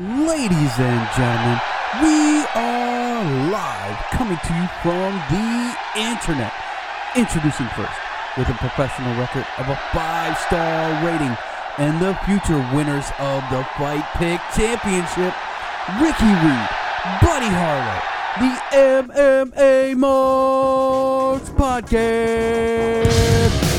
Ladies and gentlemen, we are live coming to you from the internet. Introducing first, with a professional record of a five star rating and the future winners of the Fight Pick Championship, Ricky Reed, Buddy Harlow, the MMA Marks Podcast.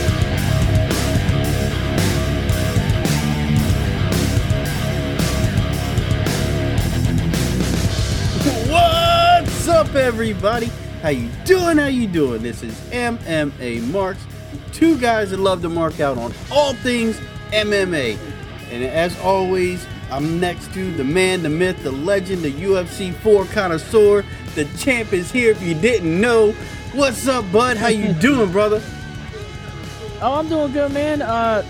Up, everybody? How you doing? How you doing? This is MMA Marks, two guys that love to mark out on all things MMA. And as always, I'm next to the man, the myth, the legend, the UFC 4 connoisseur. The champ is here. If you didn't know, what's up, bud? How you doing, brother? Oh, I'm doing good, man. Uh,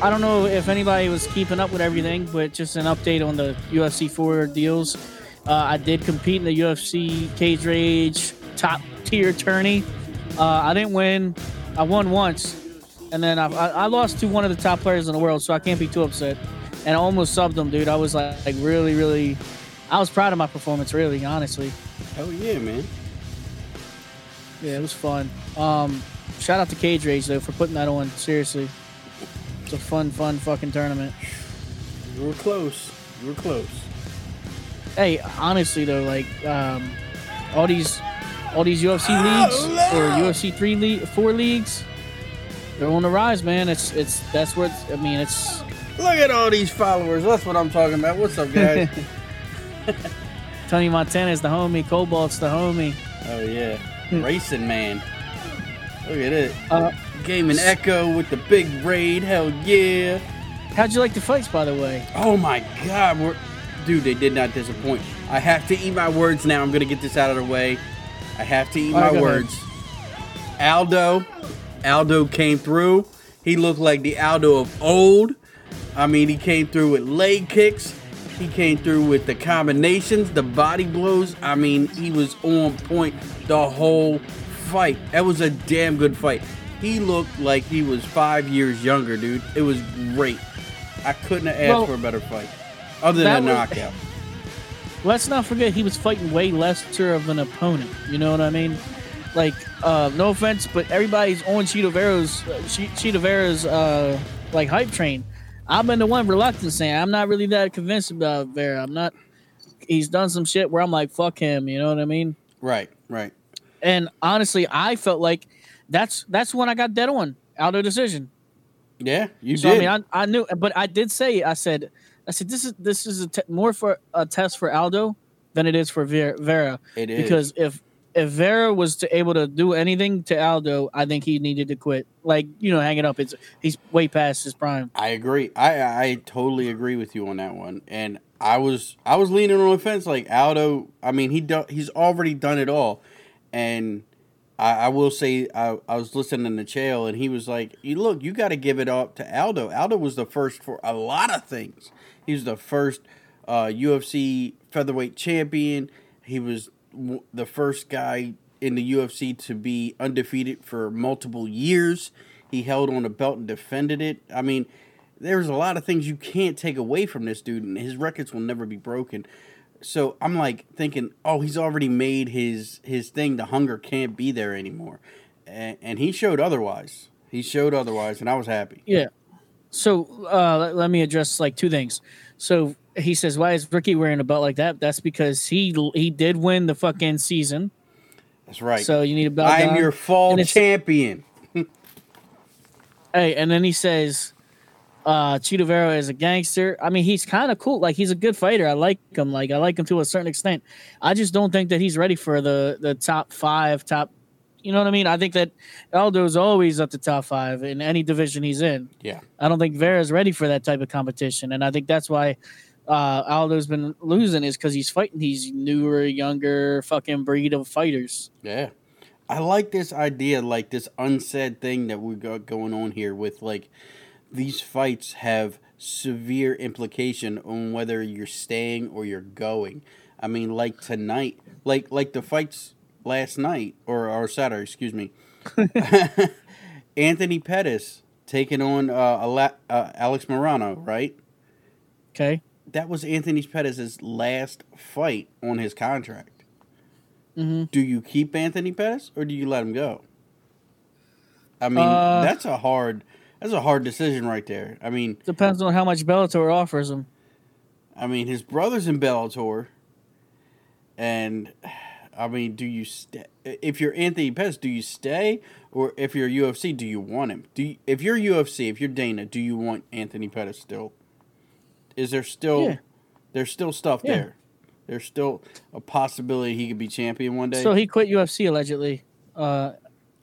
I don't know if anybody was keeping up with everything, but just an update on the UFC 4 deals. Uh, I did compete in the UFC Cage Rage top tier tourney. Uh, I didn't win. I won once, and then I, I, I lost to one of the top players in the world, so I can't be too upset. And I almost subbed him, dude. I was like, like really, really. I was proud of my performance, really, honestly. Hell yeah, man. Yeah, it was fun. Um, shout out to Cage Rage though for putting that on. Seriously, it's a fun, fun fucking tournament. You were close. You were close. Hey, honestly though, like um, all these, all these UFC Oh, leagues or. UFC three league, four leagues, they're on the rise, man. It's it's that's what I mean. It's Look at all these followers. That's what I'm talking about. What's up, guys? Tony Montana's the homie, Cobalt's the homie. Oh yeah, racing man. Look at it. Uh, Game and Echo with the big raid. Hell yeah. how'd you like the fights, by the way? Oh my God, we're, dude, they did not disappoint. I have to eat my words now. I'm gonna get this out of the way. I have to eat my words. Aldo, Aldo came through. He looked like the Aldo of old. I mean, he came through with leg kicks. He came through with the combinations, the body blows. I mean, he was on point the whole fight. That was a damn good fight. He looked like he was five years younger, dude. It was great. I couldn't have asked Well, for a better fight, other that than a was- knockout. Let's not forget he was fighting way lesser of an opponent. You know what I mean? Like, uh, no offense, but everybody's on Chito Vera's, uh, Che- Chito Vera's, uh, like hype train. I've been the one reluctant saying I'm not really that convinced about Vera. I'm not. He's done some shit where I'm like, fuck him. You know what I mean? Right, right. And honestly, I felt like that's that's when I got dead on out of decision. Yeah, you So did. I mean, I, I knew, but I did say, I said, I said, this is this is a te- more for a test for Aldo than it is for Vera. Vera it is because if if Vera was to able to do anything to Aldo, I think he needed to quit. Like you know, hang it up. It's he's way past his prime. I agree. I I totally agree with you on that one. And I was I was leaning on the fence like Aldo. I mean he do, he's already done it all, and I, I will say I, I was listening to Chael and he was like, "You look, you got to give it up to Aldo. Aldo was the first for a lot of things. He was the first uh, UFC featherweight champion. He was w- the first guy in the UFC to be undefeated for multiple years. He held on a belt and defended it. I mean, there's a lot of things you can't take away from this dude, and his records will never be broken. So I'm like thinking, oh, he's already made his his thing. The hunger can't be there anymore, and, and he showed otherwise. He showed otherwise, and I was happy. Yeah. So uh, let, let me address like two things. So he says, "Why is Ricky wearing a belt like that?" That's because he he did win the fucking season. That's right. So you need a belt. I'm down. your fall champion. Hey, and then he says, uh, Chito Vera is a gangster. I mean, he's kind of cool. Like he's a good fighter. I like him. Like I like him to a certain extent. I just don't think that he's ready for the the top five, top. You know what I mean? I think that Aldo's always at the top five in any division he's in. Yeah. I don't think Vera's ready for that type of competition, and I think that's why uh, Aldo's been losing is because he's fighting these newer, younger, fucking breed of fighters. Yeah. I like this idea, like this unsaid thing that we got going on here with like these fights have severe implication on whether you're staying or you're going. I mean, like tonight, like like the fights last night or or Saturday, excuse me. Anthony Pettis taking on uh, uh, Alex Morono, right? Okay, that was Anthony Pettis' last fight on his contract. Mm-hmm. Do you keep Anthony Pettis or do you let him go? I mean, Uh, that's a hard that's a hard decision right there. I mean, Depends on how much Bellator offers him. I mean, his brother's in Bellator, and I mean, do you stay? If you're Anthony Pettis, do you stay, or if you're UFC, do you want him? Do you, if you're UFC, if you're Dana, do you want Anthony Pettis still? Is there still Yeah. there's still stuff Yeah. there? There's still a possibility he could be champion one day. So he quit UFC allegedly. Uh,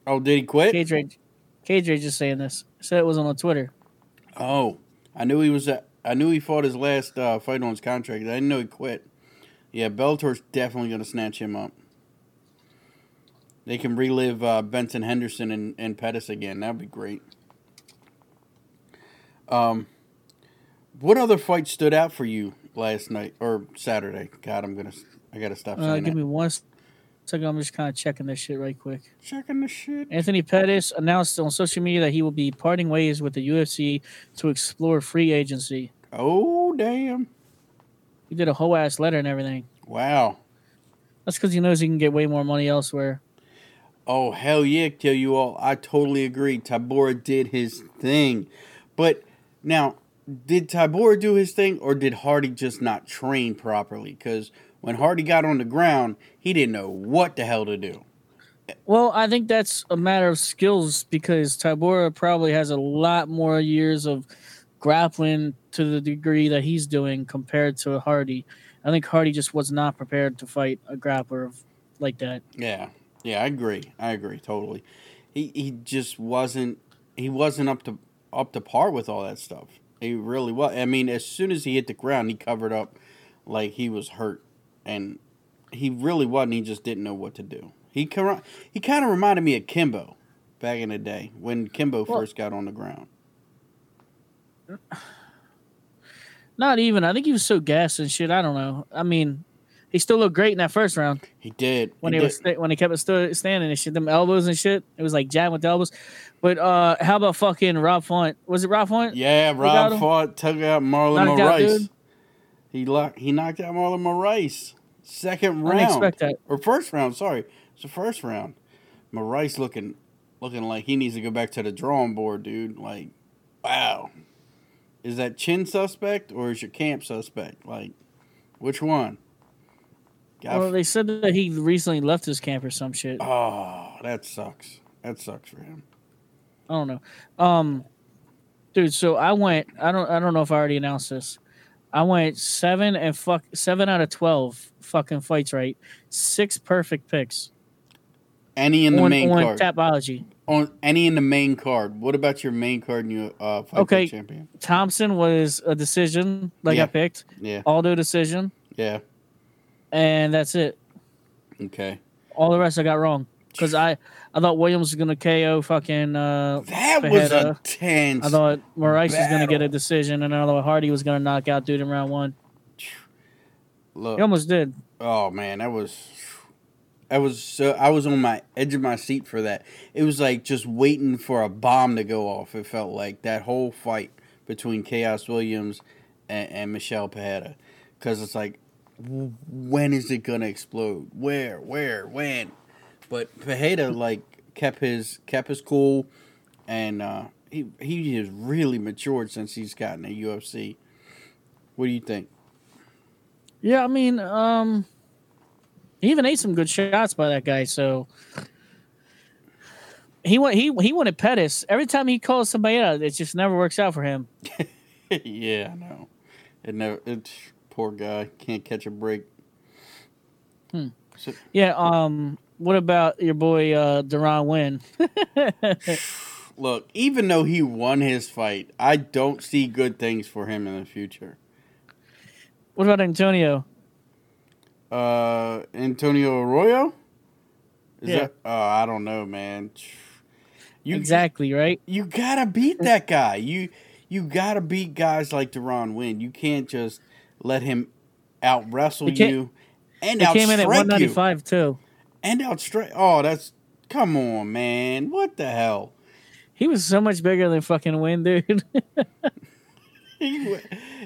oh, did he quit? Cage Rage, Cage Rage just saying this. Said it was on Twitter. Oh, I knew he was. At, I knew he fought his last uh, fight on his contract. I didn't know he quit. Yeah, Bellator's definitely going to snatch him up. They can relive uh, Benson Henderson and, and Pettis again. That'd be great. Um, what other fight stood out for you last night or Saturday? God, I'm gonna. I gotta stop Uh, give that. me one second. I'm just kind of checking this shit right quick. Checking the shit. Anthony Pettis announced on social media that he will be parting ways with the UFC to explore free agency. Oh damn! He did a whole ass letter and everything. Wow. That's because he knows he can get way more money elsewhere. Oh hell yeah! Tell you all, I totally agree. Tybura did his thing, but now did Tybura do his thing, or did Hardy just not train properly? Because when Hardy got on the ground, he didn't know what the hell to do. Well, I think that's a matter of skills because Tybura probably has a lot more years of grappling to the degree that he's doing compared to Hardy. I think Hardy just was not prepared to fight a grappler like that. Yeah, yeah, I agree. I agree totally. He he just wasn't he wasn't up to up to par with all that stuff. He really was. I mean, as soon as he hit the ground, he covered up like he was hurt, and he really wasn't. He just didn't know what to do. He he kind of reminded me of Kimbo back in the day when Kimbo Well- first got on the ground. Not even. I think he was so gassed and shit. I don't know. I mean, he still looked great in that first round He did when he he, was did. sta- when he kept it sto- standing and shit. Them elbows and shit. It was like jab with the elbows. But uh, how about fucking Rob Font? Was it Rob Font? Yeah, Rob fought took out Marlon Knocked out Moraes. He locked, he knocked out Marlon Moraes. Second I didn't round. expect that. or first round. Sorry, it's the first round. Moraes looking looking like he needs to go back to the drawing board, dude. Like, wow, is that chin suspect or is your camp suspect? Like, which one? Well, they said that he recently left his camp or some shit. oh, that sucks. That sucks for him. I don't know. Um, dude, so I went. I don't. I don't know if I already announced this. I went seven and fuck seven out of twelve fucking fights right. Six perfect picks Any in the on, main on card. Tapology. on any in the main card. What about your main card and your uh, fight Okay. Champion? Thompson was a decision, like Yeah. I picked. Yeah, Aldo decision, yeah. And that's it. Okay. All the rest I got wrong because I I thought Williams was gonna KO fucking. Uh, That was a tense. I thought Moraes was gonna get a decision, and I thought Hardy was gonna knock out dude in round one. Look, He almost did. Oh man, that was I was so I was on my edge of my seat for that. It was like just waiting for a bomb to go off. It felt like that whole fight between Khaos Williams and, and Michel Pereira, because it's like, when is it gonna explode? Where? Where? When? But Pereira like kept his kept his cool, and uh, he he has really matured since he's gotten a UFC. What do you think? Yeah, I mean, um, he even ate some good shots by that guy. So he went. He he wanted Pettis. Every time he calls somebody out, it just never works out for him. yeah, I know. It never. It's poor guy can't catch a break. Hmm. So, Yeah. Um. What about your boy uh, Deron Winn? look, even though he won his fight, I don't see good things for him in the future. what about Antonio? Uh, Antonio Arroyo. Is Yeah. that? Oh, I don't know, man. You exactly right. You gotta beat that guy. You you gotta beat guys like Deron Winn. You can't just let him out wrestle you and He came in at 195 you. too. And outstrike. Oh, that's come on, man. What the hell? He was so much bigger than fucking Winn, dude. It,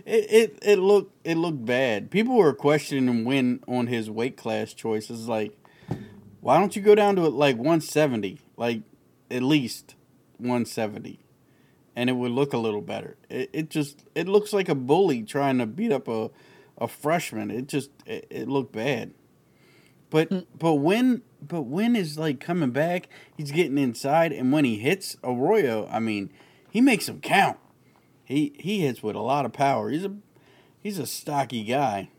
it it looked it looked bad. People were questioning when on his weight class choices. Like, why don't you go down to like 170? Like, at least 170, and it would look a little better. It, it just it looks like a bully trying to beat up a a freshman. It just it, it looked bad. But but when but when is like coming back, he's getting inside, and when he hits Arroyo, I mean, he makes him count. He he hits with a lot of power. He's a he's a stocky guy.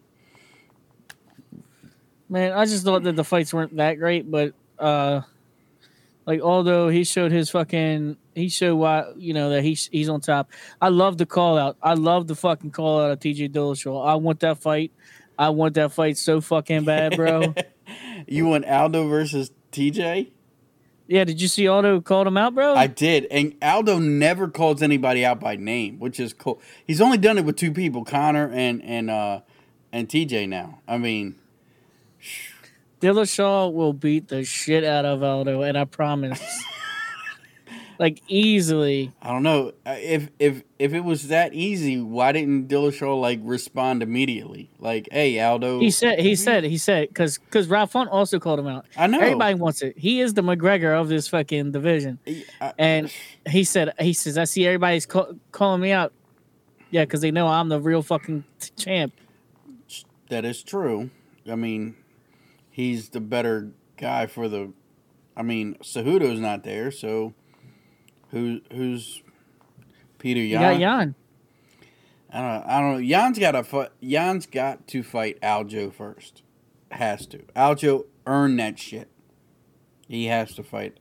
Man, I just thought that the fights weren't that great, but uh like although he showed his fucking he showed why you know that he's he's on top. I love the call out. I love the fucking call out of TJ Dillashaw. I want that fight. I want that fight so fucking bad, bro. You want Aldo versus TJ? yeah, did you see Aldo called him out, bro? I did, and Aldo never calls anybody out by name, which is cool. He's only done it with two people, Conor and and uh and TJ. Now, I mean, Dillashaw will beat the shit out of Aldo, and I promise. like easily. I don't know Uh, if if if it was that easy. Why didn't Dillashaw like respond immediately? Like, hey, Aldo. He said he said he said because because Ralph Font also called him out. I know. Everybody wants it. He is the McGregor of this fucking division. I- And he said he says I see everybody's call, calling me out. Yeah, because they know I'm the real fucking champ. That is true. I mean, he's the better guy for the. I mean, Cejudo's not there, so who who's Peter Yan? got Yan. I don't. Know, I don't know. Yan's got to. Fight, Yan's got to fight Aljo first. Has to. Aljo earned that shit. He has to fight.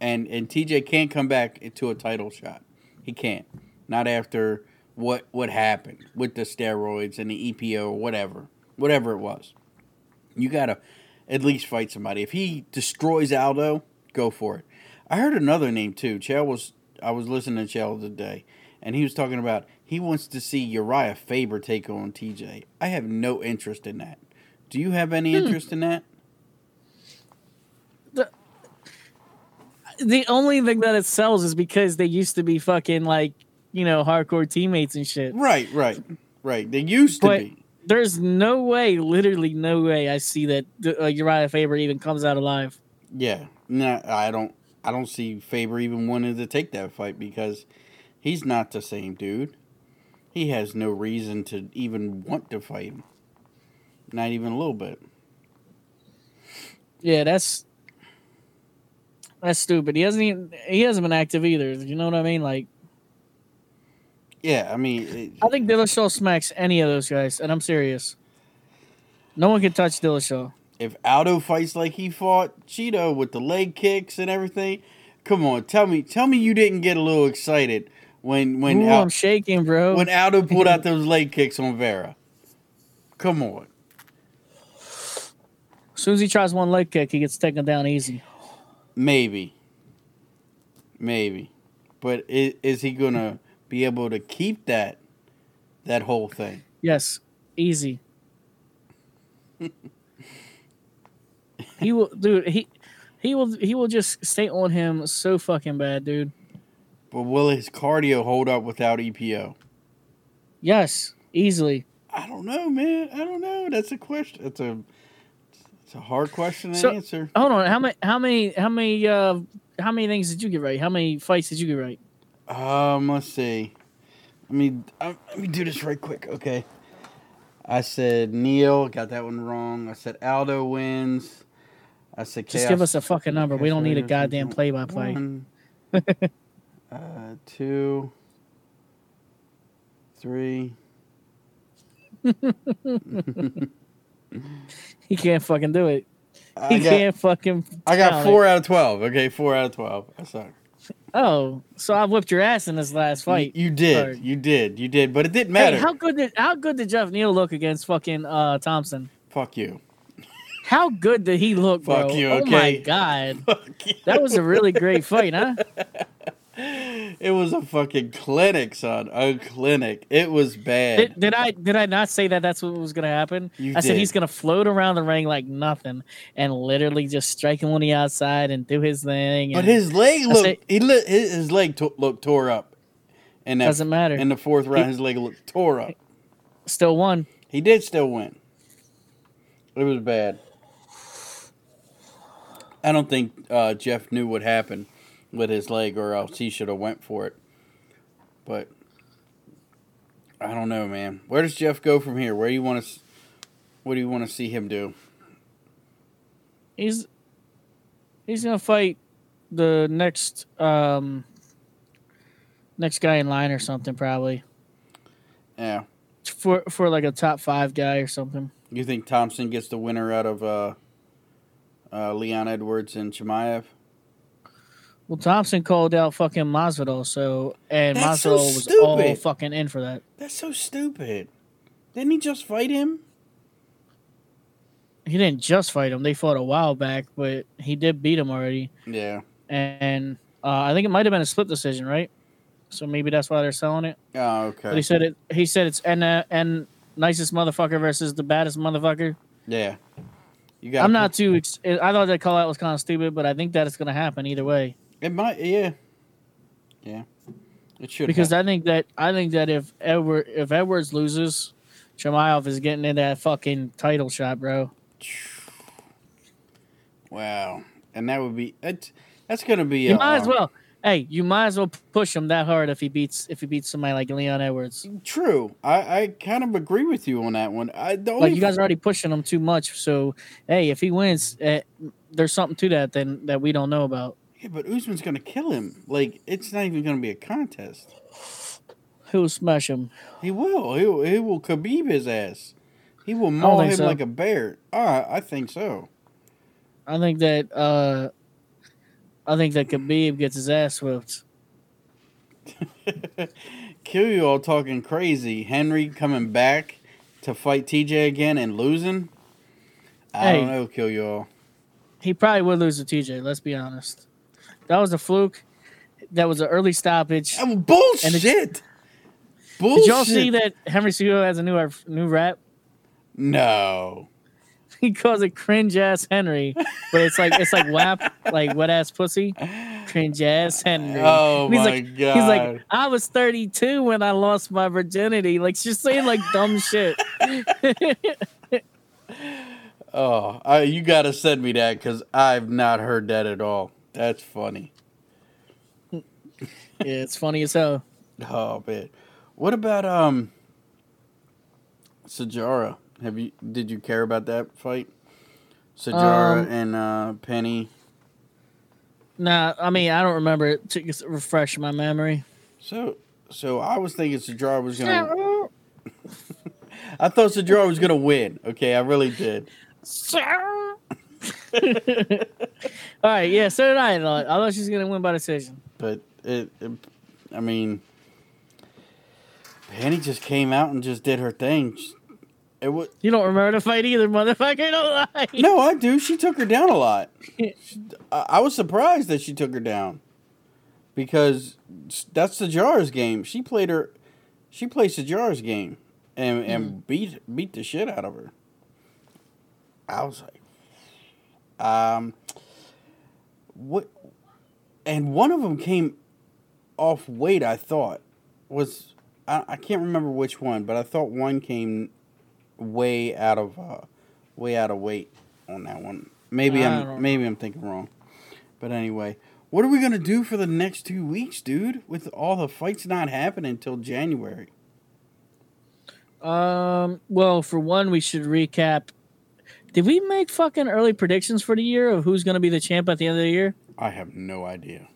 And and TJ can't come back into a title shot. He can't. Not after what what happened with the steroids and the EPO or whatever. Whatever it was. You got to at least fight somebody. If he destroys Aldo, go for it. I heard another name too. Chael was I was listening to Chael today and he was talking about he wants to see Uriah Faber take on TJ. I have no interest in that. Do you have any hmm. interest in that? The only thing that it sells is because they used to be fucking like you know hardcore teammates and shit. Right, right, right. They used to But be. There's no way, literally no way, I see that uh, Uriah Faber even comes out alive. Yeah. No, I don't. I don't see Faber even wanting to take that fight because he's not the same dude. He has no reason to even want to fight him. Not even a little bit. Yeah, that's that's stupid. He hasn't even he hasn't been active either. You know what I mean? Like Yeah, I mean, it, I think Dillashaw smacks any of those guys, and I'm serious. No one can touch Dillashaw. if Aldo fights like he fought Chito with the leg kicks and everything, come on, tell me, tell me you didn't get a little excited when when Ooh, Al- I'm shaking, bro. when Aldo pulled out those leg kicks on Vera. Come on, as soon as he tries one leg kick, he gets taken down easy. maybe, maybe, but is, is he gonna be able to keep that that whole thing? Yes, easy. he will, dude. He he will he will just stay on him so fucking bad, dude. But will his cardio hold up without EPO? Yes, easily. I don't know, man. I don't know. That's a question. That's a it's a hard question to So- answer. Hold on, how many how many how many uh how many things did you get right? How many fights did you get right? Um, let's see. Let me uh, let me do this right quick. Okay. I said Neal, got that one wrong. I said Aldo wins. I said Just give us a fucking number. We don't need a goddamn play by play. One, uh, two, three. He can't fucking do it. He got, can't fucking. I got four out of twelve. Okay, four out of twelve. I suck. Oh, so I whipped your ass in this last fight. You, you did, Sorry. you did, you did, but it didn't matter. Hey, how good did how good did Geoff Neal look against fucking uh, Thompson? Fuck you. How good did he look, bro? Fuck you, Oh my god, Fuck you. that was a really great fight, huh? It was a fucking clinic, son. A clinic. It was bad. Did, did I did I not say that that's what was gonna happen? You I said he's gonna float around the ring like nothing and literally just strike him on the outside and do his thing. but his leg looked. say- he lit his, leg to, looked tore up And that, Doesn't matter. In the fourth round, his leg looked tore up. Still won. He did still win. It was bad. I don't think uh, Geoff knew what happened with his leg, or else he should have went for it. But I don't know, man. Where does Geoff go from here? Where do you want to? What do you want to see him do? He's he's gonna fight the next um next guy in line or something probably Yeah. for for like a top five guy or something. You think Thompson gets the winner out of uh, uh, Leon Edwards and Chimaev? Well, Thompson called out fucking Masvidal, so and That's so Masvidal was all fucking in for that. That's so stupid. Didn't he just fight him? He didn't just fight him; they fought a while back, but he did beat him already. Yeah. And uh, I think it might have been a split decision, right? So maybe that's why they're selling it. Oh, But he okay. said it. He said it's and uh, and nicest motherfucker versus the baddest motherfucker. Yeah. You got. I'm not too. Ex- I thought that call out was kind of stupid, but I think that it's going to happen either way It might. Yeah. Yeah. It should. because have. I think that I think that if Edward if Edwards loses, Chimaev is getting in that fucking title shot, bro. Wow. And that would be. It, that's gonna be. You might as well. Hey, you might as well push him that hard if he beats if he beats somebody like Leon Edwards. True. I, I kind of agree with you on that one. I only Like you guys are already pushing him too much. So hey, if he wins, uh, there's something to that then that we don't know about. Yeah, but Usman's gonna kill him. Like it's not even gonna be a contest. He'll smash him? He will. He will, he will Khabib his ass. He will maul him so. like a bear. Ah, I think so. I think that uh I think that Khabib gets his ass whipped. Kill you all talking crazy. Henry coming back to fight TJ again and losing. I Hey. don't know. Kill you all. He probably would lose to TJ. Let's be honest. That was a fluke. That was an early stoppage. Oh, bullshit. it's- bullshit. Did y'all see that Henry Cejudo has a new uh, new rap? No. He calls it cringe ass Henry, but it's like it's like WAP, like wet ass pussy, cringe ass Henry. Oh And he's my like, god. He's like, I was 32 when I lost my virginity. Like, she's saying like dumb shit. oh, I, you gotta send me that because I've not heard that at all. That's funny. Yeah, it's funny as hell. Oh man. What about um Sijara? Have you did you care about that fight? Sijara Um, and uh Penny. Nah, I mean, I don't remember it to refresh my memory. So so I was thinking Sijara was gonna I thought Sijara was gonna win. Okay, I really did. All right, yeah, so did I. I thought, I thought she was gonna win by decision. But it, it I mean Penny just came out and just did her thing. It was You don't remember the fight either, motherfucker. Don't lie. No, I do. She took her down a lot. I, I was surprised that she took her down because that's the Jars game. She played her, she plays the Jars game and and mm-hmm. beat beat the shit out of her. I was like, um, what? And one of them came off weight. I thought was I, I can't remember which one, but I thought one came way out of uh, way out of weight on that one. Maybe I I'm maybe I'm thinking wrong. But anyway, what are we gonna do for the next two weeks, dude? With all the fights not happening until January. Um. Well, for one, we should recap. Did we make fucking early predictions for the year of who's gonna be the champ at the end of the year? I have no idea.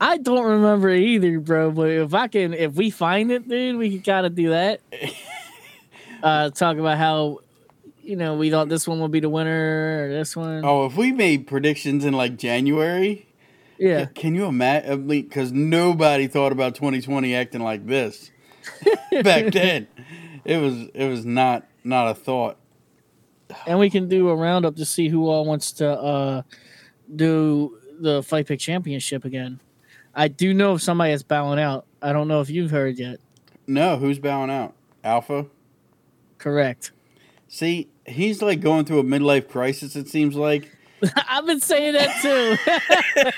I don't remember either, bro. But if I can, if we find it, dude, we can kind of do that. uh, talk about how, you know, we thought this one would be the winner or this one. Oh, if we made predictions in like January, yeah. can you imagine? Because nobody thought about 2020 acting like this back then. It was it was not not a thought. And we can do a roundup to see who all wants to uh, do the Fight Pick Championship again. I do know if somebody is bowing out. I don't know if you've heard yet. No, who's bowing out? Alpha. Correct. See, he's like going through a midlife crisis. It seems like. I've been saying that too.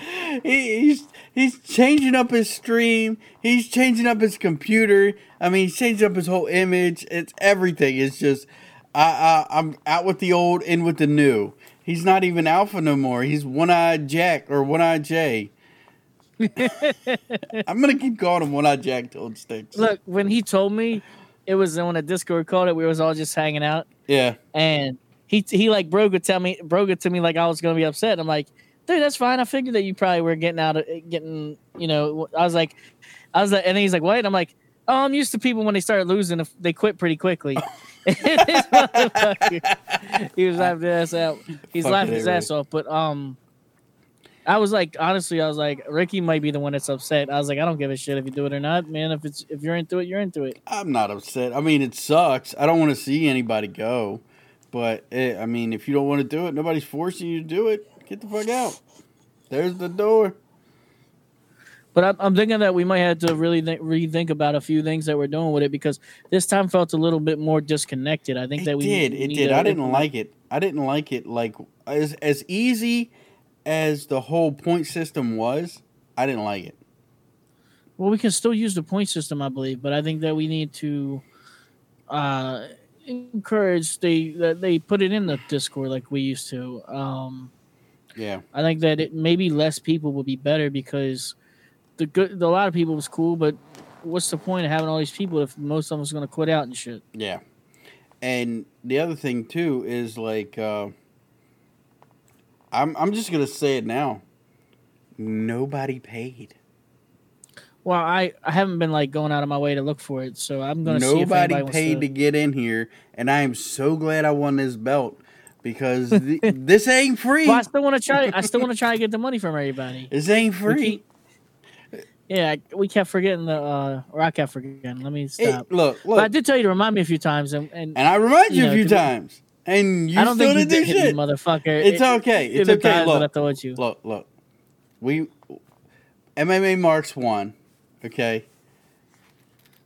he, he's he's changing up his stream. He's changing up his computer. I mean, he's changing up his whole image. It's everything. It's just I, I I'm out with the old, in with the new. He's not even Alpha no more. He's One Eyed Jack or One Eyed Jay. I'm gonna keep calling him One Eyed Jack till it sticks. Look, when he told me, it was when a Discord called it. We was all just hanging out, Yeah, and he he like broke it tell me broke it to me like I was gonna be upset. I'm like, dude, that's fine. I figured that you probably were getting out of getting, you know. I was like, I was like, and then he's like, wait. I'm like, oh, I'm used to people when they start losing, if they quit pretty quickly. This motherfucker, he was laughing his ass out. He's Fucking laughing his ass off. But um, I was like, honestly, I was like, Ricky might be the one that's upset. I was like, I don't give a shit if you do it or not, man. If it's if you're into it, you're into it. I'm not upset. I mean, it sucks. I don't want to see anybody go, but eh, I mean, if you don't want to do it, nobody's forcing you to do it. Get the fuck out. There's the door. But I'm, I'm thinking that we might have to really th- rethink about a few things that we're doing with it because this time felt a little bit more disconnected. I think It that we did. It need did. I didn't like it. I didn't like it. Like as as easy as the whole point system was, I didn't like it. Well, we can still use the point system, I believe, but I think that we need to uh, encourage they that they put it in the Discord like we used to. Um, Yeah. I think that it, maybe less people would be better because the good a lot of people was cool, but what's the point of having all these people if most of them's going to quit out and shit? Yeah. And the other thing too is like uh I'm I'm just gonna say it now. Nobody paid. Well, I, I haven't been like going out of my way to look for it, so I'm going to see if Nobody paid to get in here, and I am so glad I won this belt because th- this ain't free. Well, I still want to try. I still want to try to get the money from everybody. This ain't We free. keep- yeah, we kept forgetting the, uh, or I kept forgetting. Let me stop. look, but I did tell you to remind me a few times, and, and and I remind you, you a few times, and you I don't still think you didn't do did hit me, shit. motherfucker. It's It- okay. It's okay. when I Look, told you. look, look. We MMA marks won. Okay.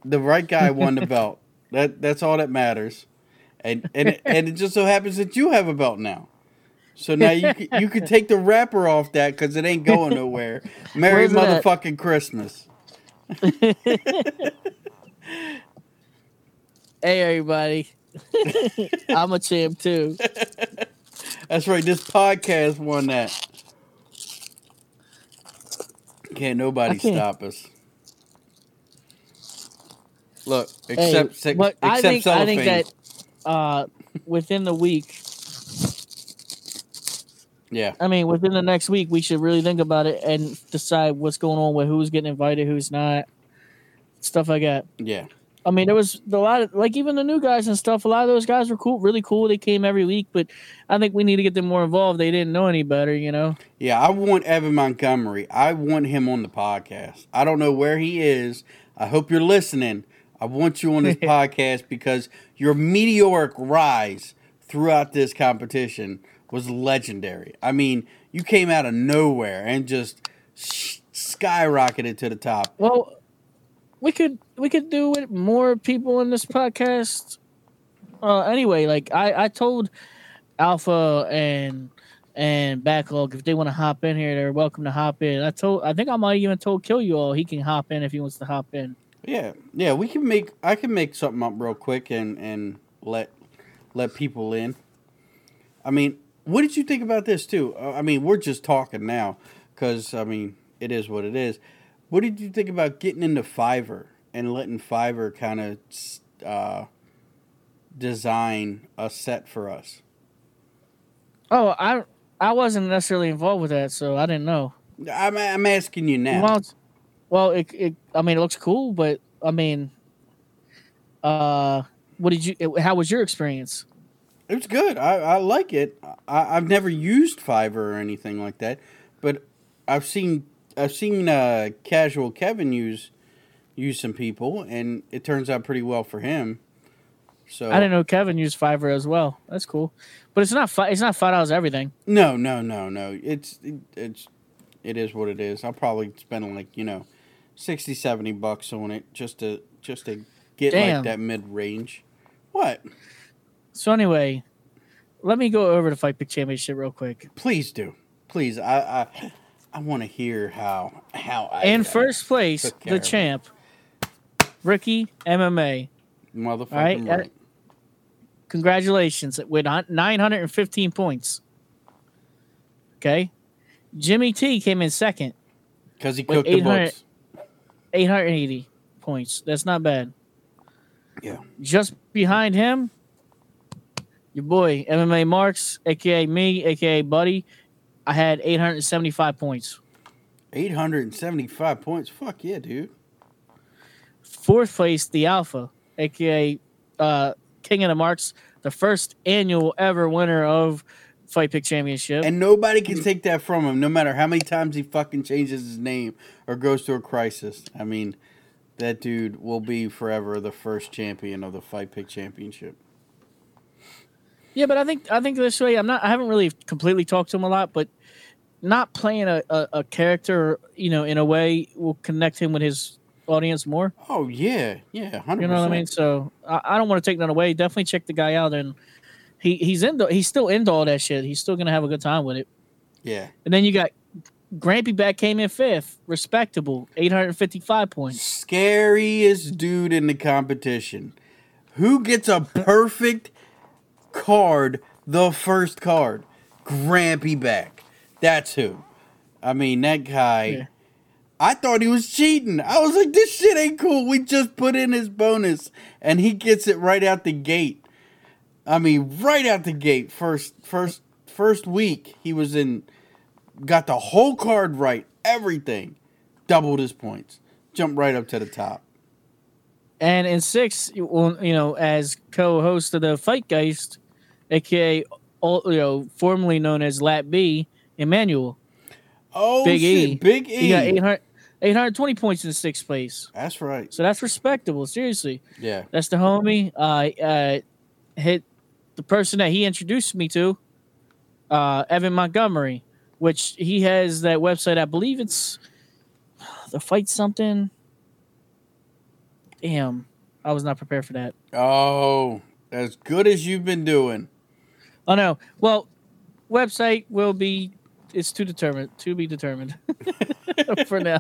The right guy won the belt. That that's all that matters, and and it, and it just so happens that you have a belt now. So now you can, you can take the wrapper off that because it ain't going nowhere. Merry Where's it at? motherfucking Christmas. Hey, everybody. I'm a champ too. That's right. This podcast won that. Can't nobody I can't- stop us. Look, Hey, except se- but I except think I cellophane. think that uh, within the week, yeah, I mean, within the next week, we should really think about it and decide what's going on with who's getting invited, who's not, stuff like that. yeah, I mean, there was a lot of like even the new guys and stuff. A lot of those guys were cool, really cool. They came every week, but I think we need to get them more involved. They didn't know any better, you know. yeah. I want Evan Montgomery. I want him on the podcast. I don't know where he is. I hope you're listening. I want you on this podcast because your meteoric rise throughout this competition was legendary. I mean, you came out of nowhere and just sh- skyrocketed to the top. Well, we could we could do it more people in this podcast. Uh, anyway, like I I told Alpha and and Backlog if they want to hop in here, they're welcome to hop in. I told I think I might even told Kill You All he can hop in if he wants to hop in. Yeah, yeah, we can make. I can make something up real quick and and let let people in. I mean, what did you think about this too? Uh, I mean, we're just talking now because I mean, it is what it is. What did you think about getting into Fiverr and letting Fiverr kind of uh, design a set for us? Oh, I I wasn't necessarily involved with that, so I didn't know. I'm I'm asking you now. Well, well, it, it I mean it looks cool, but I mean, uh, what did you? How was your experience? It was good. I, I like it. I, I've never used Fiverr or anything like that, but I've seen I've seen uh, casual Kevin use use some people, and it turns out pretty well for him. So I didn't know Kevin used Fiverr as well. That's cool, but it's not fi- it's not five dollars everything. No, no, no, no. It's it, it's it is what it is. I'll probably spend like you know 60, 70 bucks on it just to just to get Damn. like that mid range. What? So anyway, let me go over the Fight Pick Championship real quick. Please do. Please. I, I I want to hear how how I In first place, the champ, Ricky MMA. motherfucking Alright, right. uh, Congratulations with hun- 915 points. Okay. Jimmy T came in second, Because he cooked the books. 880 points. That's not bad. Yeah. Just behind him, your boy MMA Marks, aka me, aka Buddy. I had 875 points. 875 points. Fuck yeah, dude. Fourth place, the Alpha, aka uh, King of the Marks, the first annual ever winner of Fight Pick Championship. And nobody can take that from him, no matter how many times he fucking changes his name or goes through a crisis. I mean, that dude will be forever the first champion of the Fight Pick Championship. Yeah, but I think I think this way. I'm not. I haven't really completely talked to him a lot, but not playing a, a, a character, you know, in a way will connect him with his audience more. Oh, yeah. Yeah, 100%. You know what I mean? So I, I don't want to take that away. Definitely check the guy out, and he he's into he's still into all that shit. He's still gonna have a good time with it. Yeah. And then you got Grampy back came in fifth, respectable, 855 points. Scariest dude in the competition. Who gets a perfect card, the first card? Grampy back. That's who. I mean, that guy. Yeah. I thought he was cheating. I was like, this shit ain't cool. We just put in his bonus, and he gets it right out the gate. I mean, right out the gate. First, first, first week he was in, got the whole card right, everything, doubled his points, jumped right up to the top. And in six, you you know, as co-host of the Fight Guys, aka you know, formerly known as Lat B, Emmanuel. Oh Big shit, E. Big E. He got E. 800, 820 points in sixth place. That's right. So that's respectable. Seriously, Yeah. that's the homie. Uh, uh, hit the person that he introduced me to, uh, Evan Montgomery, which he has that website. I believe it's the fight something. Damn, I was not prepared for that. Oh, as good as you've been doing. Oh no. Well, website will be. It's to determine to be determined for now.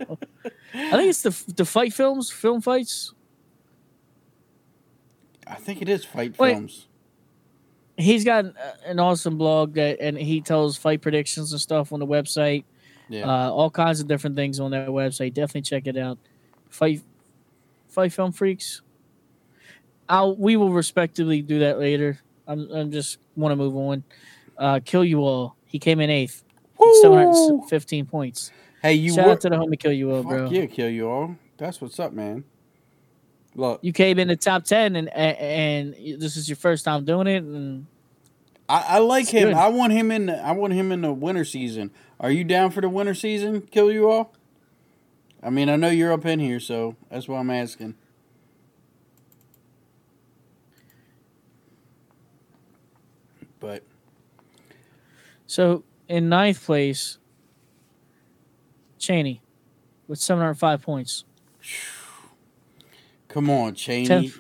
I think it's the the fight films, film fights. I think it is Fight Wait. Films. He's got an- an awesome blog that, and he tells fight predictions and stuff on the website. Yeah. Uh, all kinds of different things on that website. Definitely check it out. Fight, fight film freaks. I'll we will respectively do that later. I'm I'm just want to move on. Uh, kill you all. He came in eighth, seven Woo! hundred fifteen points. Hey, you Shout were. out to the homie Kill You All, Fuck bro. yeah, kill you all. That's what's up, man. Look, You came in the top ten, and and, and this is your first time doing it, and I, I like him. good. I want him in. The, I want him in the winter season. Are you down for the winter season? Kill you all. I mean, I know you're up in here, so that's why I'm asking. But so in ninth place, Cheney with seven hundred five points. come on, Cheney. Tenth,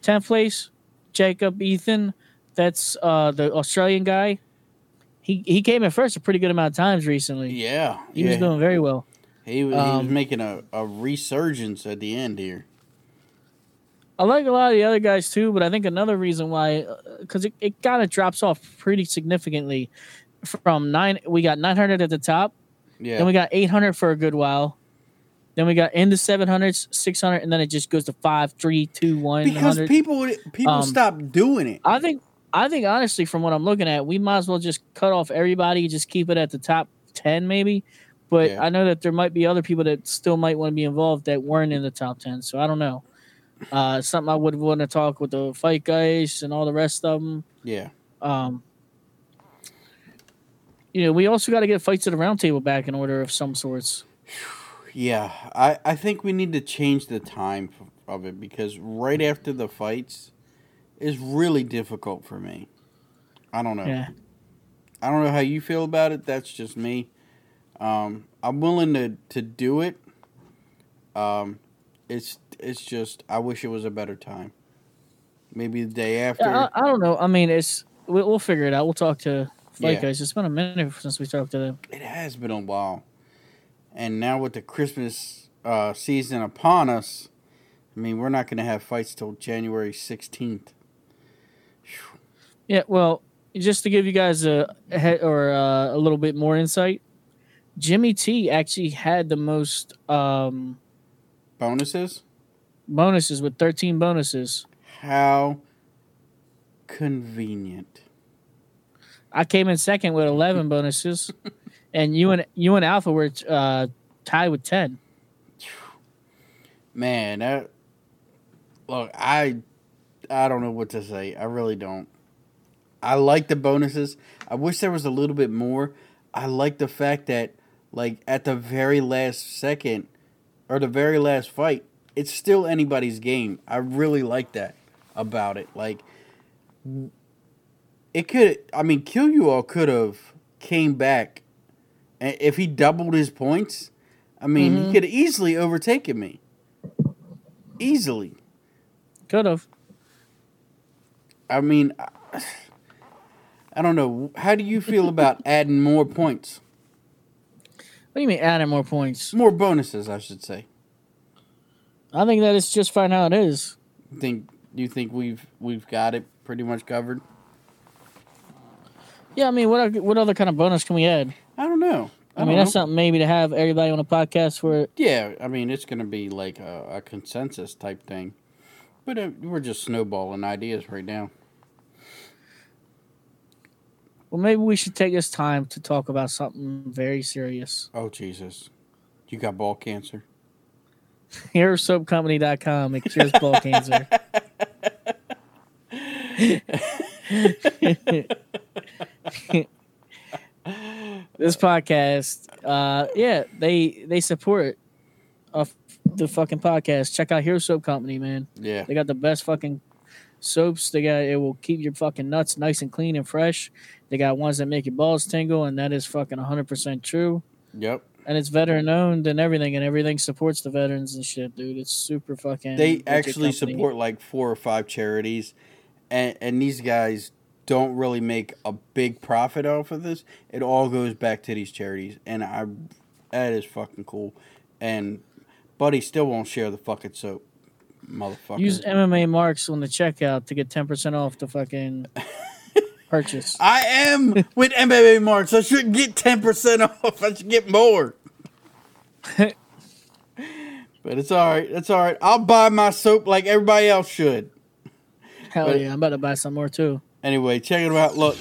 tenth place, Jacob Ethan. That's uh, the Australian guy. He he came in first a pretty good amount of times recently. Yeah, He yeah. was doing very well. He was, he was um, making a, a resurgence at the end here. I like a lot of the other guys too, but I think another reason why, because it, it kind of drops off pretty significantly from nine. We got 900 at the top, Yeah, then we got 800 for a good while, then we got into 700s, 600, and then it just goes to five, three, two, one. because 100. people people Um, stopped doing it. I think, I think honestly, from what I'm looking at, we might as well just cut off everybody, just keep it at the top 10 maybe. But Yeah. I know that there might be other people that still might want to be involved that weren't in the top 10. So I don't know. Uh, something I would want to talk with the fight guys and all the rest of them. Yeah, Um, you know, we also got to get fights at the roundtable back in order of some sorts. yeah. I I think we need to change the time of it because right after the fights is really difficult for me. I don't know. Yeah. I don't know how you feel about it. That's just me. Um, I'm willing to, to do it. Um, it's it's just I wish it was a better time. Maybe the day after. Yeah, I, I don't know. I mean, it's we'll, we'll figure it out. We'll talk to Fight Yeah. Guys. It's been a minute since we talked to them. It has been a while, and now with the Christmas uh, season upon us, I mean, we're not going to have fights till January sixteenth. Yeah, well, just to give you guys a, a or uh, a little bit more insight, Jimmy T actually had the most um, Bonuses? Bonuses with 13 bonuses. How convenient. I came in second with 11 bonuses, and you and you and Alpha were uh, tied with 10. Man, that look, I I don't know what to say. I really don't. I like the bonuses. I wish there was a little bit more. I like the fact that like at the very last second or the very last fight, it's still anybody's game. I really like that about it. Like it could I mean Kill You All could have came back and if he doubled his points, I mean, he Mhm. could have easily overtaken me. Easily. Could have. I mean, I- I don't know. How do you feel about adding more points? What do you mean adding more points? More bonuses, I should say. I think that it's just fine how it is. Think do you think we've we've got it pretty much covered? Yeah, I mean, what what other kind of bonus can we add? I don't know. I, mean, don't that's something maybe to have everybody on a podcast for. Yeah, I mean, it's going to be like a, a consensus type thing. But uh, we're just snowballing ideas right now. Well, maybe we should take this time to talk about something very serious. Oh Jesus, you got ball cancer. HeroSoapCompany.com. It cures ball cancer. this podcast, uh, yeah, they they support uh, the fucking podcast. Check out Hero Soap Company, man. Yeah, They got the best fucking soaps. They got it will keep your fucking nuts nice and clean and fresh. They got ones that make your balls tingle, and that is fucking 100% true. yep. And it's veteran owned and everything, and everything supports the veterans and shit, dude. It's super fucking. They actually company. support like four or five charities, and and these guys don't really make a big profit off of this. It all goes back to these charities, and I that is fucking cool. And Buddy still won't share the fucking soap, motherfucker. Use MMA marks on the checkout to get 10% off the fucking purchase. I am with MMA marks. So I should get ten percent off. I should get more. but it's all right. It's all right. I'll buy my soap like everybody else should. Hell But- yeah, I'm about to buy some more too. Anyway, check it out. Look,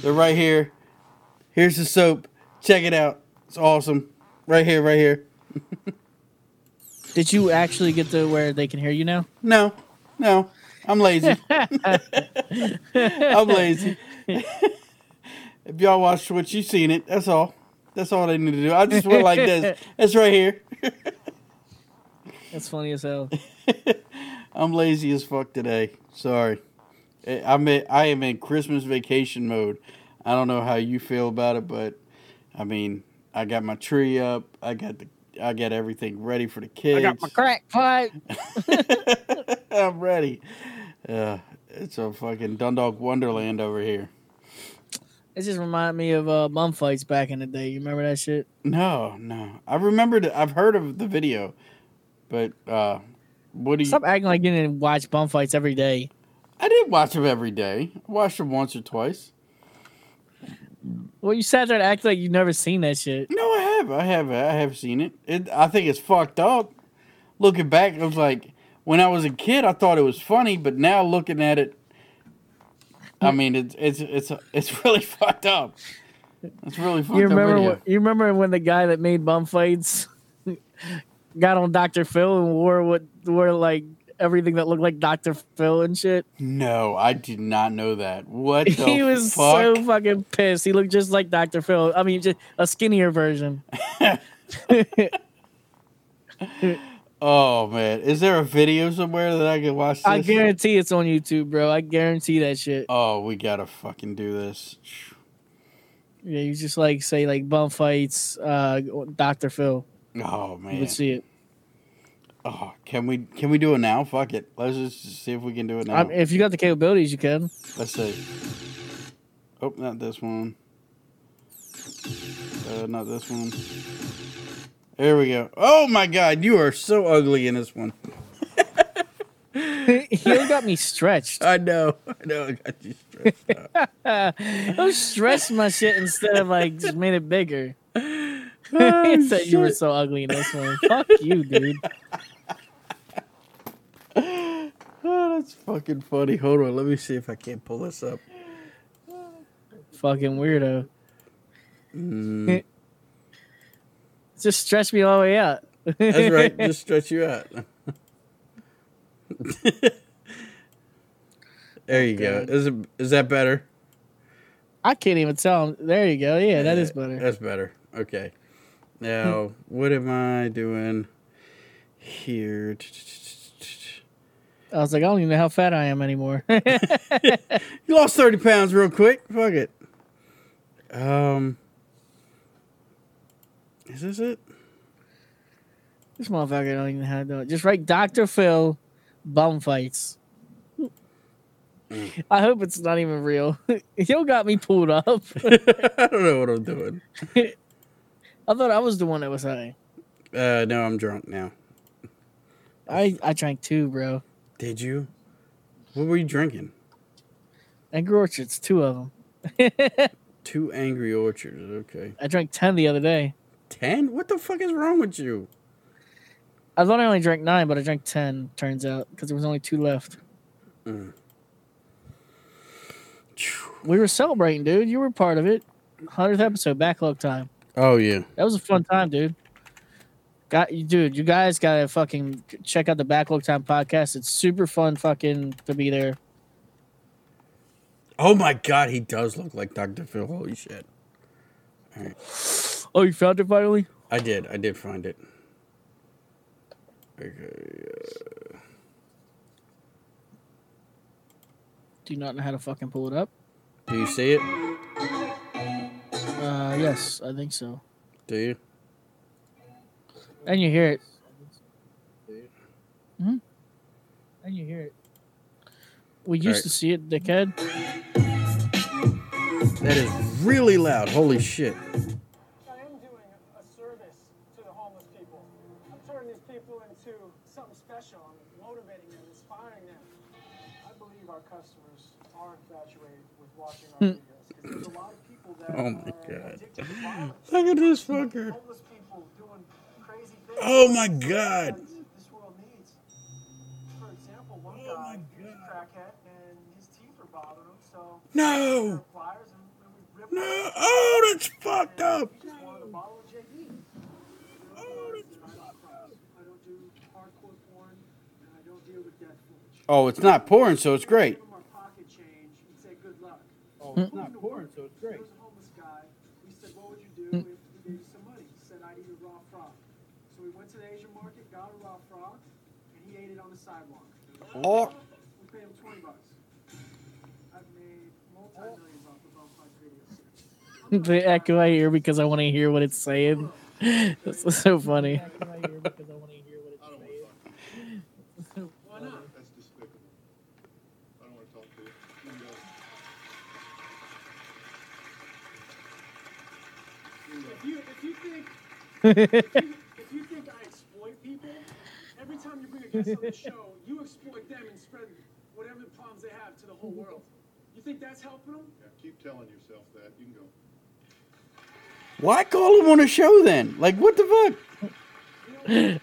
they're right here. Here's the soap. Check it out. It's awesome. Right here, right here. Did you actually get to where they can hear you now? No, no, I'm lazy. I'm lazy. if y'all watch Twitch, you seen it. That's all. That's all they need to do. I just went like this. It's right here. That's funny as hell. I'm lazy as fuck today. Sorry. I- I'm in, I am in Christmas vacation mode. I don't know how you feel about it, but I mean, I got my tree up. I got the I got everything ready for the kids. I got my crack pipe. I'm ready. Uh, it's a fucking Dundalk Wonderland over here. It just reminded me of uh, bum fights back in the day. You remember that shit? No, no. I remembered. I've heard of the video, but uh, what do you? Stop acting like you didn't watch bum fights every day. I didn't watch them every day. I watched them once or twice. Well, you sat there and act like you've never seen that shit. No, I have. I have. I have seen it. it. I think it's fucked up. Looking back, I was like, when I was a kid, I thought it was funny, but now looking at it, I hmm. mean, it's it's it's it's really fucked up. It's really fucked You up remember? When, you remember when the guy that made bum fights got on Dr. Phil and wore what wore like everything that looked like Dr. Phil and shit? No, I did not know that. What the he was fuck? so fucking pissed. He looked just like Dr. Phil. I mean, just a skinnier version. Oh man, is there a video somewhere that I can watch this? I guarantee it's on YouTube, bro. I guarantee that shit. Oh, we gotta fucking do this. Yeah, you just like say like bum fights, uh, Dr. Phil. Oh You man. would see it. Oh, can we can we do it now? Fuck it. Let's just see if we can do it now. I if you got the capabilities, you can. Let's see. Oh, not this one. Uh, not this one. There we go. Oh my god, you are so ugly in this one. you got me stretched. I know. I know. I got you stretched. out. I stretched my shit instead of like just made it bigger. he said you were so ugly in this one. Fuck you, dude. Oh, that's fucking funny. Hold on. Let me see if I can't pull this up. Fucking weirdo. Mm, Just stretch me all the way out. that's right. Just stretch you out. there you go. Is it, is that better? I can't even tell him. There you go. Yeah, that is better. That's better. Okay. Now, what am I doing here? I was like, I don't even know how fat I am anymore. You lost 30 pounds real quick. Fuck it. Um, is this it? this motherfucker don't even have to. Just write Dr. Phil bum fights. I hope it's not even real. you got me pulled up. I don't know what I'm doing. I thought I was the one that was high. Uh, no, I'm drunk now. I, I drank two, bro. Did you? What were you drinking? Angry Orchards, two of them. Two Angry Orchards. Okay. I drank 10 the other day. Ten? What the fuck is wrong with you? I thought I only drank nine, but I drank 10, turns out, because there was only two left. Mm. We were celebrating, dude. You were part of it. 100th episode, backlog time. Oh yeah. That was a fun time, dude. Got you, dude. You guys gotta fucking check out the Backlog Time podcast. It's super fun, fucking to be there. Oh my god, he does look like Dr. Phil. Holy shit. Oh, you found it finally? I did. I did find it. Okay. uh, Do you not know how to fucking pull it up? do you see it? Uh, yes, I think so. Do you? And you hear it. Hmm. And you hear it. We used Alright. to see it, dickhead. That is really loud. Holy shit. Oh my God. addicted to violence. Look at this fucker. Homeless people doing crazy things. Oh my god. that This world needs. For example, one Oh guy my he was a crackhead and his teeth were bothering him, so No. pliers and, and we ripped No. Oh, that's fucked up. He just wanted a bottle of JD. Oh, that's fucked up. I don't porn, and I don't deal with death footage. Oh, it's not pouring, so it's great. Give him our pocket change and say good luck. Oh, it's not pouring, so it's There was a homeless guy. We said, what would you do mm. if we gave you some money? He said, I'd eat a raw frog. So we went to the Asian market, got a raw frog, and he ate it on the sidewalk. Oh. We paid him 20 bucks. I've made multi-millions off the Bum Fight video series. the echo I hear because I want to hear what it's saying. That's so funny. Why not? That's despicable. I don't want to talk to you. You can go. If you, if you think if you, if you think I exploit people, every time you bring a guest on the show, you exploit them and spread whatever the problems they have to the whole world. You think that's helping them? Yeah, keep telling yourself that. You can go. Why call him on a show then? Like, what the fuck?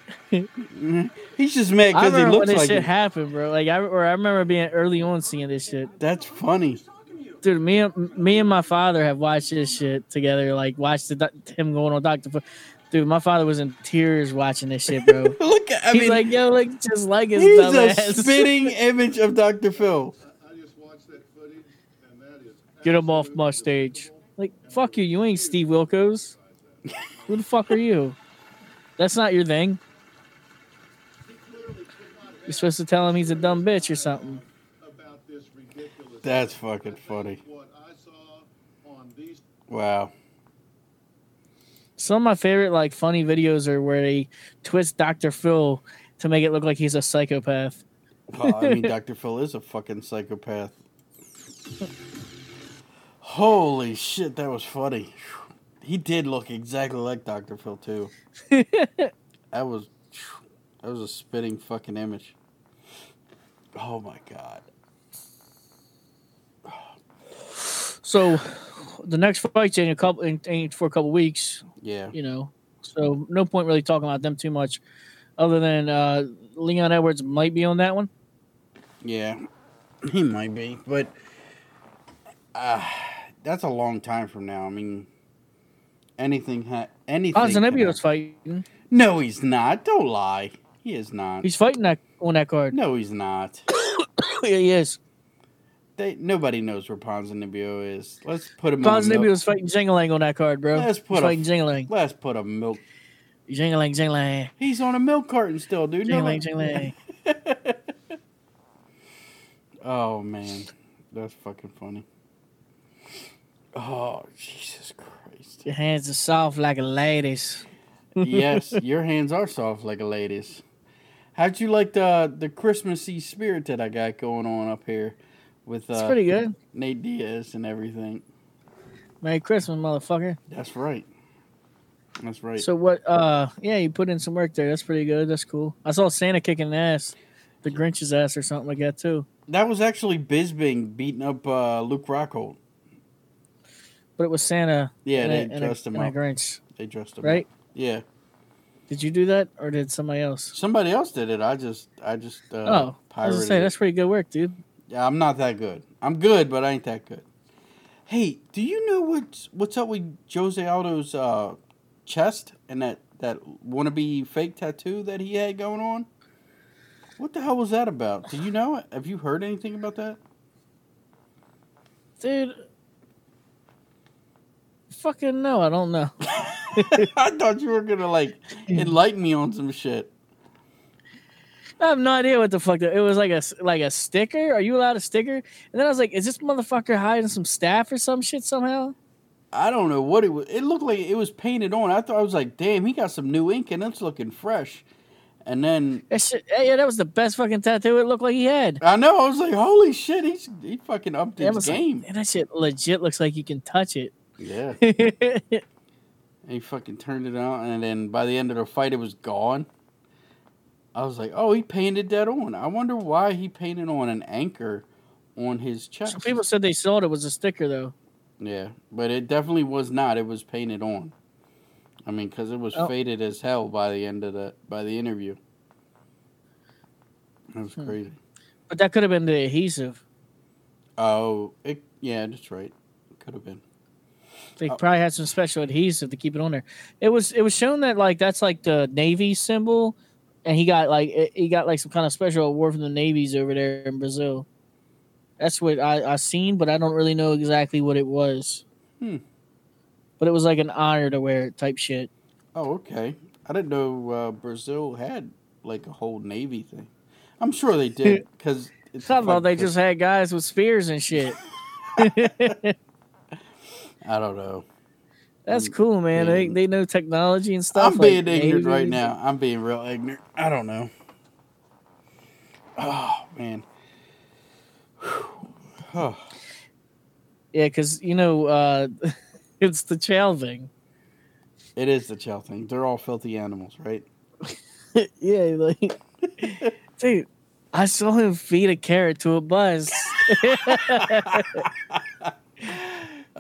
He's just mad because he remember when looks this like shit it. happened, bro. Like I or I remember being early on seeing this shit. That's funny. Talking to you. Dude, me and me and my father have watched this shit together. Like watched the, him going on Doctor. Dude, my father was in tears watching this shit, bro. Look I He's mean, like, yo, look just like his he's a ass. spitting image of Dr. Phil. I just watched that footage, and that is. Get him off my stage. Like, fuck you. You ain't Steve Wilkos. Who the fuck are you? That's not your thing. You're supposed to tell him he's a dumb bitch or something. About this ridiculous. That's fucking funny. What I saw on these Wow. Some of my favorite like funny videos are where they twist Dr. Phil to make it look like he's a psychopath. Well, I mean, Dr. Phil is a fucking psychopath. Holy shit, that was funny. He did look exactly like Dr. Phil too. that was that was a spitting fucking image. Oh my god. So the next fight's in a couple in, in for a couple weeks. Yeah. You know, so no point really talking about them too much, other than uh, Leon Edwards might be on that one. Yeah. He might be, but uh, that's a long time from now. I mean, anything ha- anything. Ponzinibbio's happen. fighting. No, he's not. Don't lie. He is not. He's fighting that on that card. no, he's not. yeah, he is. They, nobody knows where Ponzinibbio is. Let's put him on. a milk- Ponzinibbio's fighting Jingalang on that card, bro. Let's put He's a- fighting Jingalang. Let's put a milk. Jingalang, Jingalang. He's on a milk carton still, dude. Jingalang, Jingalang. Oh man, that's fucking funny. Oh Jesus Christ! Your hands are soft like a lady's. yes, your hands are soft like a lady's. How'd you like the the Christmassy spirit that I got going on up here with It's uh, pretty good. Nate Diaz and everything? Merry Christmas, motherfucker. That's right. That's right. So what? Uh, yeah, you put in some work there. That's pretty good. That's cool. I saw Santa kicking ass, the Grinch's ass or something like that too. that was actually Bisping beating up uh, Luke Rockhold. But it was Santa. Yeah, and they a, and a- dressed him up. Grinch, They dressed him right? up. Yeah, Did you do that or did somebody else? somebody else did it. I just, I just uh, oh, I was gonna say it. that's pretty good work, dude. Yeah, I'm not that good. I'm good, but I ain't that good. Hey, do you know what's what's up with Jose Aldo's uh, chest and that that wannabe fake tattoo that he had going on? What the hell was that about? Do you know? Have you heard anything about that? Dude, fucking no, I don't know. I thought you were gonna like enlighten me on some shit. I have no idea what the fuck. That, it was like a like a sticker. Are you allowed a sticker? And then I was like, is this motherfucker hiding some staff or some shit somehow? I don't know what it was. It looked like it was painted on. I thought I was like, damn, he got some new ink and it's looking fresh. And then That shit, yeah, that was the best fucking tattoo it looked like he had. I know I was like, holy shit, he's he fucking upped That his was like- game. and that shit legit looks like you can touch it. Yeah. And he fucking turned it on, and then by the end of the fight, it was gone. I was like, "Oh, he painted that on. I wonder why he painted on an anchor on his chest." Some people said they saw it was a sticker though. yeah, but it definitely was not. It was painted on. I mean, because it was Oh. faded as hell by the end of the by the interview. That was Hmm. crazy. But that could have been the adhesive. Oh, it yeah, that's right. Could have been. They Oh. probably had some special adhesive to keep it on there. It was it was shown that like that's like the Navy symbol, and he got like he got like some kind of special award from the navies over there in Brazil. That's what I I seen, but I don't really know exactly what it was. Hmm. But it was like an honor to wear it type shit. Oh, okay. I didn't know uh, Brazil had like a whole navy thing. I'm sure they did because it's thought fuck- they just had guys with spears and shit. I don't know. That's cool, man. They they know technology and stuff. I'm like being ignorant right now. I'm being real ignorant. I don't know. Oh man. Oh, Yeah, because you know uh, it's the chow thing. it is the chow thing. They're all filthy animals, right? yeah, like, dude, I saw him feed a carrot to a bus.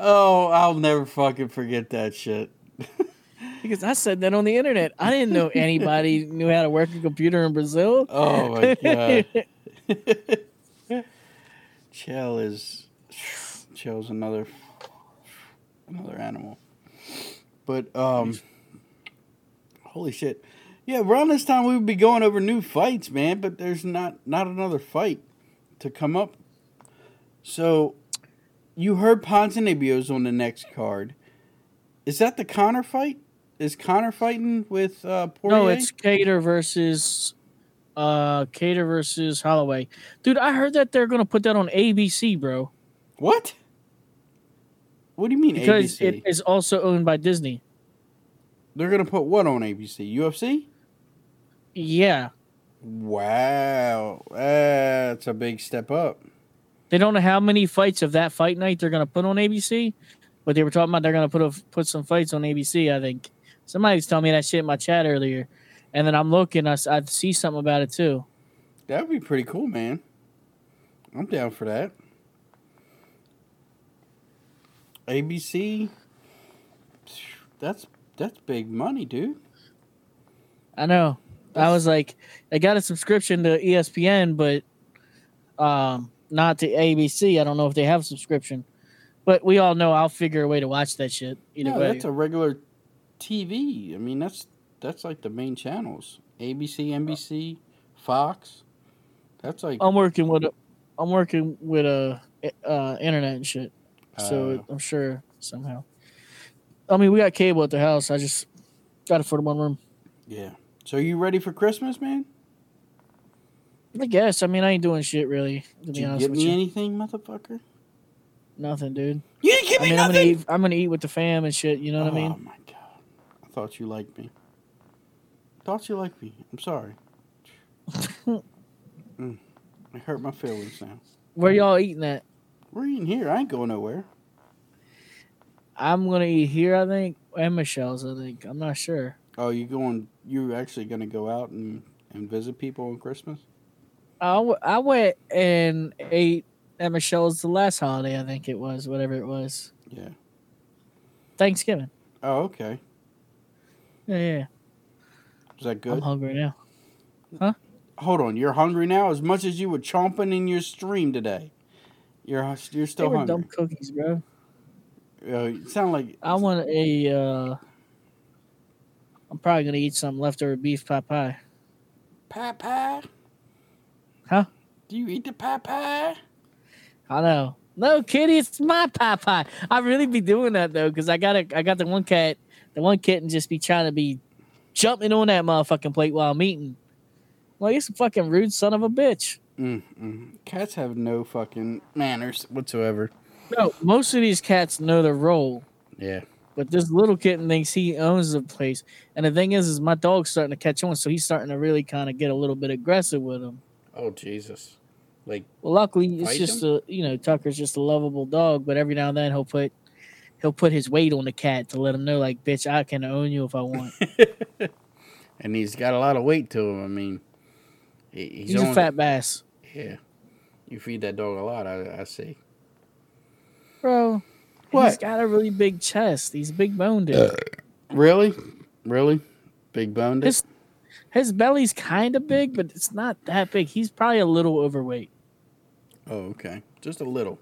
Oh, I'll never fucking forget that shit. because I said that on the internet. I didn't know anybody knew how to work a computer in Brazil. Oh my god. Chell is Chell's another another animal. But um holy shit. Yeah, around this time we would be going over new fights, man, but there's not not another fight to come up. So you heard Ponzinibbio's on the next card. Is that the Conor fight? Is Conor fighting with uh Poirier? no, it's Kattar versus uh Kattar versus Holloway. Dude, I heard that they're gonna put that on ABC, bro. What? What do you mean Because ABC? it is also owned by Disney. They're gonna put what on ABC? UFC? Yeah. Wow, that's a big step up. They don't know how many fights of that fight night they're gonna put on ABC, but they were talking about they're gonna put a, put some fights on ABC. I think somebody was telling me that shit in my chat earlier, and then I'm looking. I, I see something about it too. That would be pretty cool, man. I'm down for that. ABC. That's that's big money, dude. I know. I was like, I got a subscription to ESPN, but um, not to ABC. I don't know if they have a subscription, but we all know I'll figure a way to watch that shit either No, way. that's a regular TV. I mean, that's that's like the main channels: ABC, NBC, Fox. That's like I'm working with a, I'm working with a uh, internet and shit, so Uh. I'm sure somehow. I mean, we got cable at the house. I just got it for the one room. yeah. So you ready for Christmas, man? I guess. I mean, I ain't doing shit really. To Did be you honest give with me you, anything, motherfucker? nothing, dude. You didn't give I me mean, I'm gonna nothing. eat. I'm gonna eat with the fam and shit. You know what I mean? Oh my god! I thought you liked me. Thought you liked me. I'm sorry. mm, it hurt my feelings now. Where y'all eating at? We're eating here. I ain't going nowhere. I'm gonna eat here. I think and Michelle's. I think. I'm not sure. Oh, you going? You're actually gonna go out and and visit people on Christmas? I, w- I went and ate at Michelle's the last holiday. I think it was whatever it was. Yeah. Thanksgiving. Oh, okay. Yeah, yeah. Is that good? I'm hungry now. Huh? Hold on. You're hungry now, as much as you were chomping in your stream today. You're you're They still were hungry. dumb cookies, bro. Uh, you sound like I want a. Uh, I'm probably gonna eat some leftover beef pot pie. pie pie. Huh? Do you eat the pie pie? I know. No, kitty, it's my pie pie. I really be doing that though, because I got a, I got the one cat, the one kitten just be trying to be jumping on that motherfucking plate while I'm eating. Like it's a fucking rude son of a bitch. Mm, mm. Cats have no fucking manners whatsoever. No, most of these cats know their role, Yeah. but this little kitten thinks he owns the place. And the thing is, is my dog's starting to catch on, so he's starting to really kind of get a little bit aggressive with him. Oh Jesus. Like Well, luckily, it's just him? a you know Tucker's just a lovable dog, but every now and then he'll put he'll put his weight on the cat to let him know, like, bitch, I can own you if I want. and he's got a lot of weight to him. I mean, he, he's, He's a fat bass, Yeah. You feed that dog a lot. I, I see. bro. what? He's got a really big chest. He's big boned. dude. Uh, really? Really? Big boned. His his belly's kind of big, but it's not that big. He's probably a little overweight. Oh, okay. Just a little.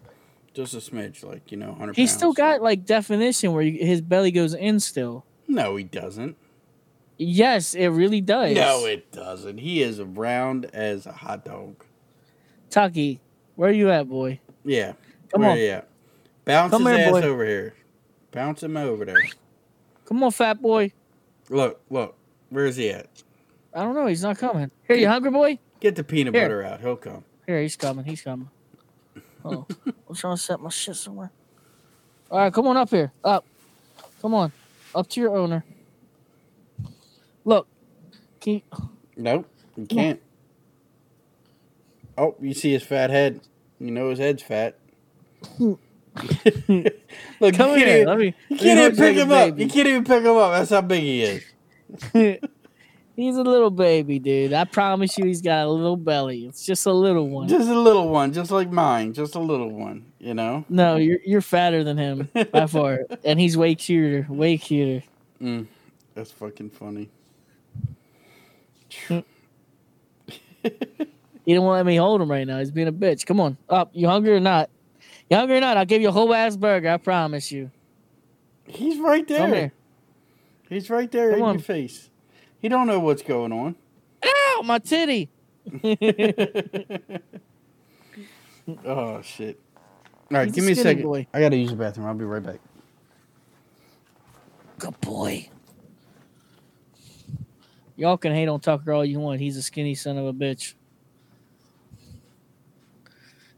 Just a smidge, like you know, hundred. He's still got like definition where you, his belly goes in still. No, he doesn't. Yes, it really does. No, it doesn't. He is round as a hot dog. Tucky, where are you at, boy? Yeah. Come Where on. he at? Bounce Come his here, ass boy. over here. Bounce him over there. Come on, fat boy. Look, look. Where's he at? I don't know. He's not coming. Here, you hungry, boy? Get the peanut Here. butter out. He'll come. Here, he's coming. He's coming. Oh, I'm trying to set my shit somewhere. All right, come on up here. Up. Come on. Up to your owner. Look. Can you, Nope, you can't. Oh, you see his fat head. You know his head's fat. Look, come you can't here. even- Let me. You can't even pick like a him up. You can't even pick him up. That's how big he is. he's a little baby, dude. I promise you, he's got a little belly. It's just a little one. Just a little one, just like mine. Just a little one, you know? No, you're you're fatter than him by far, and he's way cuter. Way cuter. Mm, that's fucking funny. He don't want to let me hold him right now. He's being a bitch. Come on, up. You hungry or not? You hungry or not? I'll give you a whole ass burger. I promise you. He's right Come there. here. He's right there Come in on. your face. He don't know what's going on. Ow, my titty. oh shit! All right, He's give me a second. boy. I gotta use the bathroom. I'll be right back. Good boy. Y'all can hate on Tucker all you want. He's a skinny son of a bitch.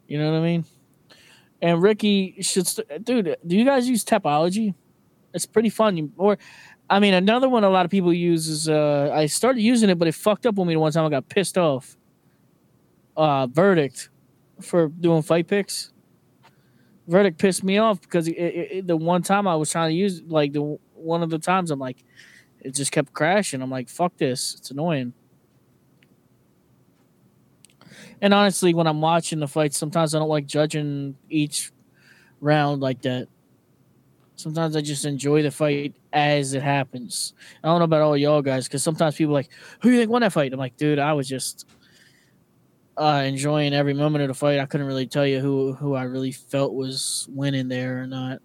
You know what I mean? And Ricky should, st- dude. Do you guys use Tapology? It's pretty fun. You- Or, I mean, another one a lot of people use is uh, I started using it, but it fucked up on me the one time. I got pissed off. Uh, verdict for doing fight picks. verdict pissed me off because it, it, it- the one time I was trying to use like the one of the times I'm like, it just kept crashing. I'm like, fuck this, it's annoying. And honestly, when I'm watching the fights, sometimes I don't like judging each round like that. Sometimes I just enjoy the fight as it happens. I don't know about all y'all guys because sometimes people like, "Who do you think won that fight?" I'm like, dude, I was just uh, enjoying every moment of the fight. I couldn't really tell you who who I really felt was winning there or not.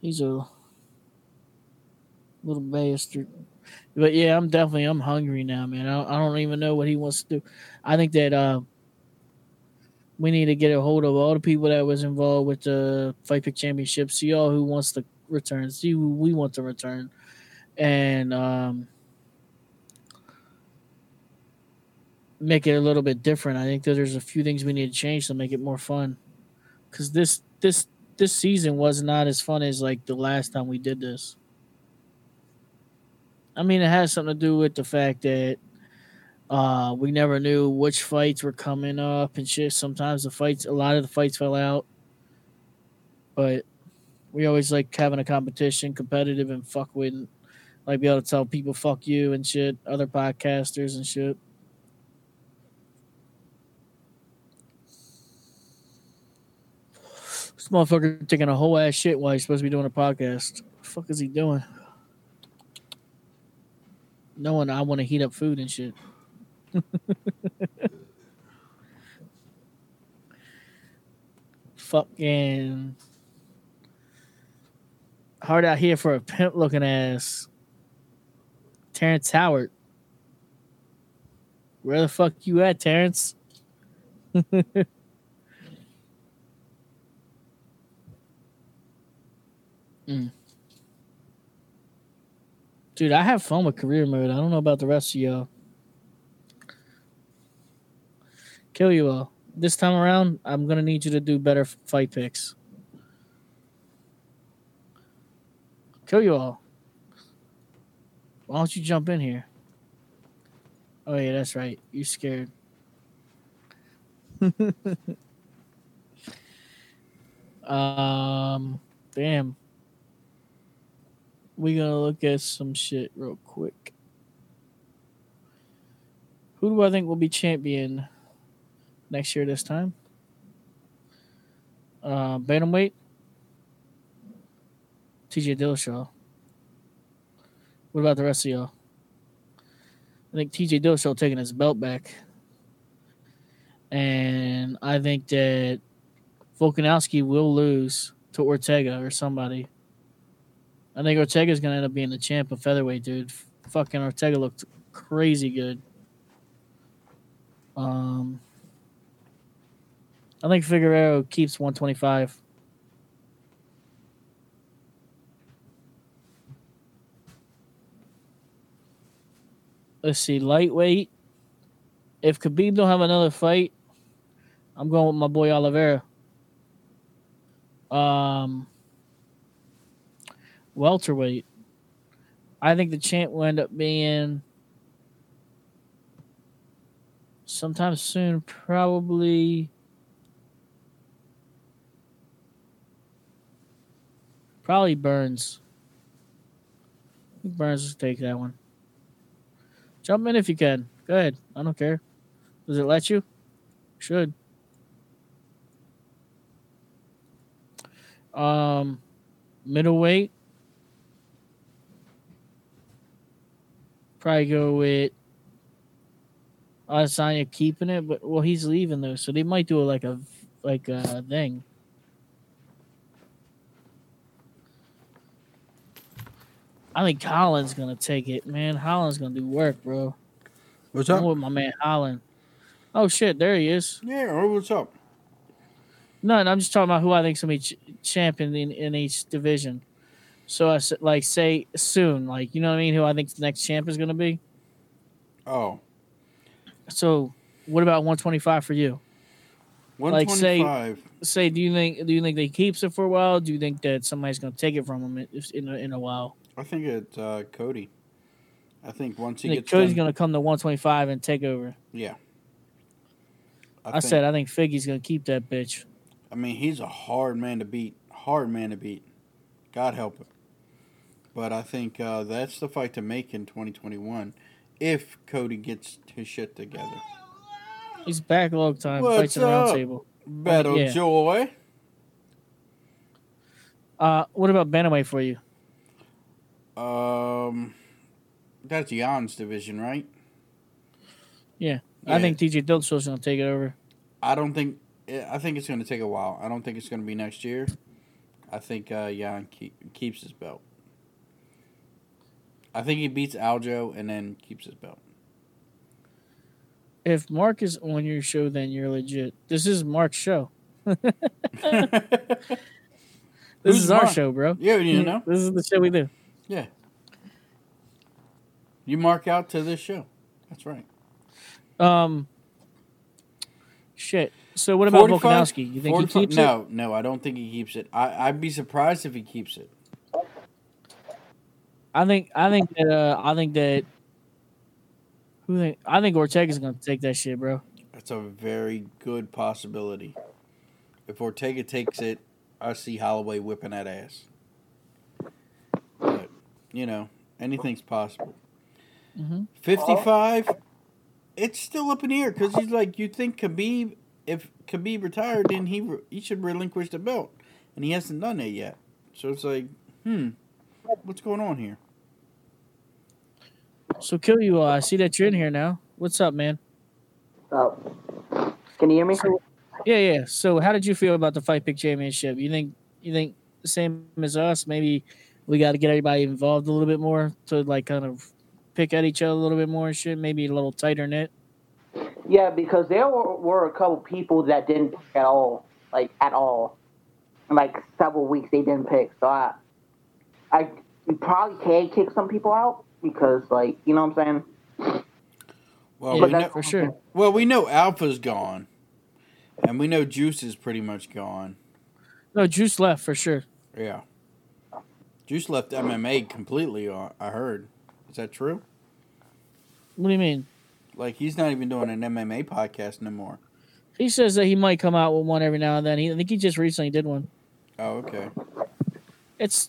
He's a little bastard. But yeah, I'm definitely I'm hungry now, man. I, I don't even know what he wants to do. I think that uh, we need to get a hold of all the people that was involved with the Fight Pick Championship. See all who wants to return. See who we want to return, and um, make it a little bit different. I think that there's a few things we need to change to make it more fun. Because this this this season was not as fun as like the last time we did this. I mean, it has something to do with the fact that uh, we never knew which fights were coming up and shit. Sometimes the fights, a lot of the fights fell out, but we always like having a competition, competitive, and fuck with, like be able to tell people fuck you and shit, other podcasters and shit. This motherfucker taking a whole ass shit while he's supposed to be doing a podcast. What the fuck is he doing? Knowing I want to heat up food and shit. Fucking hard out here for a pimp looking ass. Terrence Howard. Where the fuck you at, Terrence? Mm. Dude, I have fun with career mode. I don't know about the rest of y'all. Kill you all. This time around, I'm gonna need you to do better fight picks. Kill you all. Why don't you jump in here? Oh yeah, that's right. You scared. um, damn. We gonna look at some shit real quick. Who do I think will be champion next year this time? Uh, bantamweight. TJ Dillashaw. What about the rest of y'all? I think TJ Dillashaw taking his belt back, and I think that Volkanovski will lose to Ortega or somebody. I think Ortega's gonna end up being the champ of featherweight, dude. Fucking Ortega looked crazy good. Um, I think Figueiredo keeps 125. Let's see, lightweight. If Khabib don't have another fight, I'm going with my boy Oliveira. Um, welterweight. I think the champ will end up being sometime soon, probably. Probably Burns. Burns will take that one. Jump in if you can. Go ahead. I don't care. Does it let you? Should. Um, middleweight. Probably go with Adesanya keeping it, but well, he's leaving though, so they might do like a like a thing. I think Holland's gonna take it, man. Holland's gonna do work, bro. What's I'm up? with my man Holland. Oh shit, there he is. Yeah, what's up? No, I'm just talking about who I think's gonna be ch- champion in, in each division. So I s- like say soon, like you know what I mean. Who I think the next champ is gonna be. Oh, So what about 125 for you? Like, say- Say, do you think do you think they keeps it for a while? Do you think that somebody's gonna take it from him in in a, in a while? I think it's uh, Cody. I think once he I think gets Cody's done, gonna come to 125 and take over. yeah, I, think- said I think Figgy's gonna keep that bitch. I mean, he's a hard man to beat. Hard man to beat. God help him. But I think uh, that's the fight to make in 2021 if Cody gets his shit together. He's backlog time. What's fights in the round up? table. Battle Yeah. Joy. Uh, what about bantamweight for you? Um, that's Yan's division, right? Yeah, Yeah. I think TJ Dillashaw's gonna take it over. I don't think. I think it's going to take a while. I don't think it's going to be next year. I think uh, Jan keep, keeps his belt. I think he beats Aljo and then keeps his belt. If Mark is on your show, then you're legit. This is Mark's show. This Who's is our show, bro. Yeah, you know. This is the show we do. Yeah. You mark out to this show. That's right. Um, shit. So what about 45? Volkanovski? You think 45 he keeps it? no, no, I don't think he keeps it. I, I'd be surprised if he keeps it. I think I think that uh, I think that who think I think Ortega's gonna take that shit, bro. That's a very good possibility. If Ortega takes it, I see Holloway whipping that ass. But, you know, anything's possible. Mhm. 55, it's still up in the air because he's like, you think Khabib, if Khabib retired, then he, re- he should relinquish the belt. And he hasn't done that yet. So it's like, hmm, what's going on here? So kill you. Uh, I see that you're in here now. What's up, man? Oh. Can you hear me? Yeah, yeah. So how did you feel about the fight pick championship? You think you think the same as us? Maybe we got to get everybody involved a little bit more to like kind of pick at each other a little bit more and shit. Maybe a little tighter knit. Yeah, because there were, were a couple people that didn't pick at all, like at all. In like several weeks, they didn't pick. So I, I you probably can kick some people out because, like, you know what I'm saying? Well, Yeah, we know, for sure. well, we know Alpha's gone. And we know Juice is pretty much gone. No, Juice left for sure. Yeah. Juice left MMA completely, uh, I heard. Is that true? What do you mean? Like, he's not even doing an MMA podcast no more. He says that he might come out with one every now and then. He, I think he just recently did one. Oh, okay. It's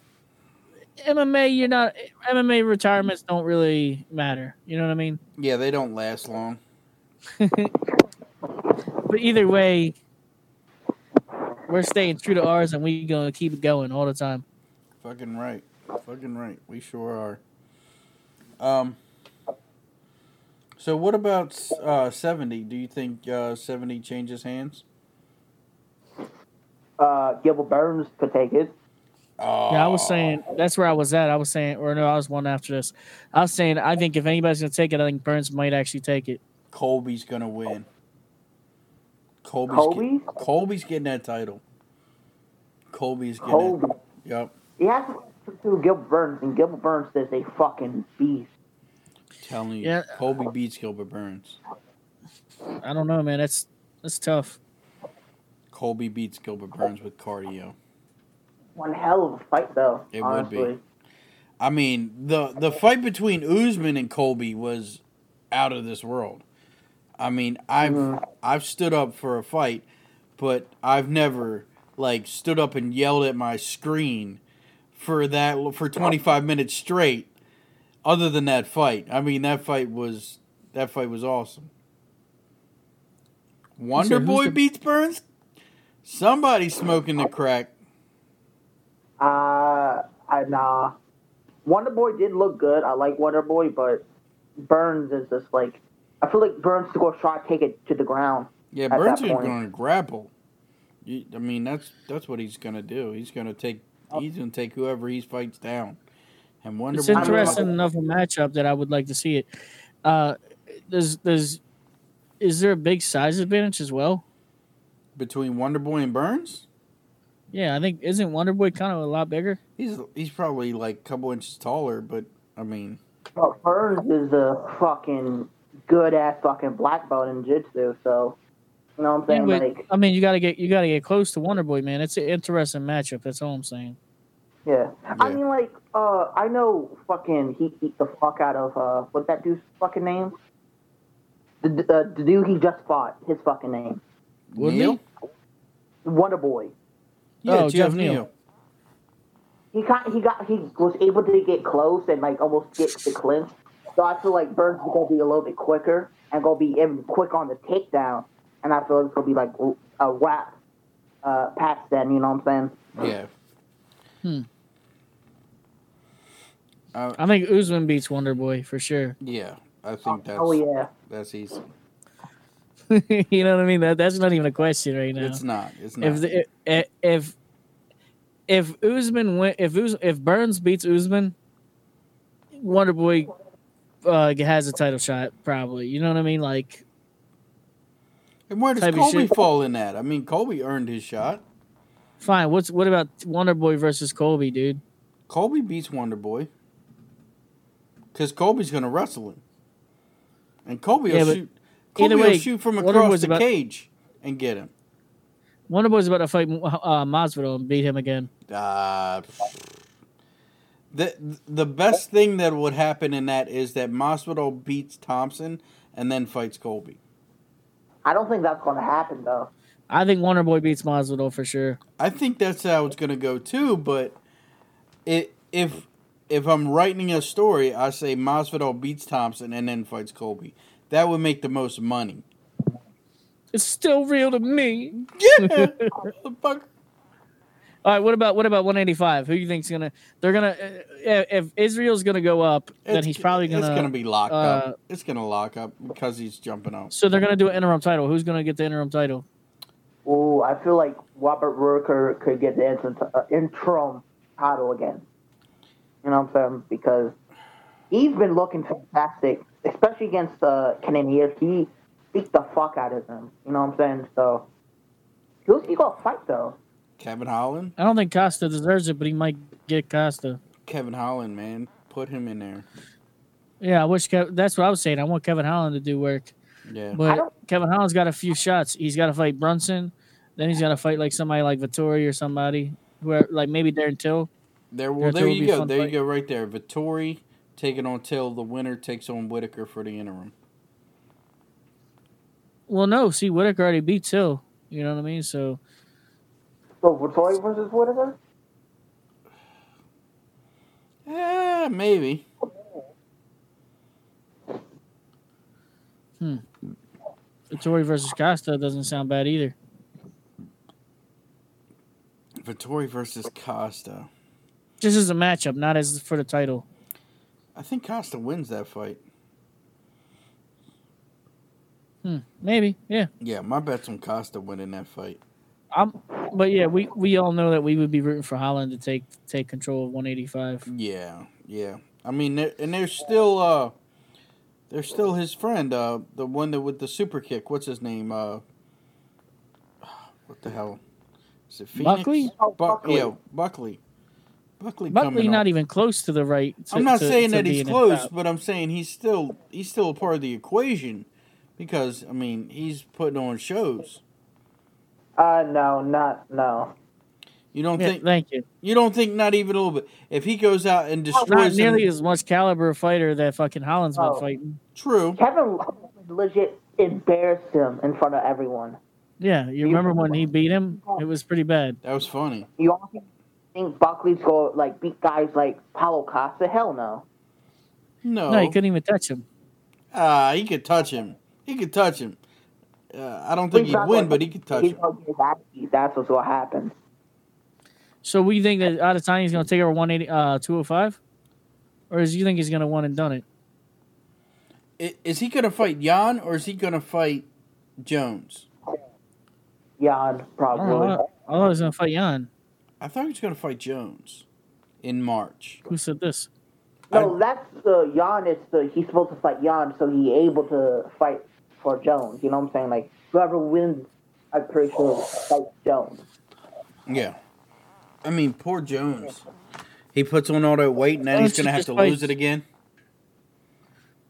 MMA. You're not MMA retirements don't really matter. You know what I mean? Yeah, they don't last long. But either way, we're staying true to ours, and we're gonna keep it going all the time. Fucking right. Fucking right. We sure are. Um. So what about uh, 70? Do you think uh, 70 changes hands? Uh, Gilbert Burns could take it. Oh, Yeah, I was saying that's where I was at. I was saying, or no, I was one after this. I was saying I think if anybody's gonna take it, I think Burns might actually take it. Colby's going to win. Colby's, Colby? Get, Colby's getting that title. Colby's getting Colby. it. Yep. He has to do Gilbert Burns, and Gilbert Burns is a fucking beast. Telling you. Yeah. Colby beats Gilbert Burns. I don't know, man. That's that's tough. Colby beats Gilbert Burns with cardio. One hell of a fight, though. It would be. I mean, the the fight between Usman and Colby was out of this world. I mean, I've Mhm. I've stood up for a fight, but I've never like stood up and yelled at my screen for that for 25 minutes straight other than that fight. I mean, that fight was that fight was awesome. Wonder who's Boy the- beats Burns? Somebody smoking the crack. Uh, I nah. Wonder Boy did look good. I like Wonder Boy, but Burns is just like I feel like Burns is going to try to take it to the ground. Yeah, Burns is going to grapple. I mean, that's that's what he's going to do. He's going to take he's going to take whoever he fights down. And Wonder It's Boy interesting enough a matchup that I would like to see it. Uh, does does is there a big size advantage as well? between Wonder Boy and Burns. Yeah, I think isn't Wonder Boy kind of a lot bigger? He's he's probably like a couple inches taller, but I mean, But Burns is a fucking good ass fucking black belt in jiu-jitsu, so you know what I'm Yeah, saying? but, like, I mean, you gotta get you gotta get close to Wonder Boy, man. It's an interesting matchup. That's all I'm saying. yeah. I mean, like, uh, I know fucking he beat the fuck out of uh, what that dude's fucking name? the, the, the dude he just fought, his fucking name, Neal? Wonder Boy. Yeah, Oh, Geoff Geoff Neal. Neal. He got he got he was able to get close and like almost get the clinch. So I feel like Burns is gonna be a little bit quicker and gonna be even quick on the takedown. And I feel it's gonna be like a wrap uh, past then. You know what I'm saying? Yeah. Hmm. Uh, I think Usman beats Wonder Boy for sure. yeah, I think that's oh yeah. that's easy. you know what I mean? That that's not even a question right now. It's not. It's not. if the, if if if Usman win, if Uz, if Burns beats Usman, Wonder Boy uh, has a title shot probably. You know what I mean? Like and where does Colby fall in that? I mean, Colby earned his shot. fine. What's what about Wonder Boy versus Colby, dude? Colby beats Wonder Boy because Colby's going to wrestle him, and Colby Yeah, will shoot. Colby way, will shoot from across the about- cage and get him. Wonder Boy's about to fight uh, Masvidal and beat him again. Uh, the the best thing that would happen in that is that Masvidal beats Thompson and then fights Colby. I don't think that's gonna happen though. I think Wonder Boy beats Masvidal for sure. I think that's how it's going to go too. But it, if if I'm writing a story, I say Masvidal beats Thompson and then fights Colby. That would make the most money. It's still real to me. Yeah, motherfucker. All right, what about what about 185? Who you think's gonna? They're gonna. Uh, if if Israel's gonna go up, then he's probably gonna. It's gonna be locked uh, up. It's gonna lock up because he's jumping out. So they're gonna do an interim title. Who's gonna get the interim title? Oh, I feel like Robert Whittaker could get the interim, uh, interim title again. You know what I'm saying? Because he's been looking fantastic, especially against the uh, Canadians. He beat the fuck out of them. You know what I'm saying? So who's he gonna fight though? Kevin Holland. I don't think Costa deserves it, but he might get Costa. Kevin Holland, man, put him in there. Yeah, I wish Kev- that's what I was saying. I want Kevin Holland to do work, Yeah. But Kevin Holland's got a few shots. He's got to fight Brunson, then he's got to fight like somebody like Vettori or somebody, where like maybe Darren Till. There, Yeah, well, it there would you go. fun There you go, right there. Vettori taking on Till. The winner takes on Whittaker for the interim. Well, no, see, Whittaker already beat Till. You know what I mean? So So Vettori versus Whittaker? Yeah, maybe. Hmm. Vettori versus Costa doesn't sound bad either. Vettori versus Costa. This is a matchup, not as for the title. I think Costa wins that fight. Hmm, maybe, yeah. Yeah, my bet's on Costa winning that fight. I'm, but yeah, we, we all know that we would be rooting for Holland to take take control of 185. Yeah, yeah. I mean, there- and there's still uh, there's still his friend, uh, the one that with the super kick. What's his name? Uh, what the hell? Is it Phoenix? Buckley? Oh, Buck- Buckley. yeah, Buckley. Buckley. Buckley not up. even close to the right. to- I'm not to- saying to that he's close, but I'm saying he's still he's still a part of the equation because I mean he's putting on shows. Uh, no, not no. You don't Yeah, think thank you. you don't think not even a little bit. If he goes out and destroys, Not destroys nearly them, as much caliber of fighter that fucking Holland's been Oh. fighting. true. Kevin legit embarrassed him in front of everyone. Yeah, you remember when he beat him? It was pretty bad. That was funny. You honestly think Buckley's going like beat guys like Paulo Costa? Hell no. No, No, he couldn't even touch him. Ah, he could touch him. He could touch him. Uh, I don't think he'd win, but he could touch He's him. gonna get his ass beat. That's what's gonna happen. So we think that out of time he's going to take over 180, uh, 205? Or is you think he's going to one and done it? I- Is he going to fight Jan or is he going to fight Jones? Jan I don't know. probably. I I thought he was going to fight Jan. I thought he was going to fight Jones in March. Who said this? No, that's the Jan. Is the he's supposed to fight Jan, so he able to fight for Jones. You know what I'm saying? Like whoever wins, I'm pretty sure fights Jones. Yeah. I mean, poor Jones. He puts on all that weight and then Why he's going to have to fight- lose it again.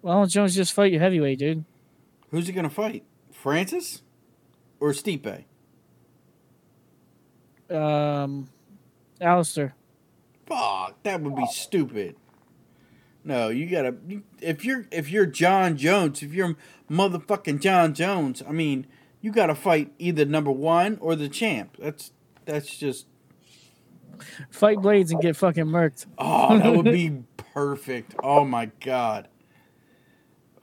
Why don't Jones just fight your heavyweight, dude? Who's he going to fight? Francis or Stipe? Um, Alistair. Fuck, that would be stupid. No, you gotta. If you're if you're Jon Jones, if you're motherfucking Jon Jones, I mean, you gotta fight either number one or the champ. That's that's just. Fight Blades and get fucking murked. Oh, that would be perfect. Oh my god.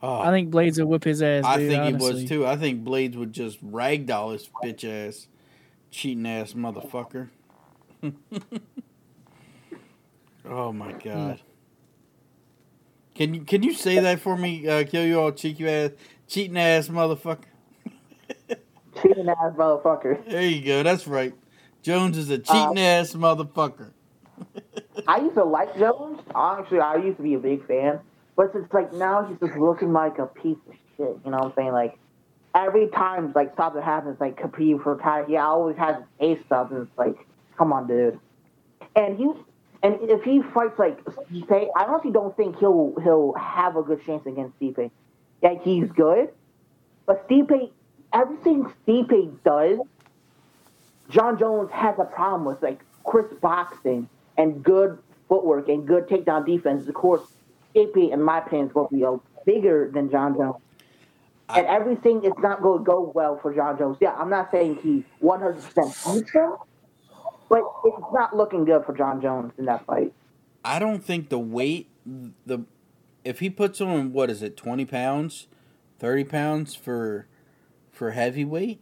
Oh, I think Blades would whip his ass. I dude, think he was too. I think Blades would just ragdoll his bitch ass, cheating ass motherfucker. oh my god. Can you can you say that for me? Uh, kill you all cheeky ass, cheating ass motherfucker. Cheating ass motherfucker. There you go. That's right. Jones is a cheating ass motherfucker. I used to like Jones. Honestly, I used to be a big fan. But it's like now he's just looking like a piece of shit. You know what I'm saying? Like every time like something happens, like Khabib for title, he always has ace stuff, and it's like, come on, dude. And he and if he fights like Stipe, I honestly don't think he'll he'll have a good chance against Stipe. Like he's good, but Stipe, everything Stipe does, Jon Jones has a problem with, like crisp boxing and good footwork and good takedown defense. Of course, Stipe, in my opinion, is going to be a bigger than Jon Jones. And everything is not going to go well for Jon Jones. Yeah, I'm not saying he 100% beats him, but it's not looking good for Jon Jones in that fight. I don't think the weight the if he puts on what is it twenty pounds, thirty pounds for for heavyweight.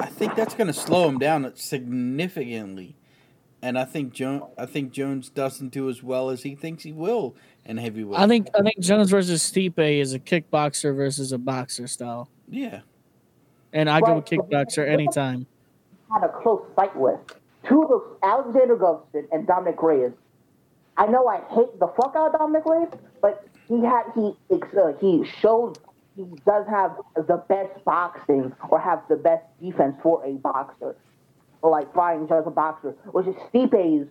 I think that's going to slow him down significantly, and I think Jones. I think Jones doesn't do as well as he thinks he will in heavyweight. I think I think Jones versus Stipe is a kickboxer versus a boxer style, yeah, and I go Right. kickboxer anytime. Had a close fight with two of those Alexander Gustafsson and Dominic Reyes. I know I hate the fuck out of Dominic Reyes, but he had he uh, he showed he does have the best boxing or have the best defense for a boxer, or like fighting as a boxer, which is Stipe's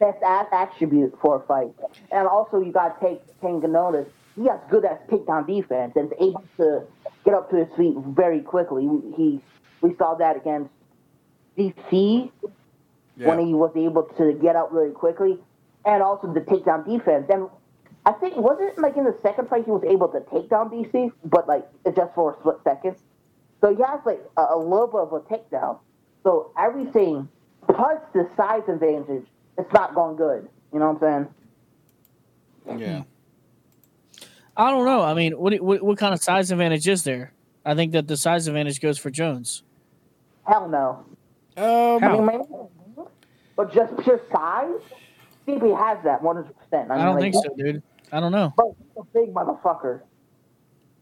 best attribute for a fight. And also you got to take notice he has good at takedown defense and is able to get up to his feet very quickly. He we saw that against DC yeah. when he was able to get out really quickly, and also the takedown defense. And I think was it like in the second fight he was able to take down DC, but like just for a split second. So he has like a, a little bit of a takedown. So everything plus the size advantage, it's not going good. You know what I'm saying? yeah. I don't know. I mean, what, what what kind of size advantage is there? I think that the size advantage goes for Jones. Hell no. Um, I mean, maybe, but just pure size, CP has that 100. percent I don't think so, dude. I don't know. But he's a big motherfucker.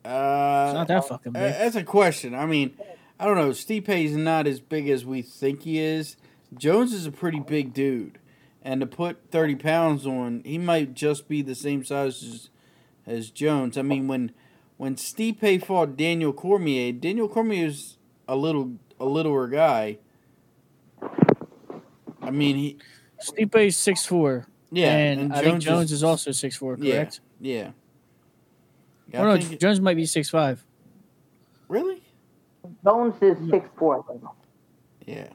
Uh, It's not that fucking Uh, big. That's a question. I mean, I don't know. Stipe's not as big as we think he is. Jones is a pretty big dude, and to put thirty pounds on, he might just be the same size as as Jones. I mean, when when Stipe fought Daniel Cormier, Daniel Cormier is a little a littler guy. I mean, he Stipe's six four. yeah, and, I think Jones is, also six four, yeah, correct? yeah. Oh, I no, think- Jones might be six five. really? Jones is six four, Yeah.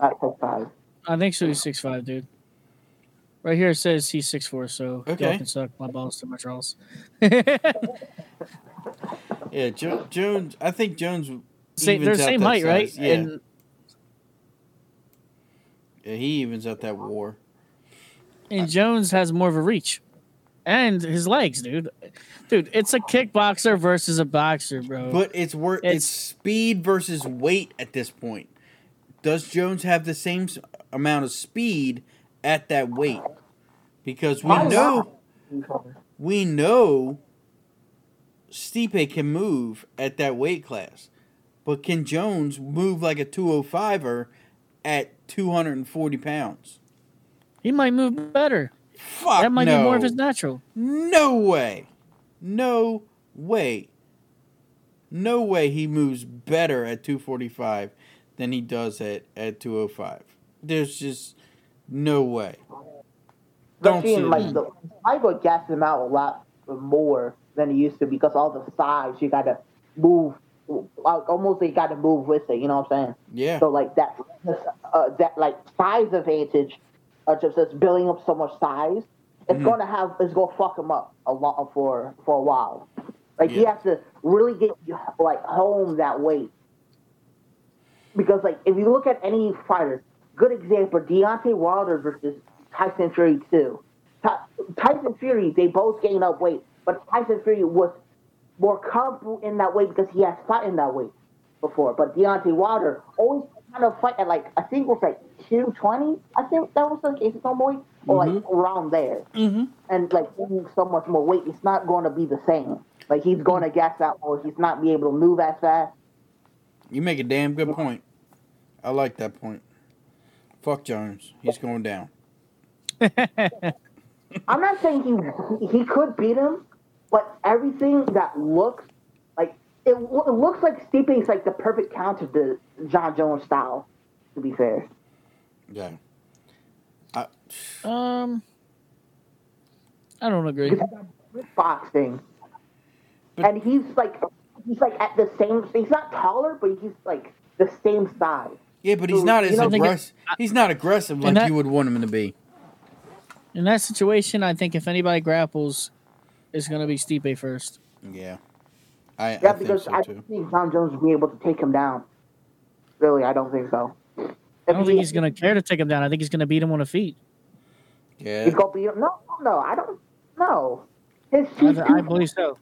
Not six five. I think so. He's six five, dude. Right here it says he's six four, so Okay. y'all can suck my balls to my draws. Yeah, jo- Jones. I think Jones. Same, they're the same that height, right? Yeah, And yeah, he evens out that war. and Jones has more of a reach, and his legs, dude. Dude, it's a kickboxer versus a boxer, bro. But it's worth it's, It's- speed versus weight at this point. Does Jones have the same amount of speed at that weight? Because we know we know Stipe can move at that weight class. But can Jones move like a 205er at 240 pounds? he might move better. Fuck that might no. be more of his natural. No way. No way. No way he moves better at 245 than he does at, at 205. There's just no way. Don't Especially see in it. like the Michael gassed him out a lot more than he used to because all the size you gotta move like almost they gotta move with it, you know what I'm saying? Yeah. So like that uh, that like size advantage of just, just building up so much size it's Mhm. gonna have it's gonna fuck him up a lot for for a while. Like he Yeah. has to really get like home that weight. Because like if you look at any fighter, good example, Deontay Wilder versus Tyson Fury too. Tyson Fury, they both gained up weight, but Tyson Fury was more comfortable in that weight because he has fought in that weight before. But Deontay Wilder always kind of fight at like I think it was like two twenty. I think that was like his normal weight, or like around there. Mm-hmm. And like so much more weight, it's not going to be the same. Like he's going to gas out, or he's not be able to move as fast. You make a damn good point. I like that point. Fuck Jones. He's going down. I'm not saying he he could beat him, but everything that looks like it, it looks like Stipe is like the perfect counter to Jon Jones style. To be fair, Yeah. Um, I don't agree. because he boxing, But- and he's like he's like at the same. He's not taller, but he's like the same size. Yeah, but he's So, not you as know, aggressive. He's not aggressive like that- you would want him to be. In that situation, I think if anybody grapples, it's gonna be Stipe first. Yeah. I, I Yeah, think because so I don't think Jon Jones will be able to take him down. Really, I don't think so. I don't think he's gonna care to take him down. I think he's gonna beat him on the feet. Yeah. He's gonna beat him. No, no, I don't. No, his I, he's I believe so.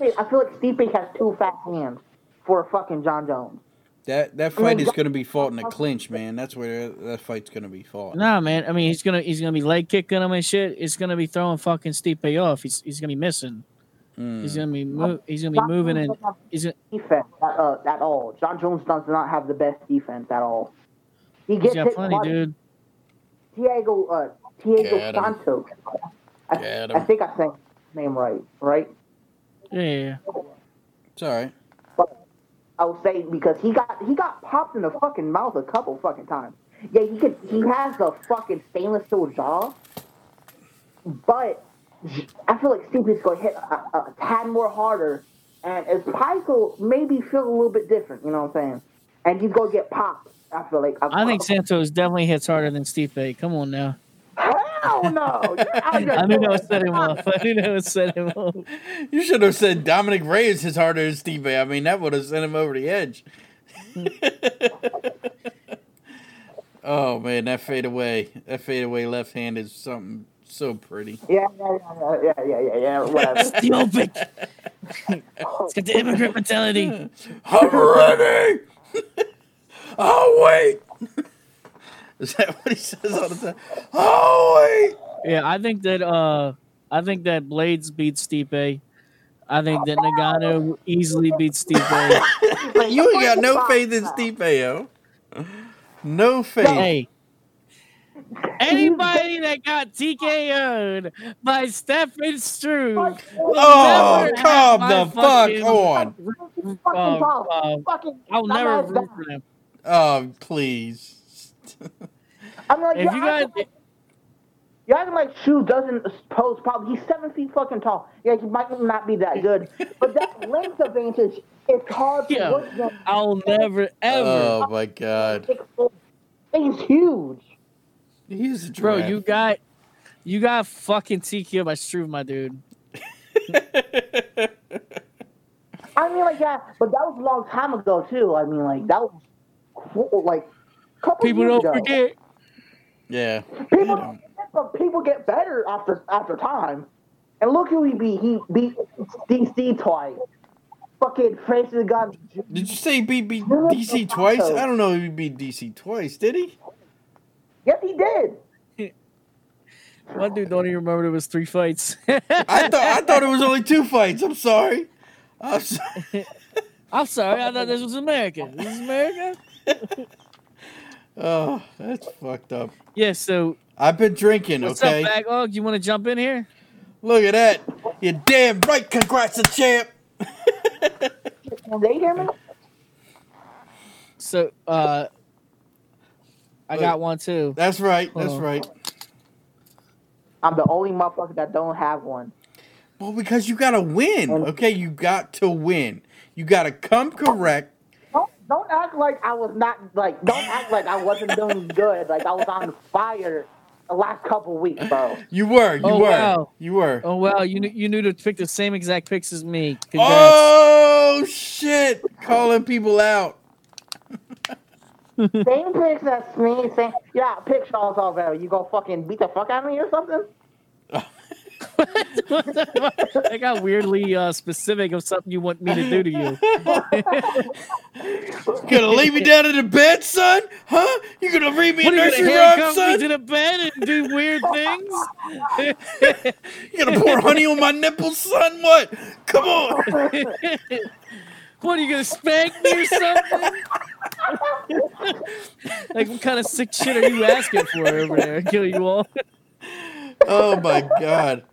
I feel like Stipe has two fat hands for fucking Jon Jones. That that I mean, fight is going to be fought in a clinch, man. That's where that fight's going to be fought. Nah, man. I mean, he's gonna he's gonna be leg kicking him and shit. It's gonna be throwing fucking Stipe off. He's he's gonna be missing. Mm. He's gonna be mo- he's gonna be John moving Jones and he's gonna, defense at, uh, at all. Jon Jones does not have the best defense at all. He he's gets got plenty, hard. dude. Diego uh, Diego Get. Santos. I, Get I him. think I said his name right, right? Yeah, yeah, yeah. It's all right. I will say because he got he got popped in the fucking mouth a couple fucking times. Yeah, he could he has a fucking stainless steel jaw, but I feel like Stipe's gonna hit a, a tad more harder, and pies will maybe feel a little bit different. You know what I'm saying? And he's gonna get popped. I feel like I think Santos definitely hits harder than Stipe. Come on now. Hell no! You're out I knew that would set him off. I knew that would set him off. You should have said Dominic Reyes is harder than Steve. I mean, that would have sent him over the edge. oh man, that fade away, that fade away left hand is something so pretty. Yeah, yeah, yeah, yeah, yeah, yeah, yeah. Whatever. Stupid. It's got the immigrant mentality. I'm ready. I'll wait. Is that what he says all the time? I'll. Yeah, I think that uh I think that Blades beats Stipe. I think that Ngannou easily beats Stipe. You ain't got no faith in Stipe, yo. No faith. hey. Anybody that got TKO'd by Stefan Struve. Oh, never calm the my fuck on. fucking Uh, uh. I'll never dumbass root for them. Oh, please. I'm like, If you're you guys, acting, you're acting like Shu doesn't pose problem. He's seven feet fucking tall. Yeah, he might not be that good, but that length advantage is hard to Yeah. work against. I'll never ever, Oh my god. He's huge. He's a bro. You got, you got fucking TKO by Struve, my dude. I mean, like, yeah, but that was a long time ago too. I mean, like, that was cool, like a couple People years don't ago. forget. Yeah. People, um, but people get better after after time. And look who he beat. He beat DC twice. Fucking Francis got. Did you say he beat, beat DC twice? I don't know if he beat DC twice, did he? Yes, he did. My dude don't even remember there was three fights. I thought I thought it was only two fights. I'm sorry. I'm sorry. I'm sorry, I thought this was America. This is America. Oh, that's fucked up. Yeah. So I've been drinking, what's okay? up, Backlog? You want to jump in here? Look at that. You're damn right. Congrats, the champ. Can they hear me? So, uh, I got one too. That's right. That's right. I'm the only motherfucker that don't have one. Well, because you gotta win, okay? You got to win. You gotta come correct. Don't don't act like I was not like. Don't act like I wasn't doing good. Like I was on fire the last couple weeks, bro. You were, you Oh, were, wow. you were. Oh wow, you knew you knew to pick the same exact picks as me. Congrats. Oh shit! Calling people out. same picks as me. Same. Yeah, pick Charles Oliveira. You go fucking beat the fuck out of me or something? I got weirdly uh, specific of something you want me to do to you. Gonna lay me down in the bed, son? Huh? You gonna read me a What you nursery gonna rhyme, handcuff me son? to the bed and do weird things? You gonna pour honey on my nipples, son? What? Come on. What are you gonna spank me or something? like what kind of sick shit are you asking for over there? Kill you all. Oh my god.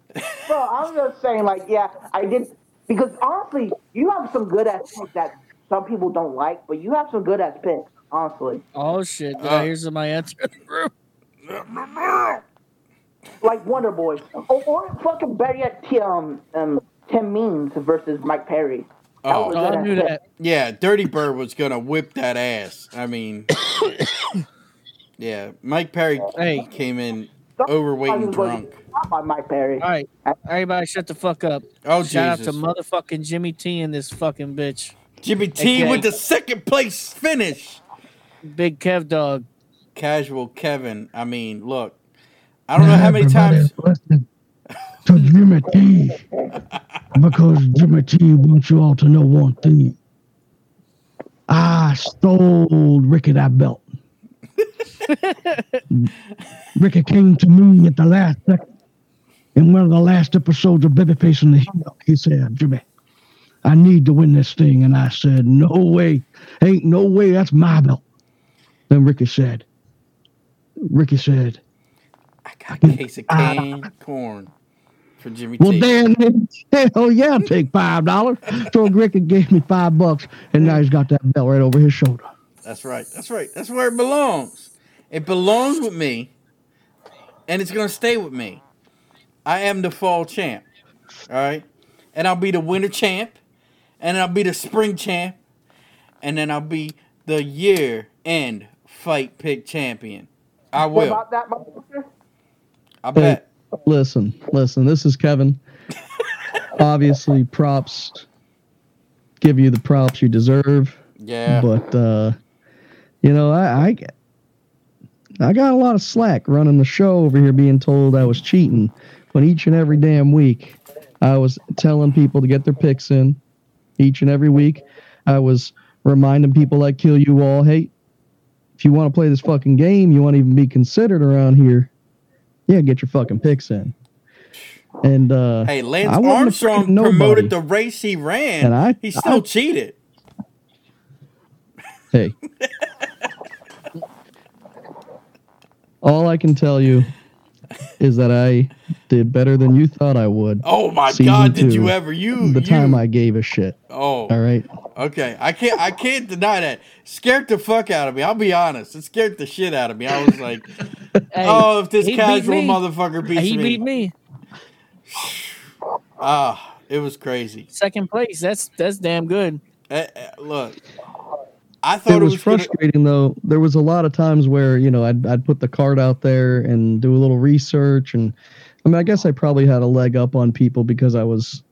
Bro, I'm just saying, like, yeah, I did because honestly, you have some good ass picks that some people don't like, but you have some good ass picks, honestly. Oh shit! Did Uh, I hear my answer? Like Wonder Boy, or, or fucking better yet, T- um, um, Tim Means versus Mike Perry. That Oh. was a Oh, good I knew that. Yeah, Dirty Bird was gonna whip that ass. I mean, yeah, Mike Perry Hey. came in Don't- overweight I and was going drunk. to- by Mike Perry. All right, everybody, shut the fuck up. Oh Shout Jesus! out to motherfucking Jimmy T and this fucking bitch, Jimmy T Okay. with the second place finish. Big Kev dog. Casual Kevin. I mean, look, I don't know how many Everybody times. listen to Jimmy T because Jimmy T wants you all to know one thing. I stole Ricky that belt. Ricky came to me at the last second in one of the last episodes of Babyface in the Hill. He said, Jimmy, I need to win this thing. And I said, No way. Ain't no way. That's my belt. Then Ricky said, Ricky said, I got a case of canned corn for Jimmy Well, T. then, hell yeah, I'll take five dollars. So Ricky gave me five bucks, and now he's got that belt right over his shoulder. That's right. That's right. That's where it belongs. It belongs with me, and it's gonna stay with me. I am the fall champ. All right, and I'll be the winter champ, and I'll be the spring champ, and then I'll be the year end fight pick champion. I will. What will. about that motherfucker? I bet. Listen, listen. This is Kevin. Obviously, props. Give you the props you deserve, Yeah. but uh, you know, I, I I got a lot of slack running the show over here, being told I was cheating when each and every damn week I was telling people to get their picks in. Each and every week, I was reminding people like Kill You All, hey, if you want to play this fucking game, you want to even be considered around here, yeah, get your fucking picks in. And uh, Hey, Lance I wasn't afraid of Armstrong promoted the race he ran. And I- he still I- cheated. hey, all I can tell you is that I did better than you thought I would. Oh my Season God! Did two, you ever? You the you, time I gave a shit. Oh, All right. Okay, I can't. I can't deny that. Scared the fuck out of me. I'll be honest. It scared the shit out of me. I was like, Hey, "Oh, if this he beat casual me. motherfucker beats he me, beat me. ah, it was crazy." Second place. That's that's damn good. Eh, eh, look, I thought It it was was, gonna- frustrating though. There was a lot of times where you know I'd I'd put the card out there and do a little research, and I mean I guess I probably had a leg up on people because I was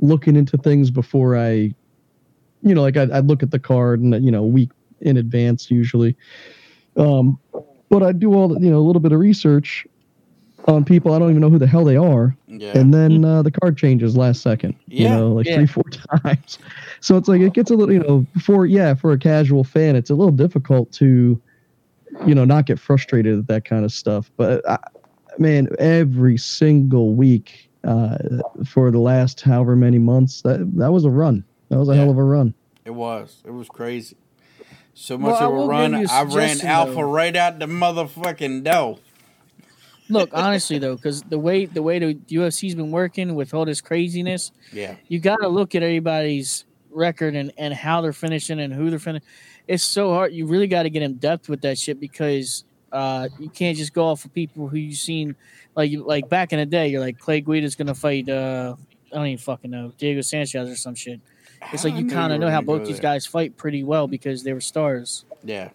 looking into things before I, you know, like I'd, I'd look at the card and you know a week in advance usually. Um, but I'd do all the, you know a little bit of research on people I don't even know who the hell they are, yeah, and then uh, the card changes last second. You know, like yeah. three, four times. So it's like it gets a little, you know, for yeah, for a casual fan, it's a little difficult to, you know, not get frustrated at that kind of stuff. But I, man, every single week uh, for the last however many months, that that was a run. That was a Yeah. hell of a run. it was. It was crazy. So much Well, of a run. give you a I ran Alpha though. right out the motherfucking dough. Look, honestly though, because the way the way the UFC's been working with all this craziness, Yeah, you got to look at everybody's record and, and how they're finishing and who they're finishing. It's so hard. You really got to get in depth with that shit because uh, you can't just go off of people who you've seen. Like like back in the day, you're like Clay Guida's gonna fight. Uh, I don't even fucking know Diego Sanchez or some shit. It's like you kind of were know how both these guys fight pretty well because they were stars. Yeah,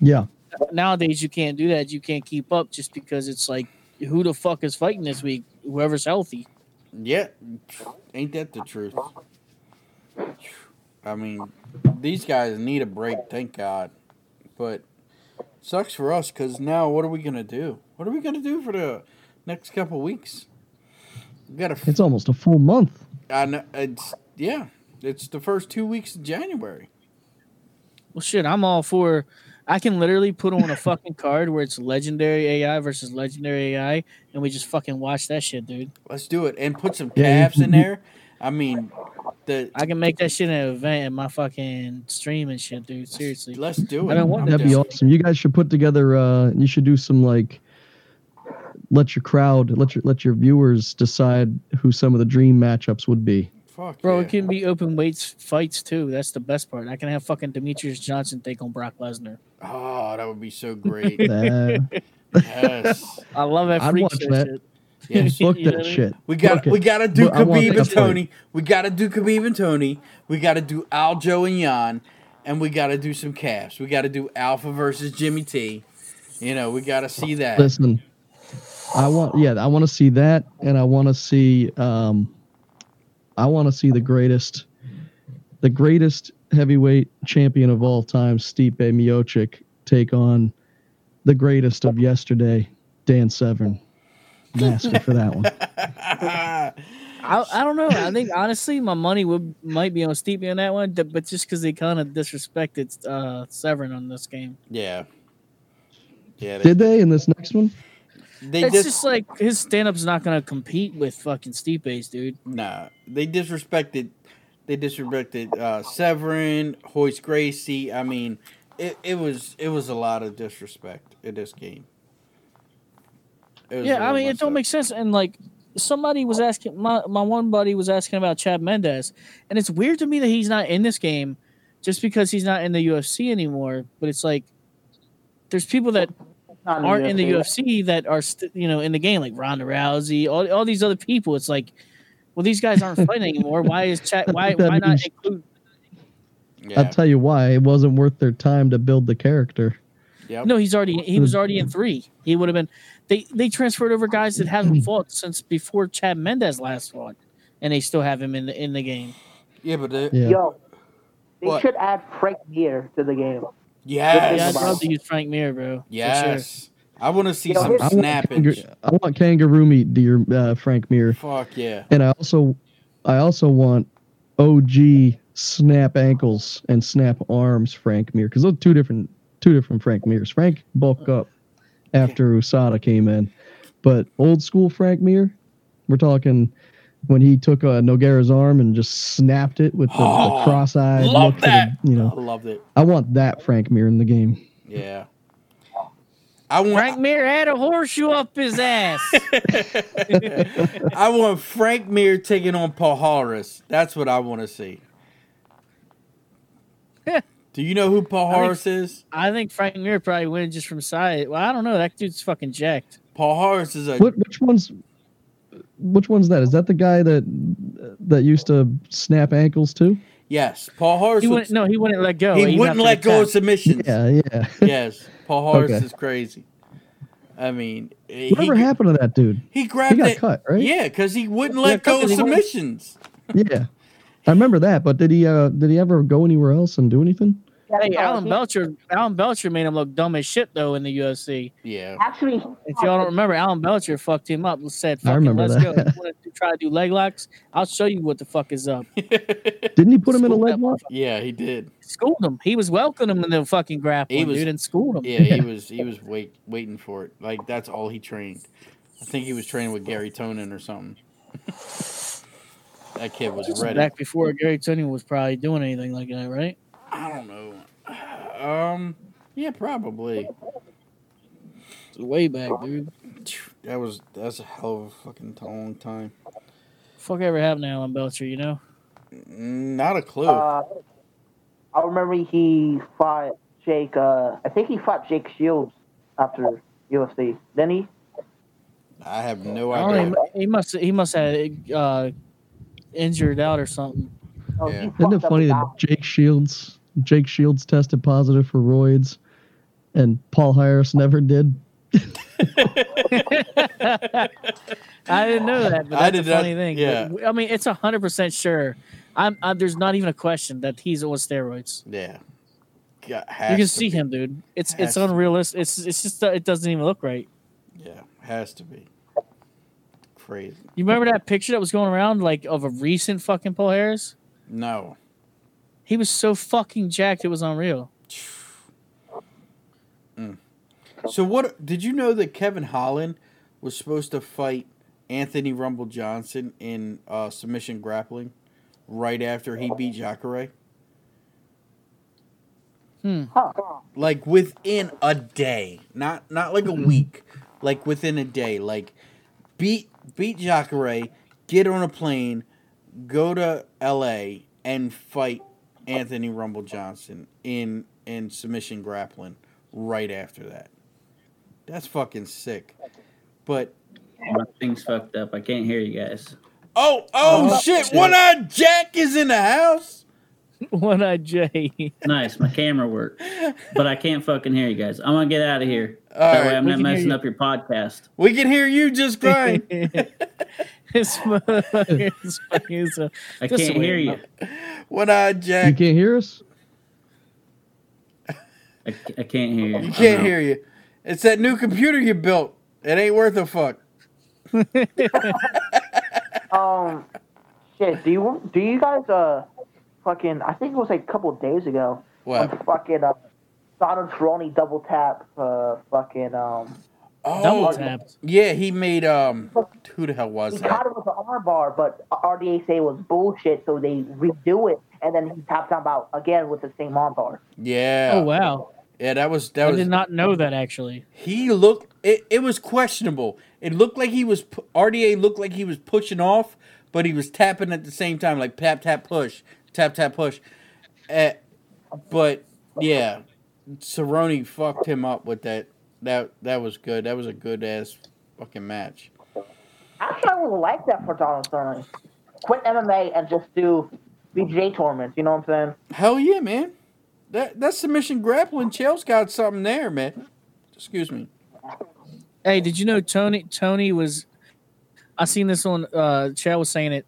Yeah, nowadays you can't do that. You can't keep up just because it's like who the fuck is fighting this week? Whoever's healthy. Yeah, ain't that the truth? I mean, these guys need a break, thank God. But sucks for us because now what are we gonna do? What are we gonna do for the next couple weeks? We gotta. It's almost a full month. I know it's yeah. It's the first two weeks of January. Well, shit, I'm all for. I can literally put on a fucking card where it's legendary AI versus legendary AI, and we just fucking watch that shit, dude. Let's do it and put some Yeah, you calves in there. I mean, the I can make that shit an event in my fucking stream and shit, dude. Seriously. let's do it. I've been wanting I'm That'd be down. awesome. You guys should put together. Uh, you should do some like. Let your crowd, let your let your viewers decide who some of the dream matchups would be. Fuck Bro, yeah. it can be open weights fights too. That's the best part. I can have fucking Demetrious Johnson take on Brock Lesnar. Oh, that would be so great. Yes. I love that I'd freak watch show that. shit. Yes. book You know that what shit. We got we gotta do But Khabib and. Tony. We got to do Khabib and Tony. We got to do Aljo and Jan, and we got to do some calves. We got to do Alpha versus Jimmy T. You know, we got to see that. Listen, I want yeah, I want to see that, and I want to see um, I want to see the greatest, the greatest heavyweight champion of all time, Stipe Miocic, take on the greatest of yesterday, Dan Severn. Master for that one. I, I don't know. I think honestly, my money would might be on Stipe on that one, but just because they kind of disrespected uh, Severn on this game, yeah. Yeah. They, Did they in this next one? They it's dis- just like his stand up's not gonna compete with fucking Stipe's, dude. nah. They disrespected. They disrespected uh, Severn, Royce Gracie. I mean, it, it was it was a lot of disrespect in this game. Yeah, I mean, it don't up. make sense. And like, somebody was asking my my one buddy was asking about Chad Mendes, and it's weird to me that he's not in this game, just because he's not in the UFC anymore. But it's like, there's people that Not aren't in the UFC that are st- you know in the game, like Ronda Rousey, all, all these other people. It's like, well, these guys aren't fighting anymore. Why is Chad? Why why not means- include? Yeah. I'll tell you why. It wasn't worth their time to build the character. Yep. No, he's already he was already in three. He would have been. They they transferred over guys that haven't fought since before Chad Mendes last fought, and they still have him in the in the game. Yeah, but the, Yeah. Yo, they What? should add Frank Mir to the game. Yes, Yeah, I'd Yes. love to use Frank Mir, bro. for yes. I want to see Yo, some his- I want, I want kangaroo meat, dear uh, Frank Mir. Fuck yeah. And I also I also want OG snap ankles and snap arms Frank Mir because those are two different two different Frank Mirs. Frank bulked up after USADA came in, but old school Frank Mir, we're talking when he took uh, Nogueira's arm and just snapped it with the, Oh, the cross-eyed love look. to that. The, you I know, loved it. I want that Frank Mir in the game. Yeah. I want Frank Mir had a horseshoe up his ass. I want Frank Mir taking on Paul Harris. That's what I want to see. Do you know who Paul I think- is? I think Frank Mir probably wins just from side. Well, I don't know. That dude's fucking jacked. Paul Harris is a What which one's which one's that? Is that the guy that that used to snap ankles too? yes. Paul Harris. He would- wouldn't. No, he wouldn't let go. he even wouldn't let go of submissions. Yeah, yeah. Yes. Paul Harris Okay. is crazy. I mean, he, Whatever happened to that dude? he grabbed He got it. cut, right? Yeah, because he wouldn't let cut go of submissions. Yeah, I remember that. But did he? Uh, did he ever go anywhere else and do anything? Hey, Alan Belcher. Alan Belcher made him look dumb as shit though in the UFC. Yeah. Actually, If y'all don't remember, Alan Belcher fucked him up. Said, I "Fucking remember let's that. go. You want to try to do leg locks? I'll show you what the fuck is up." Didn't he put him in a leg lock? yeah, he did. Schooled him. He was welcoming him in the fucking grappling, He was- dude, and schooled him. Yeah, he was he was wait waiting for it. Like that's all he trained. I think he was training with Gary Tonon or something. that kid was This ready. back before Gary Tonon was probably doing anything like that, right? I don't know. Um, yeah, probably. It way back, dude. That was that's a hell of a fucking long time. Fuck ever happened to Alan Belcher, you know? Mm, Not a clue. uh, I remember he fought Jake. Uh, I think he fought Jake Shields after UFC. Then he. I have no I idea. know, he, he must he must have uh, injured out or something. Oh, Yeah. Isn't it funny that. Jake Shields, Jake Shields tested positive for roids, and Paul Harris never did. I didn't know that, but I that's did a funny not- thing. yeah. I mean, it's hundred percent sure. I'm, i there's not even a question that he's on steroids. Yeah. Got- You can see be. him, dude. It's Has it's unrealistic. It's it's just uh, it doesn't even look right. Yeah, has to be. Crazy. You remember that picture that was going around like of a recent fucking Paul Harris? No. He was so fucking jacked, it was unreal. So what did you know that Kevin Holland was supposed to fight Anthony Rumble Johnson in uh, submission grappling right after he beat Jacare? Huh. Like within a day, not not like a week, like within a day. Like beat beat Jacare, get on a plane, go to L.A. and fight Anthony Rumble Johnson in in submission grappling right after that. That's fucking sick. But My thing's fucked up. I can't hear you guys. oh oh, Oh, shit, shit. one eyed Jack is in the house. One eyed J. Nice, my camera worked, but I can't fucking hear you guys. I'm gonna get out of here. All that right, way I'm we not messing up your podcast. We can hear you just crying. This motherfucker is funny as a- I can't hear you. one eyed Jack. You can't hear us? I, I can't hear you. You can't hear you. It's that new computer you built. It ain't worth a fuck. Um, shit. Do you want? Do you guys uh, fucking? I think it was like a couple of days ago. What? When fucking uh, Donald Cerrone double tap. Uh, fucking um. Double Oh, tapped. yeah, he made um. Who the hell was He that? caught it with an armbar, but RDA say it was bullshit, so they redo it, and then he tapped him out again with the same armbar. Yeah. Oh wow. Yeah, that was that I was. did not know that actually. He looked. It, it was questionable. It looked like he was RDA looked like he was pushing off, but he was tapping at the same time, like tap tap push, tap tap push. Uh, but yeah, Cerrone fucked him up with that. That that was good. That was a good ass fucking match. Actually, I would like that for Donald Cerrone. Quit MMA and just do BJJ tournaments. You know what I'm saying? Hell yeah, man. That that submission grappling. Chael's got something there, man. Excuse me. Hey, did you know Tony Tony was I seen this on uh Chad was saying it.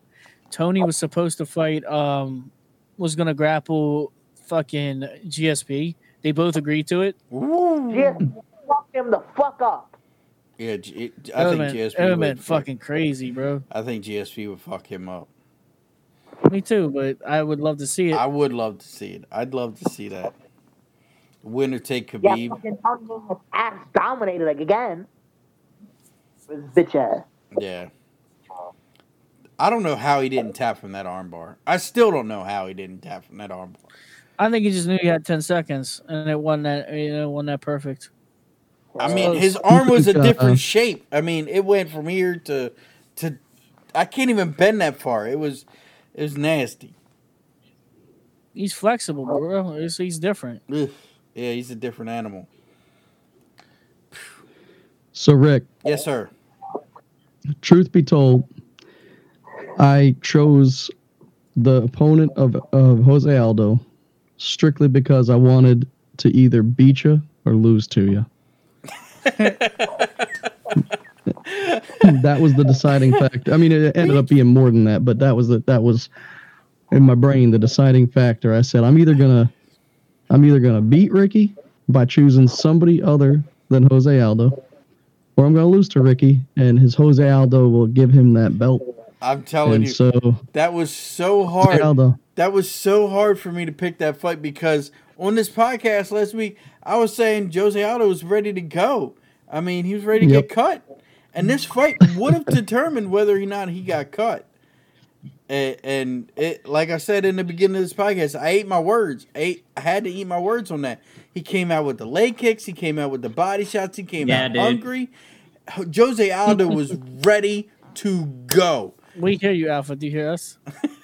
Tony was supposed to fight um was gonna grapple fucking GSP. They both agreed to it. Ooh. Just fuck him the fuck up. Yeah, G- it, That I would've think been- GSP that would've been fucking crazy, bro. I think GSP would fuck him up. Me too, but I would love to see it. I would love to see it. I'd love to see that. Winner take Yeah, Khabib. fucking Tony ass dominated like again. With bitch ass. Yeah. I don't know how he didn't tap from that armbar. I still don't know how he didn't tap from that armbar. I think he just knew he had ten seconds and it wasn't that you know, wasn't that perfect. I mean, oh, his arm was a different shape. I mean, it went from here to to. I can't even bend that far. It was, it was nasty. He's flexible, bro. He's, he's different. Yeah, he's a different animal. So, Rick, Yes, sir. truth be told, I chose the opponent of, of Jose Aldo strictly because I wanted to either beat you or lose to you. That was the deciding factor. I mean, it ended up being more than that, but that was the, that was in my brain the deciding factor. I said I'm either gonna I'm either gonna beat Ricky by choosing somebody other than Jose Aldo, or I'm gonna lose to Ricky, and his Jose Aldo will give him that belt. I'm telling And you, so that was so hard. Aldo, that was so hard for me to pick that fight because on this podcast last week, I was saying Jose Aldo was ready to go. I mean, he was ready to Yep. get cut, and this fight would have determined whether or not he got cut. And, and it, like I said in the beginning of this podcast, I ate my words. I, ate, I had to eat my words on that. He came out with the leg kicks. He came out with the body shots. He came Yeah, out dude. hungry. Jose Aldo was ready to go. We hear you, Alpha. Do you hear us?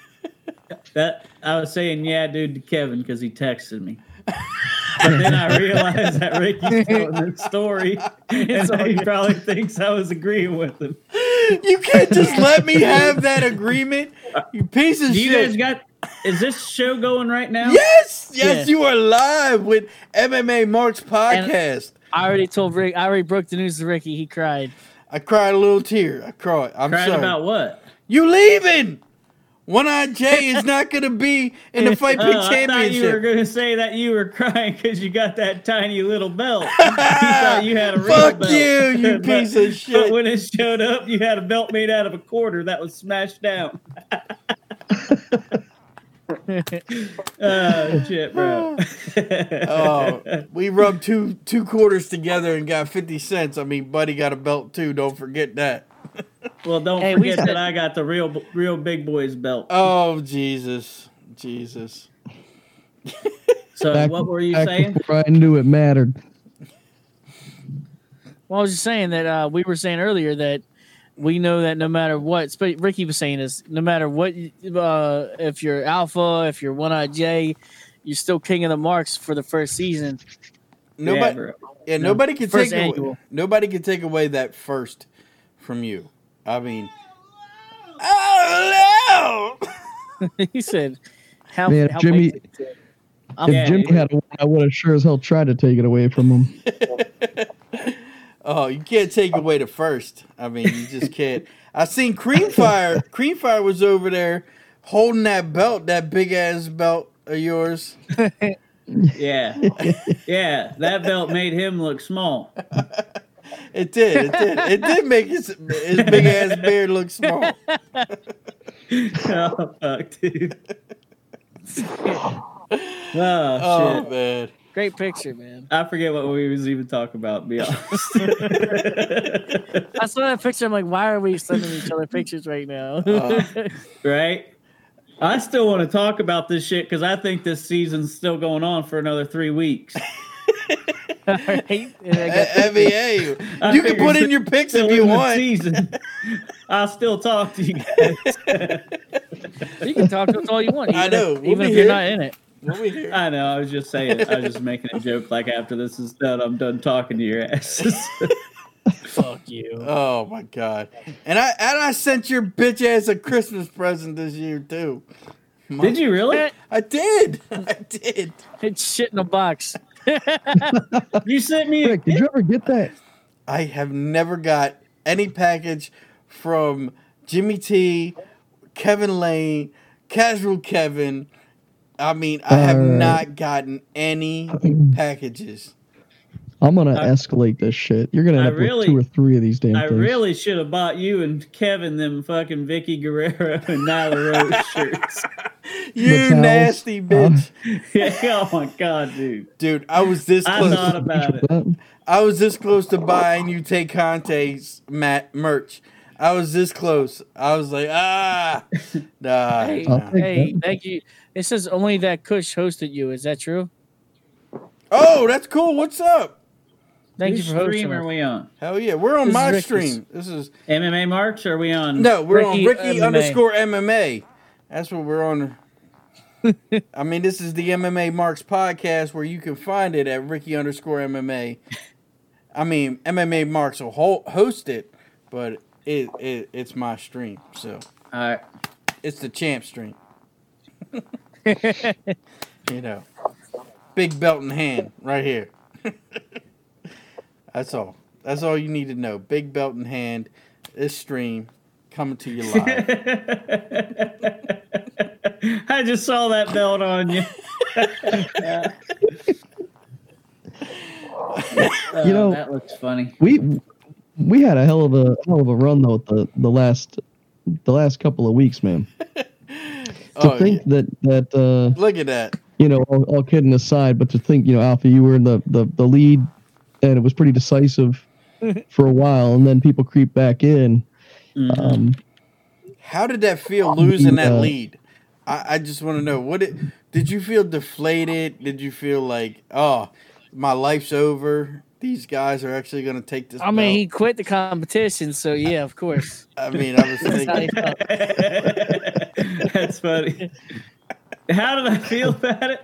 That I was saying, yeah, dude, to Kevin because he texted me. But then I realized that Ricky's telling this story, and so he probably thinks I was agreeing with him. You can't just let me have that agreement. You piece of Do you shit. guys got? is this show going right now? Yes, yes, Yeah. you are live with MMA Marks podcast. I already told Rick. I already broke the news to Ricky. He cried. I cried a little tear. I cried. I'm Cried sorry. about what? you leaving? One Eye Jay is not going to be in the uh, Fight Pit Oh, I thought you were going to say that you were crying because you got that tiny little belt. you thought you had a real Fuck belt. you, you But- piece of shit. But when it showed up, you had a belt made out of a quarter that was smashed down. oh shit, bro. Oh, we rubbed two two quarters together and got fifty cents. I mean, Buddy got a belt too. Don't forget that. Well, don't Hey, we forget said- that I got the real, real big boys belt. Oh Jesus, Jesus. So, Back- what were you saying? before I knew it mattered. Well, I was just saying that uh, we were saying earlier that we know that no matter what, sp- Ricky was saying is no matter what, uh, if you're Alpha, if you're One Eye J, you're still king of the marks for the first season. Nobody, Yeah, bro. yeah, nobody can take away, nobody can take away that first from you. I mean, oh no! he said, "How, Man, how Jimmy- big is it?" If I'm- Yeah, Jimmy dude. had one, I would have sure as hell tried to take it away from him. Oh, you can't take away the first. I mean, you just can't. I seen Creamfire. Creamfire was over there holding that belt, that big ass belt of yours. Yeah, yeah. That belt made him look small. It did. It did. It did make his, his big ass beard look small. oh fuck, dude. oh, Oh shit. man. Great picture, man. I forget what we was even talking about. To be honest. I saw that picture. I'm like, why are we sending each other pictures right now? Uh. right? I still want to talk about this shit because I think this season's still going on for another three weeks. Right? And I mean, hey, you can put in your picks if you want. Season. I'll still talk to you guys. you can talk to us all you want. I know. if- We'll even be if you're not in it. Over here. I know. I was just saying. I was just making a joke. Like after this is done, I'm done talking to your asses. Fuck you. Oh my god! And I and I sent your bitch ass a Christmas present this year too. Did you really? I did. I did. It's shit in a box. You sent me. Rick, did you ever get that? I have never got any package from Jimmy T, Kevin Lane, Casual Kevin. I mean, I have Uh, not gotten any packages. I'm gonna I- escalate this shit. You're gonna I end up really- with two or three of these damn I things. really should have bought you and Kevin them fucking Vickie Guerrero and Nyla Rose shirts. You nasty bitch, yeah, oh my god, dude. dude! I was this I close. thought about it. That- I was this close to buying you Tay Conti's mat merch. I was this close. I was like, ah, nah. Hey, I'll nah. take hey, thank you. It says only that Kush hosted you. Is that true? Oh, that's cool. What's up? Thank Whose you for hosting. stream are us. we on? Hell yeah, we're on This is my Ricky's. stream. This is MMA Marks? Or are we on? no, we're on Ricky Ricky MMA. underscore MMA. That's what we're on. I mean, this is the MMA Marks podcast where you can find it at Ricky underscore MMA. I mean, MMA Marks will ho- host it, but it, it it's my stream, so All right. it's the champ stream. you know, big belt in hand, right here. That's all. That's all you need to know. Big belt in hand. This stream coming to you live. I just saw that belt on you. Oh, You know- that looks funny. we we had a hell of a hell of a run though the the last the last couple of weeks, man. To oh, think that that uh, look at that. you know, all, all kidding aside, but to think, you know, Alpha, you were in the, the, the lead and it was pretty decisive for a while, and then people creep back in. Mhm. Um, How did that feel losing that Uh, lead? I, I just want to know what it. Did you feel deflated? Did you feel like, oh, my life's over? These guys are actually going to take this. I mean, he quit the competition, so yeah, of course. I mean, I was That's how he thinking. felt. That's funny. How did I feel about it?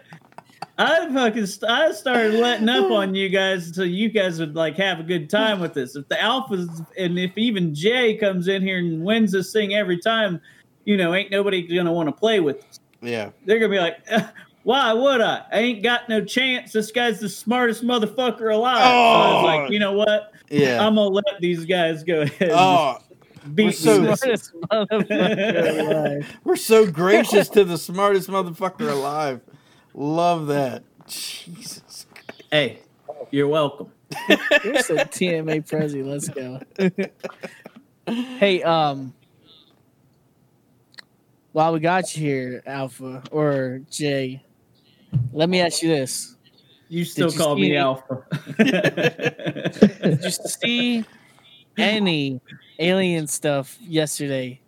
I fucking st- I started letting up on you guys so you guys would like have a good time with this. If the alphas and if even Jay comes in here and wins this thing every time, you know, ain't nobody gonna want to play with us. Yeah. They're gonna be like, "Uh, "Why would I? I ain't got no chance. This guy's the smartest motherfucker alive." So I was Oh. like, you know what? Yeah. I'm gonna let these guys go ahead. Oh, just we're so- Smartest motherfucker alive. we're so gracious to the smartest motherfucker alive. Love that. Jesus. Hey, you're welcome. Here's a TMA Prezi. Let's go. hey, um, while we got you here, Alpha or Jay, let me ask you this: You still you call see me any- Alpha. Did you see any alien stuff yesterday?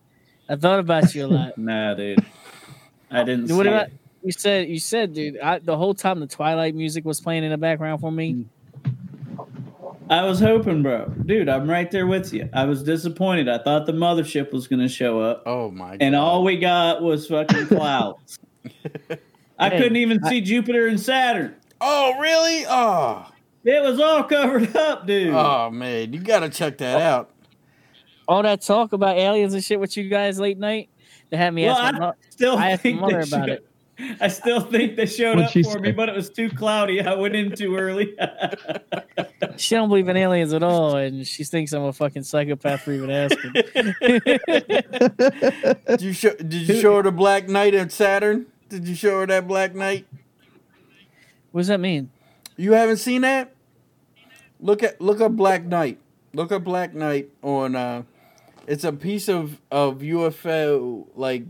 I thought about you a lot. nah, dude. I didn't. What see about it. You said? You said, dude, I, the whole time the Twilight music was playing in the background for me. I was hoping, bro. Dude, I'm right there with you. I was disappointed. I thought the mothership was gonna show up, Oh my God. and all we got was fucking clouds. I Hey, couldn't even see Jupiter and Saturn. Oh really? Oh. It was all covered up, dude. Oh man, you gotta check that out. All that talk about aliens and shit with you guys late night, they had me well, ask. my I still I asked my mother about showed- it. I still think they showed What'd up she for me, but it was too cloudy. I went in too early. She don't believe in aliens at all, and she thinks I'm a fucking psychopath for even asking. Did you show did you show her the Black Knight and Saturn? Did you show her that Black Knight? what does that mean? You haven't seen that? Look at look up Black Knight. Look up Black Knight on uh it's a piece of of UFO like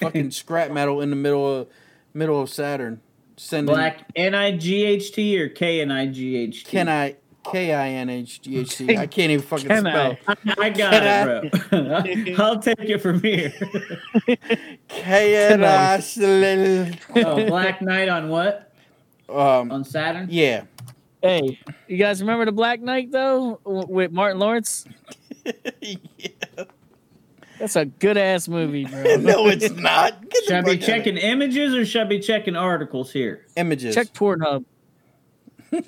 fucking scrap metal in the middle of middle of Saturn. Sending Black N I G H T or K N I G H T? Can I K I N H G H T. I can't even fucking Can spell. I? I got it, bro. I'll take it from here. K N I Oh, Black Knight on what? Um On Saturn? yeah. Hey, you guys remember the Black Knight though w- with Martin Lawrence? That's a good ass movie, bro. no, it's not. Get Should I be checking images or should I be checking articles here? images. Check Pornhub.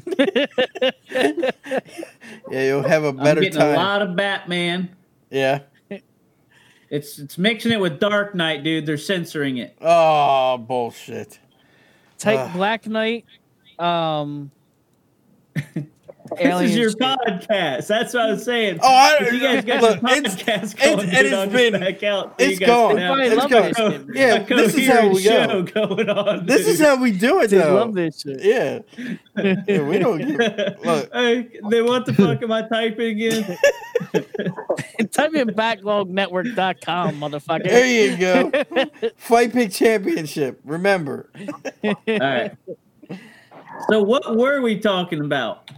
Yeah, you'll have a I'm better getting time. a lot of Batman. Yeah. It's it's mixing it with Dark Knight, dude. They're censoring it. Oh bullshit. Type Ugh. Black Knight. Um, This is your shit. podcast. That's what I was saying. Oh, I If you guys got look, your it's- podcast going, and dude, it's I'll just been- back out. so you it's guys gone. can They have love gone. that Yeah, this is how coherent we go. show going on. This is how we do it They though. love this shit. Yeah. yeah, we don't give, look. Hey, then what the fuck am I typing in? Type in backlognetwork.com, motherfucker. There you go. Fight Pick Championship. Remember. All right. So what were we talking about?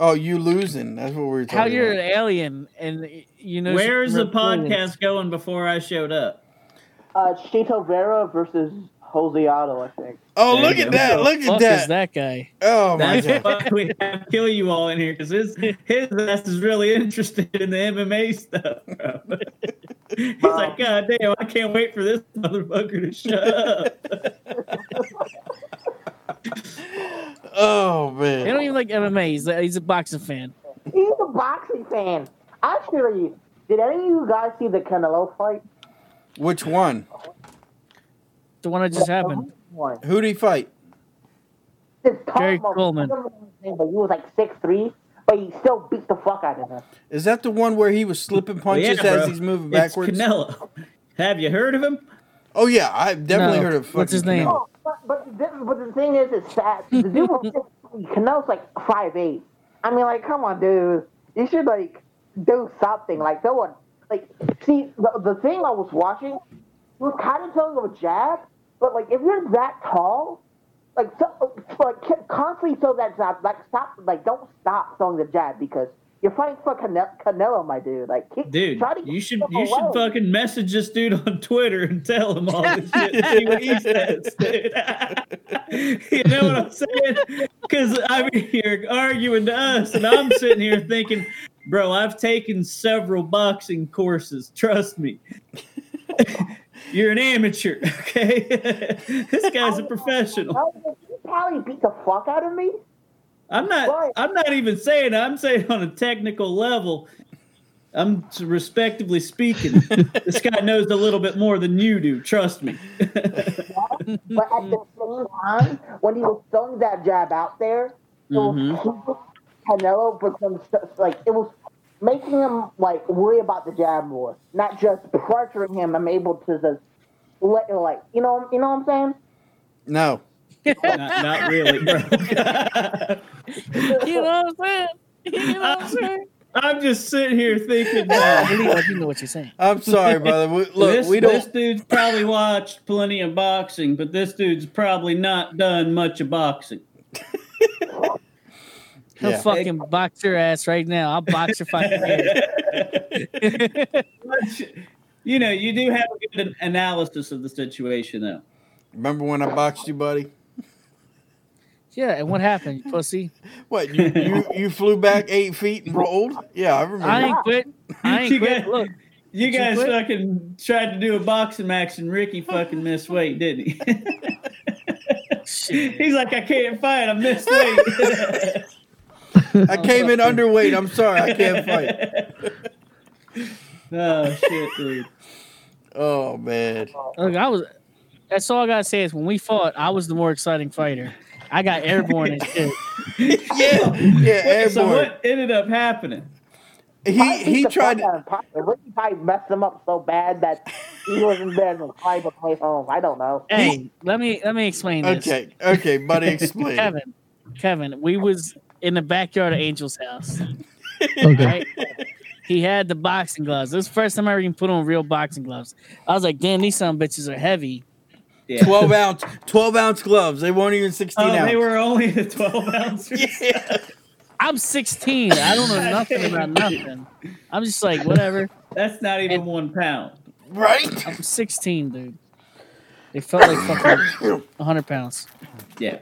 Oh, you losing. That's what we were talking about. How you're about. an alien and you know Where's the podcast going before I showed up? Uh, Chito Vera versus Jose Aldo, I think. Oh, There look at go. that. Look at is that. that guy? Oh my That's god. why we have to kill you all in here because his his ass is really interested in the MMA stuff, bro. He's like, God damn, I can't wait for this motherfucker to shut up. Oh man! He don't man. even like MMA. He's a, he's a boxing fan. He's a boxing fan. Actually, did any of you guys see the Canelo fight? Which one? The one that just happened. One. Who did he fight? This tall Coleman. I don't know his name, But he was like six three, but he still beat the fuck out of him. Is that the one where he was slipping punches Yeah, as bro. he's moving backwards? It's backwards? Canelo. Have you heard of him? Oh yeah, I've definitely No. heard of What's his fucking name? Canelo. Oh, but but the, but the thing is, it's sad. The dude was Canelo's like five eight. I mean, like, come on, dude. You should like do something. Like, someone like see the the thing I was watching was kind of throwing him a jab, but like if you're that tall, like so, like constantly throw that jab. Like stop, like don't stop throwing the jab because you're fighting for Cane- Canelo, my dude. Like, keep, Dude, try to you should him you should away. fucking message this dude on Twitter and tell him all this shit. See what he says, dude. you know what I'm saying? Because I'm here arguing to us, and I'm sitting here thinking, bro, I've taken several boxing courses. Trust me. You're an amateur, okay? this guy's a professional. He probably beat the fuck out of me. I'm not. Right. I'm not even saying. I'm saying on a technical level, I'm respectively speaking. this guy knows a little bit more than you do. Trust me. But at the same time, when he was throwing that jab out there, it was Mhm. keeping Canelo from some- like it was making him like worry about the jab more, not just pressuring him. I'm able to just let like you know you know what I'm saying. No. Not, not really, bro. You know what I'm saying? You know what I'm saying? I'm just sitting here thinking. I Uh, believe I do know what you're saying. I'm sorry, brother. We, look, this, we don't. This dude's probably watched plenty of boxing, but this dude's probably not done much of boxing. He'll Yeah. fucking box your ass right now. I'll box your fucking head. you know, you do have a good analysis of the situation, though. Remember when I boxed you, buddy? Yeah, and what happened, you pussy? What you you, you flew back eight feet and rolled? Yeah, I remember. I ain't quit. I ain't You quit. got- Look, You Did you guys fucking tried to do a boxing match, and Ricky fucking missed weight, didn't he? shit. He's like, I can't fight. I missed weight. I oh, came in underweight. I'm sorry, I can't fight. oh shit, dude. Oh man. Look, I was. That's all I gotta say is when we fought, I was the more exciting fighter. I got airborne and shit. Yeah, yeah, So what ended up happening? He he tried. to- Ricky probably messed him up so bad that he wasn't there to fight but play home. I don't know. Hey, let me let me explain this. Okay, okay, buddy, explain. Kevin, Kevin, we was in the backyard of Angel's house. Okay. Right? He had the boxing gloves. This was the first time I ever even put on real boxing gloves. I was like, damn, these some bitches are heavy. Yeah. Twelve ounce, twelve ounce gloves. They weren't even sixteen Oh, ounce. they were only the twelve ounces. Yeah. I'm 16. I don't know nothing about nothing. I'm just like, whatever. That's not even one pound. Right. I'm 16, dude. It felt like fucking 100 pounds. Yeah.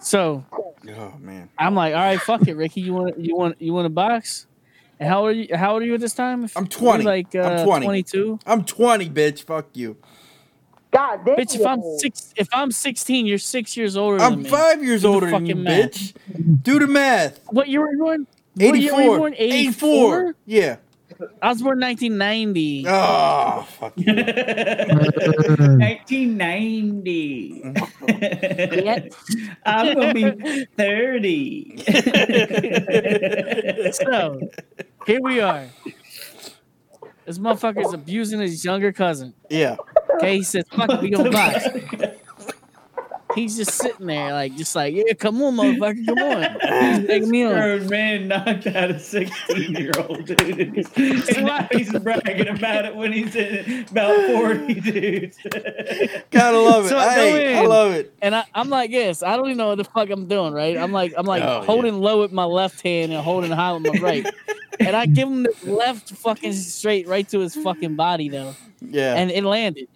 So Oh man. I'm like, all right, fuck it, Ricky. You want you want you want a box? And how old are you? How old are you at this time? I'm 20. Like uh, I'm 20. 22. I'm twenty, bitch. Fuck you. God damn. Bitch, if I'm six, if I'm 16, you're six years older than I'm five years Do older than you, math. bitch. Do the math. What year were you born? Were you 84. born? 84. Yeah. I was born 1990. Oh, ah, fuck you. 1990. Yeah. I'm gonna be 30. so here we are. This motherfucker is abusing his younger cousin. Yeah. Okay, he says, "Fuck it, we gonna box." He's just sitting there, like, just like, "Yeah, come on, motherfucker, come on." He's taking me on. Grown man knocked out a 16 year old dude. And now he's bragging about it when he's in about 40 dudes. Gotta love it. So I go hey, I love it. And I, I'm like, yes, I don't even know what the fuck I'm doing, right? I'm like, I'm like Oh, yeah. holding low with my left hand and holding high with my right. and I give him the left fucking straight right to his fucking body though. Yeah. And it landed.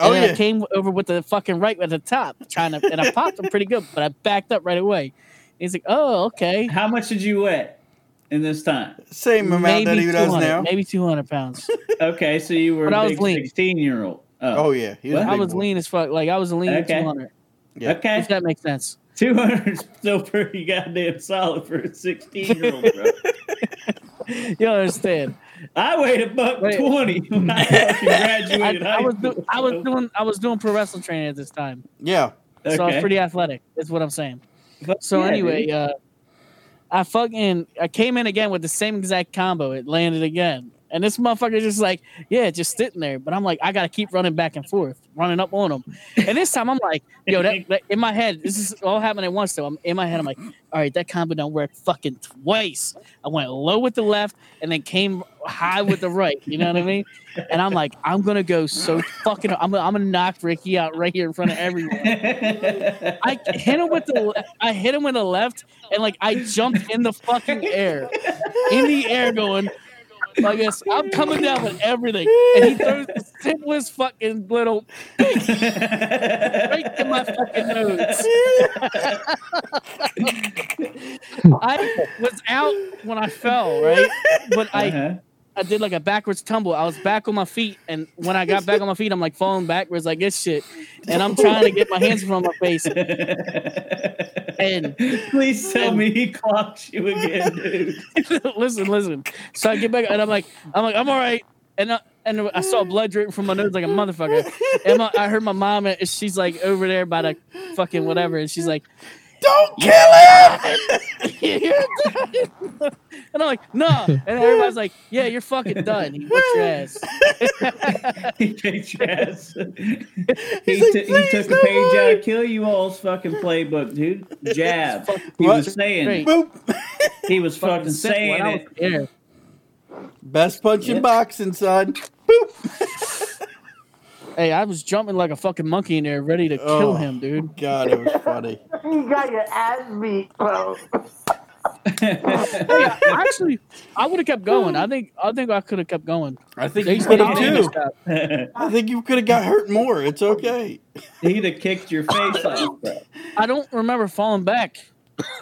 Oh And yeah. I came over with the fucking right at the top, trying to, and I popped him pretty good, but I backed up right away. He's like, "Oh, okay." How much did you wet in this time? Same amount that he does now. Maybe two hundred pounds. Okay, so you were But I a was big lean. 16 year old. Oh yeah. He was a I big was boy. lean as fuck. Like I was lean Okay. two hundred. Yeah. Okay. If that makes sense. 200 is still pretty goddamn solid for a 16 year old, bro. You understand? I weighed a buck Wait. 20 when I fucking I, graduated I was do, I was doing I was doing pro wrestling training at this time. Yeah. So I was pretty athletic. Is what I'm saying. Fuck So yeah, anyway, dude. uh, I fucking I came in again with the same exact combo. It landed again, and this motherfucker just like, yeah, just sitting there. But I'm like, I gotta keep running back and forth, running up on him. And this time I'm like, yo, that, that- in my head, this is all happening at once. Though I'm in my head, I'm like, all right, that combo don't work fucking twice. I went low with the left and then came high with the right. You know what I mean? And I'm like, I'm gonna go so fucking. I'm gonna, I'm gonna knock Ricky out right here in front of everyone. I hit him with the I hit him with the left and like I jumped in the fucking air. In the air going like this. I'm coming down with everything. And he throws the simplest fucking little right to my fucking nose. I was out when I fell, right? But I Uh-huh. I did like a backwards tumble. I was back on my feet, and when I got back on my feet, I'm like falling backwards like this shit, and I'm trying to get my hands from my face. and Please tell me he clocks you again, dude. listen, listen. So I get back and I'm like, I'm like, I'm all right. And I, and I saw blood dripping from my nose like a motherfucker. And my, I heard my mom, and she's like over there by the fucking whatever, and she's like, Don't kill him! "You're done." and I'm like, no. And everybody's like, yeah, you're fucking done. He whipped your ass. he kicked your ass. he, like, t- he took no a page out of Kill You All's fucking playbook, dude. Jab. He was saying Boop. he was fucking saying it. Best punch in Yeah. boxing, son. Boop. Hey, I was jumping like a fucking monkey in there, ready to Oh. kill him, oh, dude. God, it was funny. You got your ass beat, bro. Hey, I, actually, I would have kept going. I think I think I could have kept going. I think They you could have too. I think you could have got hurt more. It's okay. He'd have kicked your face off. I don't remember falling back.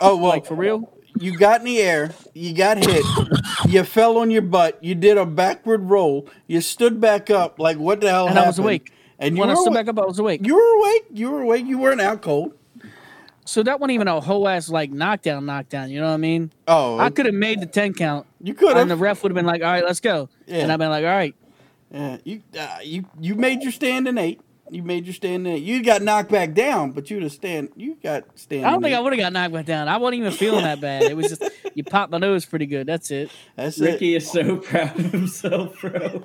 Oh well, Like for real. You got in the air, you got hit, you fell on your butt, you did a backward roll, you stood back up. Like what the hell And happened? I was awake. And you When I stood awake. back up, I was awake. You were awake. You were awake. You weren't out cold. So that wasn't even a whole ass like knockdown, knockdown. You know what I mean? Oh, I could have made the ten count, you could have, and the ref would have been like, "All right, let's go," Yeah. and I've been like, "All right." Yeah, you uh, you you made your stand in eight. You made your stand there. You got knocked back down, but you'd have stand. You got stand. I don't in think I would have got knocked back down. I wasn't even feeling that bad. It was just you popped my nose pretty good. That's it. That's Ricky it. is so proud of himself, bro.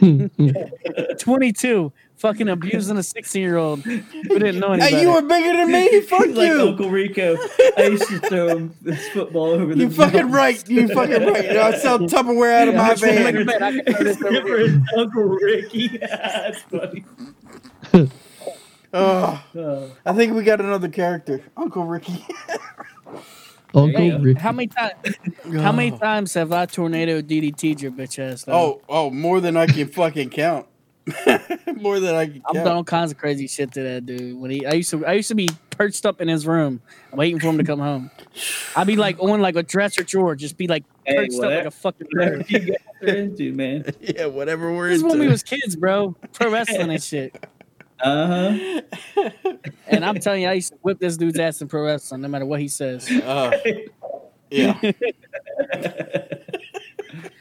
Twenty two, fucking abusing a sixteen year old who didn't know anything. Hey, you were bigger than me. Fuck He's like you. Uncle Rico. I used to throw him this football over the You fucking mountains. right. You fucking right. I sell Tupperware out of my I just a van. bet. I can throw this over here. Remember Uncle Ricky? That's funny. Oh. I think we got another character, Uncle Ricky. Uncle you go. How many times? How many times have I tornado DDT'd your bitch ass? Though? Oh, oh, more than I can fucking count. more than I can I've count. done all kinds of crazy shit to that dude. When he, I used to, I used to be perched up in his room, waiting for him to come home. I'd be like on like a dresser drawer, just be like Hey, perched up like a fucking Whatever you guys are into, man. yeah, whatever we're This is into. when we was kids, bro. Pro wrestling and shit. Uh huh. And I'm telling you, I used to whip this dude's ass in pro wrestling, no matter what he says. Uh, yeah.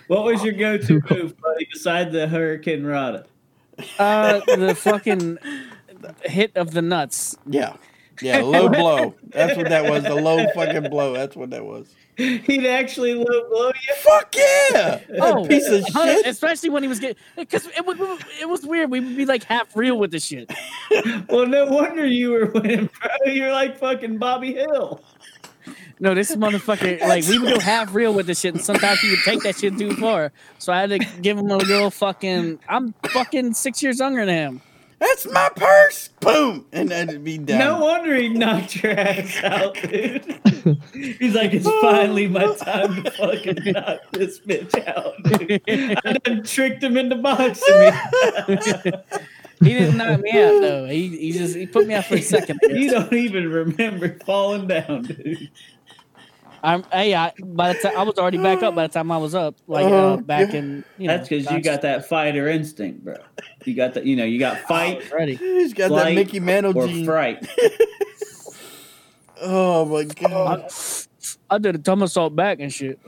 What was your go-to move, buddy, besides the Hurricanrana? Uh, the fucking hit of the nuts. Yeah. Yeah, low blow. That's what that was. The low fucking blow. That's what that was. He'd actually low blow you. Fuck yeah! Oh, That piece of shit. Especially when he was getting, because it, was- it was weird. We would be like half real with the shit. Well, no wonder you were winning, bro. You're like fucking Bobby Hill. No, this motherfucker, like, we would go half real with this shit, and sometimes he would take that shit too far. So I had to give him a little fucking, I'm fucking six years younger than him. That's my purse. Boom, and that'd be done. No wonder he knocked your ass out, dude. He's like, it's finally my time to fucking knock this bitch out, dude. I done tricked him into boxing me. He didn't knock me out, though. He, he just, he put me out for a second. You don't even remember falling down, dude. I'm, hey, I, by the time, I was already back up by the time I was up, like, Oh, uh, back in, you know. That's because you got that fighter instinct, bro. You got that, you know, you got fight Ready. He's got that Mickey Mantle or gene. fright. Oh my god. I, I did a somersault back and shit.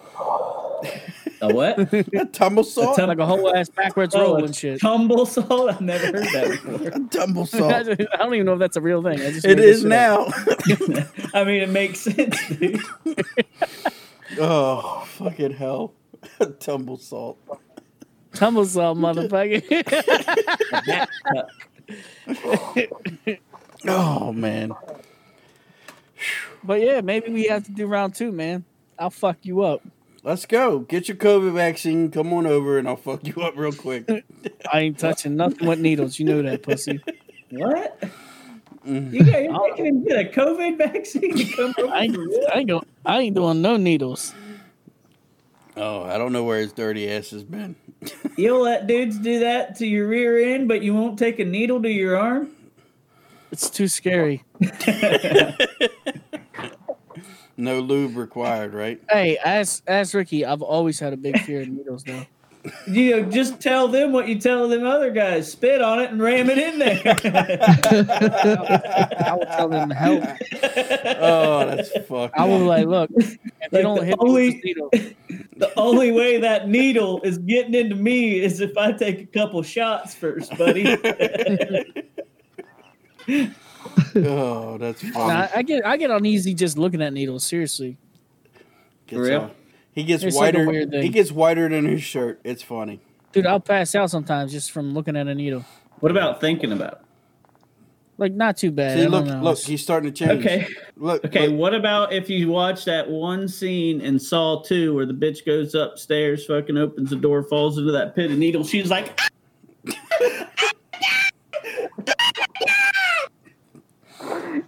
A what? A tumble salt. tum- Like a whole ass backwards Oh, roll and shit. Tumble salt? I've never heard that before. tumble I don't even know if that's a real thing. I just It made this is shit up. now. I mean, it makes sense, dude. oh fucking hell. tumble salt. Tumble salt, motherfucker. Oh man. but yeah, maybe we have to do round two, man. I'll fuck you up. Let's go. Get your COVID vaccine. Come on over, and I'll fuck you up real quick. I ain't touching nothing with needles. You know that, pussy. What? Mm. You got, you're making him get a COVID vaccine to come over I ain't. I ain't, go, I ain't doing no needles. Oh, I don't know where his dirty ass has been. You'll let dudes do that to your rear end, but you won't take a needle to your arm? It's too scary. No lube required, right? Hey, ask ask Ricky. I've always had a big fear of needles, though. You know, just tell them what you tell them other guys. Spit on it and ram it in there. I will tell them to help. Oh, that's fucked. I will like, look, if they Like don't the hit me only- with needle, the only way that needle is getting into me is if I take a couple shots first, buddy. Oh, that's funny. Nah, I get I get uneasy just looking at needles. Seriously, Gets, real? uh, he gets It's like a whiter. weird thing. he gets whiter than his shirt. It's funny. dude, I'll pass out sometimes just from looking at a needle. what about thinking about? it? Like not too bad. See, I look, don't know. look, he's starting to change. Okay. Look, Okay, look. what about if you watch that one scene in Saw 2 where the bitch goes upstairs, fucking opens the door, falls into that pit of needles? She's like,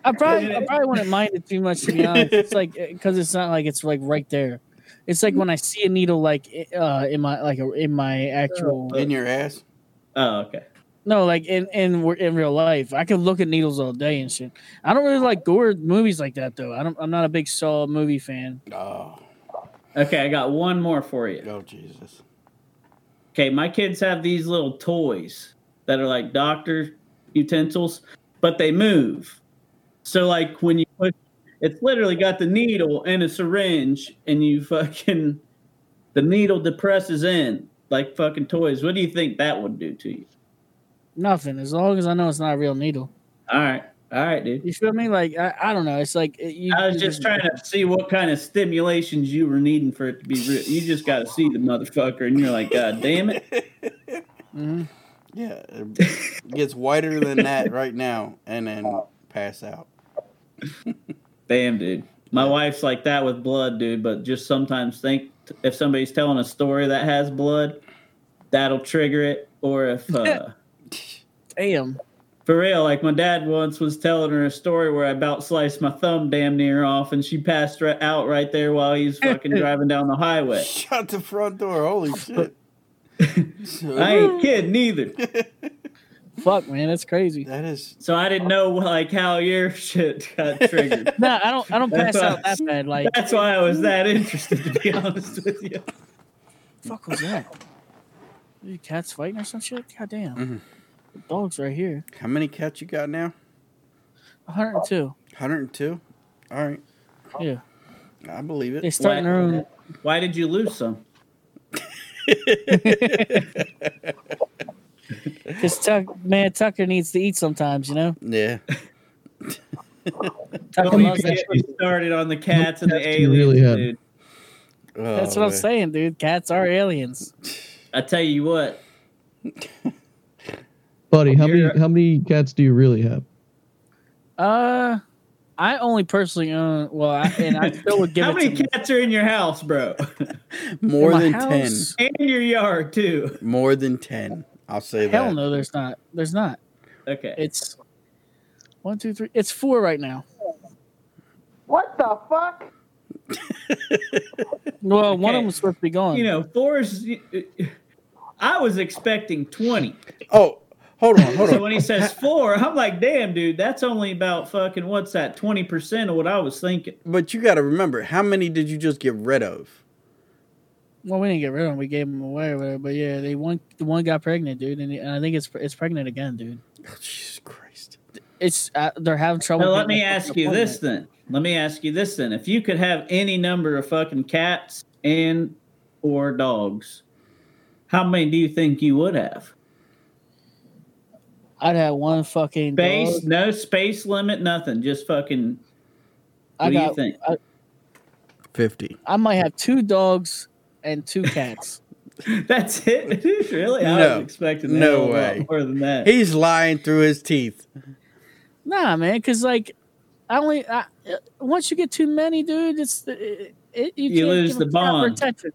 I probably I probably wouldn't mind it too much to be honest. It's like eh, because it's not like it's like right there. It's like when I see a needle like eh, uh in my like in my actual uh, in your ass. oh, okay. no like in in in real life. I can look at needles all day and shit. I don't really like gore movies like that though. I don't. I'm not a big Saw movie fan. Oh, Okay, I got one more for you. oh Jesus. Okay, my kids have these little toys that are like doctor utensils, but they move. So like when you put it's literally got the needle and a syringe and you fucking the needle depresses in like fucking toys. What do you think that would do to you? Nothing as long as I know it's not a real needle. All right. All right, dude. You feel me? Like I, I don't know. It's like it- you. I was you just trying to see what kind of stimulations you were needing for it to be real. You just got to see the motherfucker, and you're like, God damn it! Mhm. Yeah, it gets whiter than that right now, and then pass out. Damn, dude. My wife's like that with blood, dude. But just sometimes think if somebody's telling a story that has blood, that'll trigger it. Or if, uh, Damn. for real, like my dad once was telling her a story where I about sliced my thumb damn near off, and she passed right out right there while he was fucking driving down the highway. Shut the front door. Holy shit. I ain't kidding either. Fuck, man, that's crazy. That is. So I didn't know like how your shit got triggered. No, I don't. I don't pass That's out why- that bad. Like, That's why I was that interested, to be honest with you. fuck was that? You cats fighting or some shit? God damn. Mhm. The dog's right here. How many cats you got now? 102. 102? All right. Yeah. I believe it. They it. starting their own. Why did you lose some? Because Tuck, man, Tucker needs to eat sometimes. You know. Yeah. Tucker Don't loves even that get me shit. started on the cats and the Cats aliens, really have. dude. That's Oh, what I'm man. saying, dude. Cats are aliens. I tell you what, Buddy, how many You're- how many cats do you really have? Uh, I only personally own. Well, I, and I still would give how it many to cats are in your house, bro? More my than house? 10. and your yard too. More than 10. I'll say that. Hell that. no, there's not. There's not. Okay. It's one, two, three. It's four right now. What the fuck? Well, one of Okay. them's supposed to be gone. you know, fours. I was expecting twenty. Oh, hold on, hold on. So on. when he says four, I'm like, damn, dude, that's only about fucking what's that? Twenty percent of what I was thinking. But you got to remember, how many did you just get rid of? Well, we didn't get rid of them. We gave them away or whatever. But yeah, they one the one got pregnant, dude, and, and I think it's it's pregnant again, dude. Oh, Jesus Christ. It's uh, they're having trouble. Now let me ask you this then. Let me ask you this then. If you could have any number of fucking cats and or dogs, how many do you think you would have? I'd have one fucking Space, dog. no space limit, nothing. Just fucking. What I do you think? I, 50. I might have two dogs and two cats. That's it. really? I No. was expecting No a hell of a lot way. more than that. He's lying through his teeth. nah, man, because like I only I, uh, once you get too many, dude, it's it, it, you, You can't lose the bond. Attention.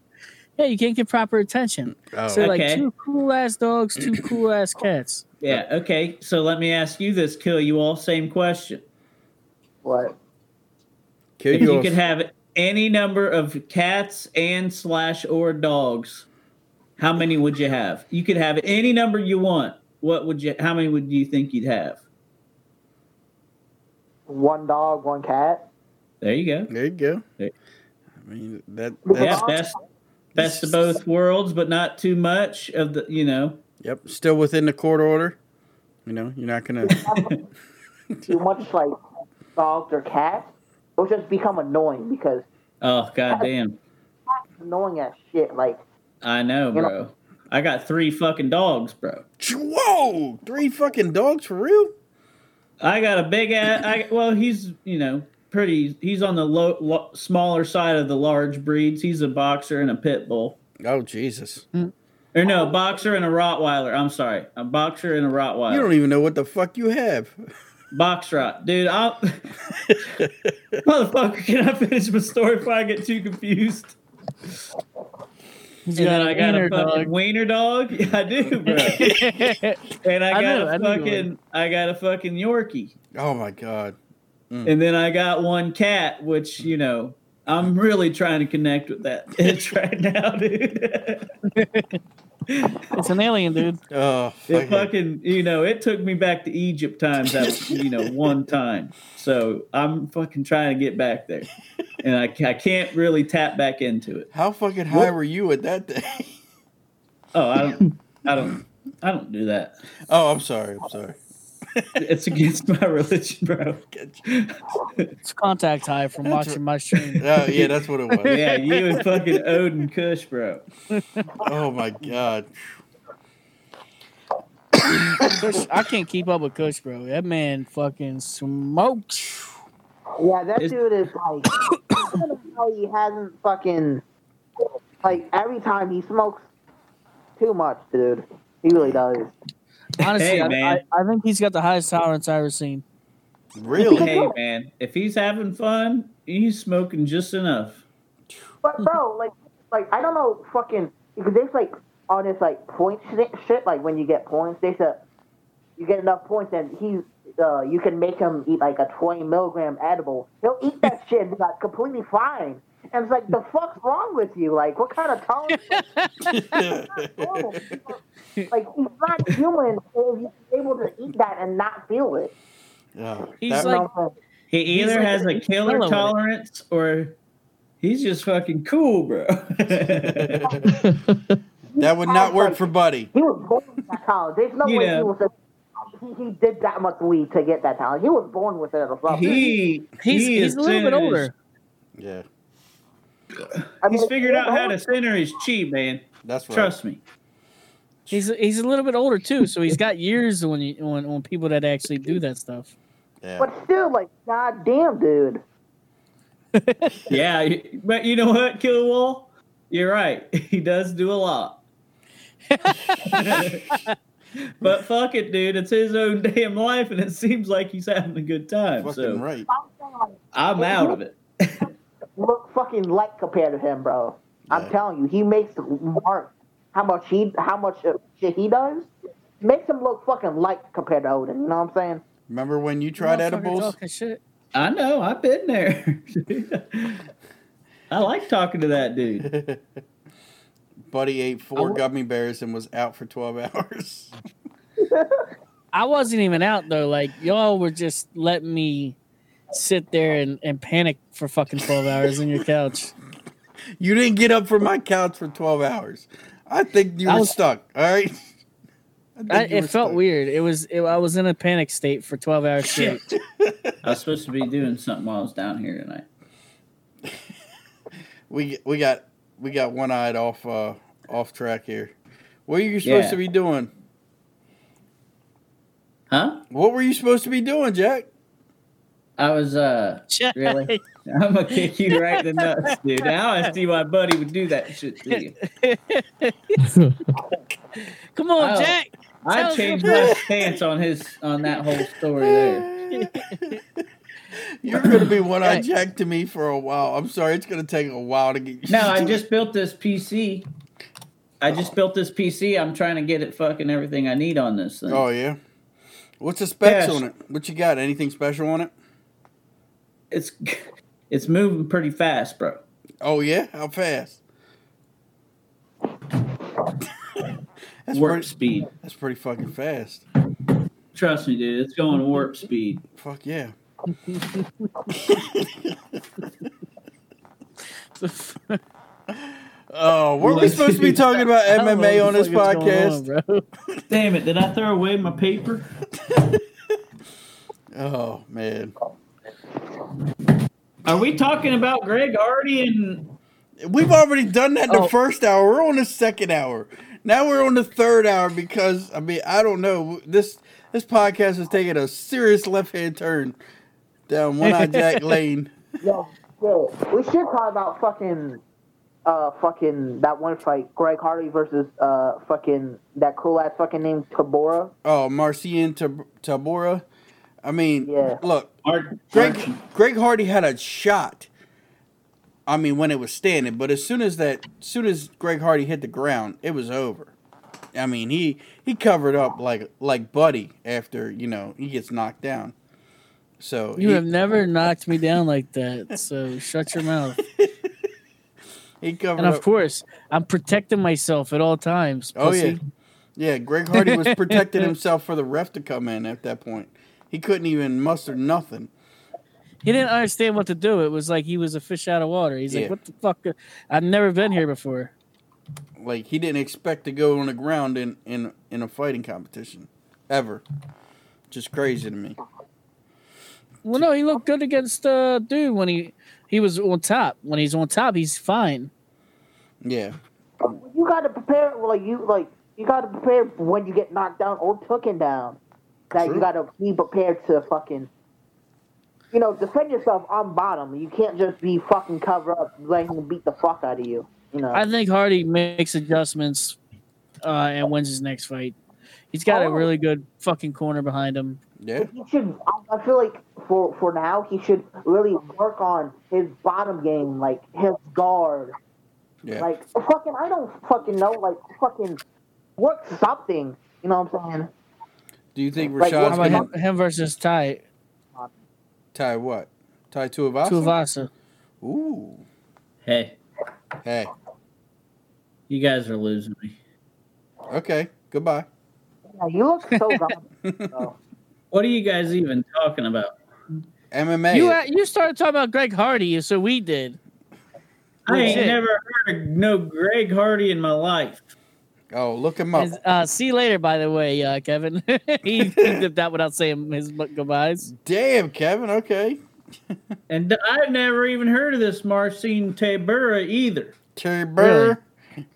Yeah, you can't get proper attention. Oh, So like Okay. two cool ass dogs, two cool ass cats. Yeah. Okay. So let me ask you this, kill you all. Same question. What? kill If you you off. could have any number of cats and slash or dogs, how many would you have? You could have any number you want. What would you? How many would you think you'd have? One dog, one cat. There you go. There you go. There- I mean, that Yeah, that's, best best of both worlds, but not too much of the. You know, Yep, still within the court order. You know, you're not gonna. Too much like dogs or cats, it'll just become annoying because oh goddamn, it's annoying as shit. Like I know, You know- bro. I got three fucking dogs, bro. Whoa, three fucking dogs for real? I got a big ass. I well, he's you know pretty. He's on the low, lo, smaller side of the large breeds. He's a boxer and a pit bull. Oh Jesus! Or no, boxer and a Rottweiler. I'm sorry, a boxer and a Rottweiler. You don't even know what the fuck you have. Box rot, dude. I'll motherfucker. Can I finish my story before I get too confused? And then got I a got a fucking dog. wiener dog. Yeah, I do, bro. and I I got knew- a I knew you fucking, I got a fucking Yorkie. Oh my god! Mm. And then I got one cat, which you know, I'm really trying to connect with that itch right now, dude. It's an alien, dude. Oh, it fucking, you know, it took me back to Egypt times that you know one time. So I'm fucking trying to get back there, and I, I can't really tap back into it. how fucking high were you at that day? Oh, I don't, I don't, I don't do that. Oh, I'm sorry. I'm sorry. It's against my religion, bro. It's contact high from That's watching my stream. Oh yeah, that's what it was. Yeah, you and fucking Odin Kush, bro. Oh my god. Kush, I can't keep up with Kush, bro. That man fucking smokes. yeah, that It's- dude is like I don't know how he hasn't fucking like every time he smokes too much, dude. He really does. Honestly, Hey, I, man. I, I think he's got the highest tolerance I've ever seen. Really? Hey, man, if he's having fun, he's smoking just enough. But bro, like, like I don't know, fucking because there's like on this like point shit, shit. Like when you get points, they said you get enough points, and he, uh, you can make him eat like a 20 milligram edible. He'll eat that shit and be like completely fine. And it's like, the fuck's wrong with you? Like, what kind of tolerance? like, he's not human if he's able to eat that and not feel it. Yeah. He's That- like- what He either like has a a killer fellow with it. tolerance or he's just fucking cool, bro. that would not work for Buddy. He was born with that talent. There's no You way know. he was a, he, he did that much weed to get that talent. He was born with it or something. he He's he he's is a little bit older. Yeah, I mean, He's figured out how to center his chi, man. that's right. Trust me. He's he's a little bit older too, so he's got years when you, when when people that actually do that stuff. Yeah. But still, like, goddamn, dude. Yeah, but you know what, Killer Wall? You're right. He does do a lot. but fuck it, dude. It's his own damn life, and it seems like he's having a good time. Fucking So right. I'm saying, like, I'm out of it. Look fucking light compared to him, bro. I'm telling you, he makes Mark how much he how much uh, shit he does makes him look fucking light compared to Odin. You know what I'm saying? Remember when you tried Motherfucker edibles? shit. I know. I've been there. I like talking to that dude. Buddy ate four I w- gummy bears and was out for 12 hours. I wasn't even out though. Like y'all were just letting me sit there and, and panic for fucking twelve hours on your couch. You didn't get up from my couch for 12 hours. I think you I were was- stuck, all right? think I, it felt stuck. weird. It was. It, I was in a panic state for twelve hours straight. I was supposed to be doing something while I was down here tonight. We we got we got one eyed off uh off track here. What are you supposed Yeah. to be doing? Huh? What were you supposed to be doing, Jack? I was uh really. I'm gonna kick you right in the nuts, dude. Now I see why Buddy would do that shit to you. Come on, Oh. Jack. I changed my stance on his on that whole story there. You're gonna be one eyed Right. Jack to me for a while. I'm sorry, it's gonna take a while to get. No, used I just built this PC. I just built this PC. I'm trying to get it fucking everything I need on this thing. Oh yeah. What's the specs Yes. on it? What you got? Anything special on it? It's it's moving pretty fast, bro. Oh yeah, how fast? that's warp pretty. speed. That's pretty fucking fast. Trust me, dude. It's going warp speed. Fuck yeah. Uh, oh, were we supposed to be talking about I don't know MMA on this podcast? on. Damn it! Did I throw away my paper? Oh man, Are we talking about Greg Hardy and we've already done that the Oh. first hour. We're on the second hour. Now we're on the third hour because I mean I don't know this this podcast is taking a serious left hand turn down One Eye Jack Lane. Yeah, yeah. We should talk about fucking, uh, fucking that one fight, Greg Hardy versus uh, fucking that cool ass fucking name Tybura. Oh, Marcin Tab- Tybura. I mean, Yeah. look, Mark? Greg Greg Hardy had a shot. I mean, when it was standing, but as soon as that, as soon as Greg Hardy hit the ground, it was over. I mean, he he covered up like like Buddy after you know he gets knocked down. So You he, have never knocked me down like that, so shut your mouth. he covered And of up. course, I'm protecting myself at all times. Oh yeah, yeah. Greg Hardy was protecting himself for the ref to come in at that point. He couldn't even muster nothing. He didn't understand what to do. It was like he was a fish out of water. He's Yeah. like, "What the fuck? I've never been here before." Like he didn't expect to go on the ground in in in a fighting competition, ever. Just crazy to me. Well, no, he looked good against uh, dude when he he was on top. When he's on top, he's fine. Yeah. You gotta prepare like you like you gotta prepare when you get knocked down or taken down. That True. you gotta be prepared to fucking. You know, defend yourself on bottom. You can't just be fucking cover up, letting him beat the fuck out of you. You know. I think Hardy makes adjustments uh, and wins his next fight. He's got a Oh. really good fucking corner behind him. Yeah. he should. I- I feel like for for now he should really work on his bottom game, like his guard. Yeah. Like fucking, I don't fucking know. Like fucking, work something. You know what I'm saying? Do you think Like, How Rashad's about gonna him, him versus Ty Ty what? Tie Tuivasa? Tuivasa? Ooh. Hey, Hey. you guys are losing me. Okay. Goodbye. Yeah, you look so dumb. Oh. What are you guys even talking about? MMA. You uh, you started talking about Greg Hardy, so we did. I ain't Legit. never heard of no Greg Hardy in my life. Oh, look him up. And, uh, see you later, by the way, uh, Kevin. he, he did that without saying his goodbyes. Damn, Kevin. Okay. And I've never even heard of this Marcin Tybura either. Terry Burr.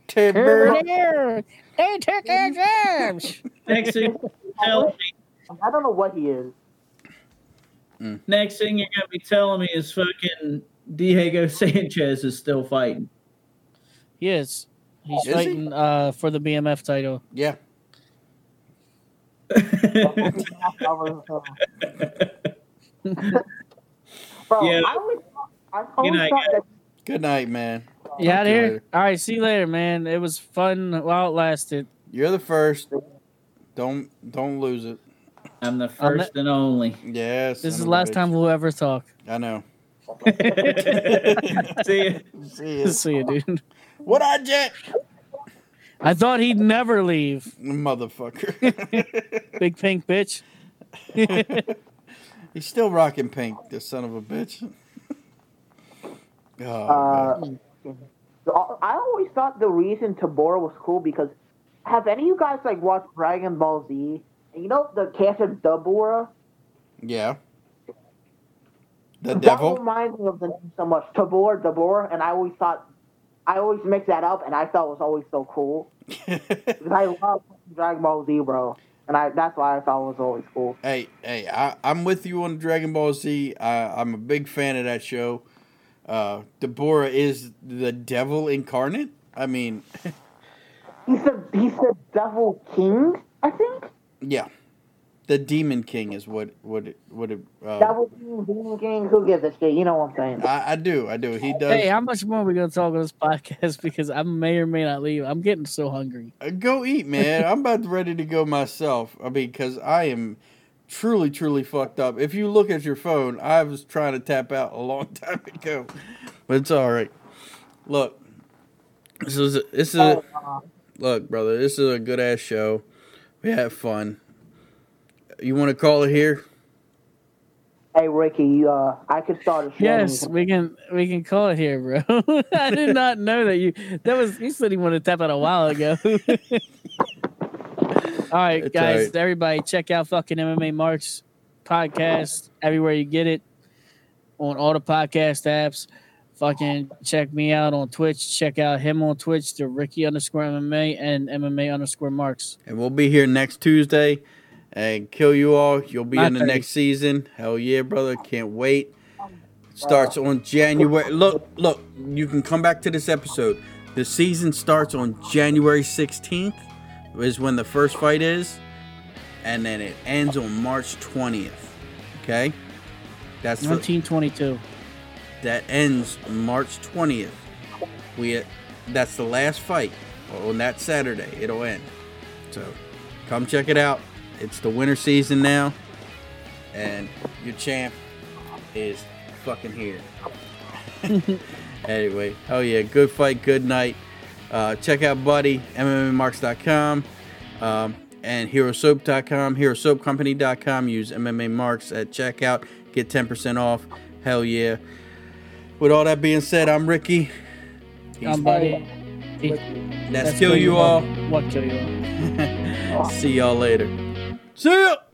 Terry Burr. They took our jobs. Next thing, tell me, I don't know what he is. next thing you're gonna be telling me is fucking Diego Sanchez is still fighting. Yes, he's Is he? fighting uh, for the BMF title. Yeah. Bro, Yeah. I always, I always know, I thought got- that Good night, man. You out of here? All right, see you later, man. It was fun while it lasted. You're the first. Don't don't lose it. I'm the I'm first and only. Yes. This is the last bitch. time we'll ever talk. I know. See you. See ya. See you, dude. What I jet? I thought he'd never leave. Motherfucker. Big pink bitch. He's still rocking pink, this son of a bitch. Oh, Uh, man. I always thought the reason Tabora was cool because have any of you guys like watched Dragon Ball Z? You know the character Dabura? yeah. The That devil? reminds me of the name so much. Tabor, Dabor, and I always thought I always mix that up, and I thought it was always so cool I love Dragon Ball Z, bro, and I that's why I thought it was always cool. hey, hey, I, I'm with you on Dragon Ball Z. I, I'm a big fan of that show. Uh, Dabura is the devil incarnate. I mean, He's the he's the Devil King, I think. yeah. The Demon King is what what it, what it, uh, Devil King, Demon King. Who gives a shit? You know what I'm saying? I, I do, I do. He does. Hey, how much more are we gonna talk on this podcast? Because I may or may not leave. I'm getting so hungry. Uh, Go eat, man. I'm about ready to go myself. I mean, because I am truly, truly fucked up. If you look at your phone, I was trying to tap out a long time ago, but it's all right. Look, this is this is a, look, brother. This is a good ass show. We had fun. You want to call it here? Hey Ricky, uh, I could start a show. Yes, we can we can call it here, bro. I did not know that you that was you said you wanted to tap out a while ago. all right, It's guys, all right. everybody check out fucking MMA Marks podcast everywhere you get it on all the podcast apps. Fucking check me out on Twitch. Check out him on Twitch, the Ricky underscore MMA and MMA underscore Marks. And we'll be here next Tuesday and kill you all. You'll be My in the face. next season. Hell yeah, brother. Can't wait. Starts on January. Look, look, you can come back to this episode. The season starts on January 16th, is when the first fight is. And then it ends on March 20th. Okay? That's the, Nineteen twenty two. that ends March 20th. We that's the last fight on that Saturday. It'll end. So come check it out. It's the winter season now, and your champ is fucking here. anyway, oh yeah, good fight, good night. Uh, check out Buddy, MMAMarks.com, um, and HeroSoap.com, HeroSoapCompany.com. Use MMA Marks at checkout. Get 10% off. Hell yeah. With all that being said, I'm Ricky. I'm buddy. Let's kill you all. What kill you all? See y'all later. See ya.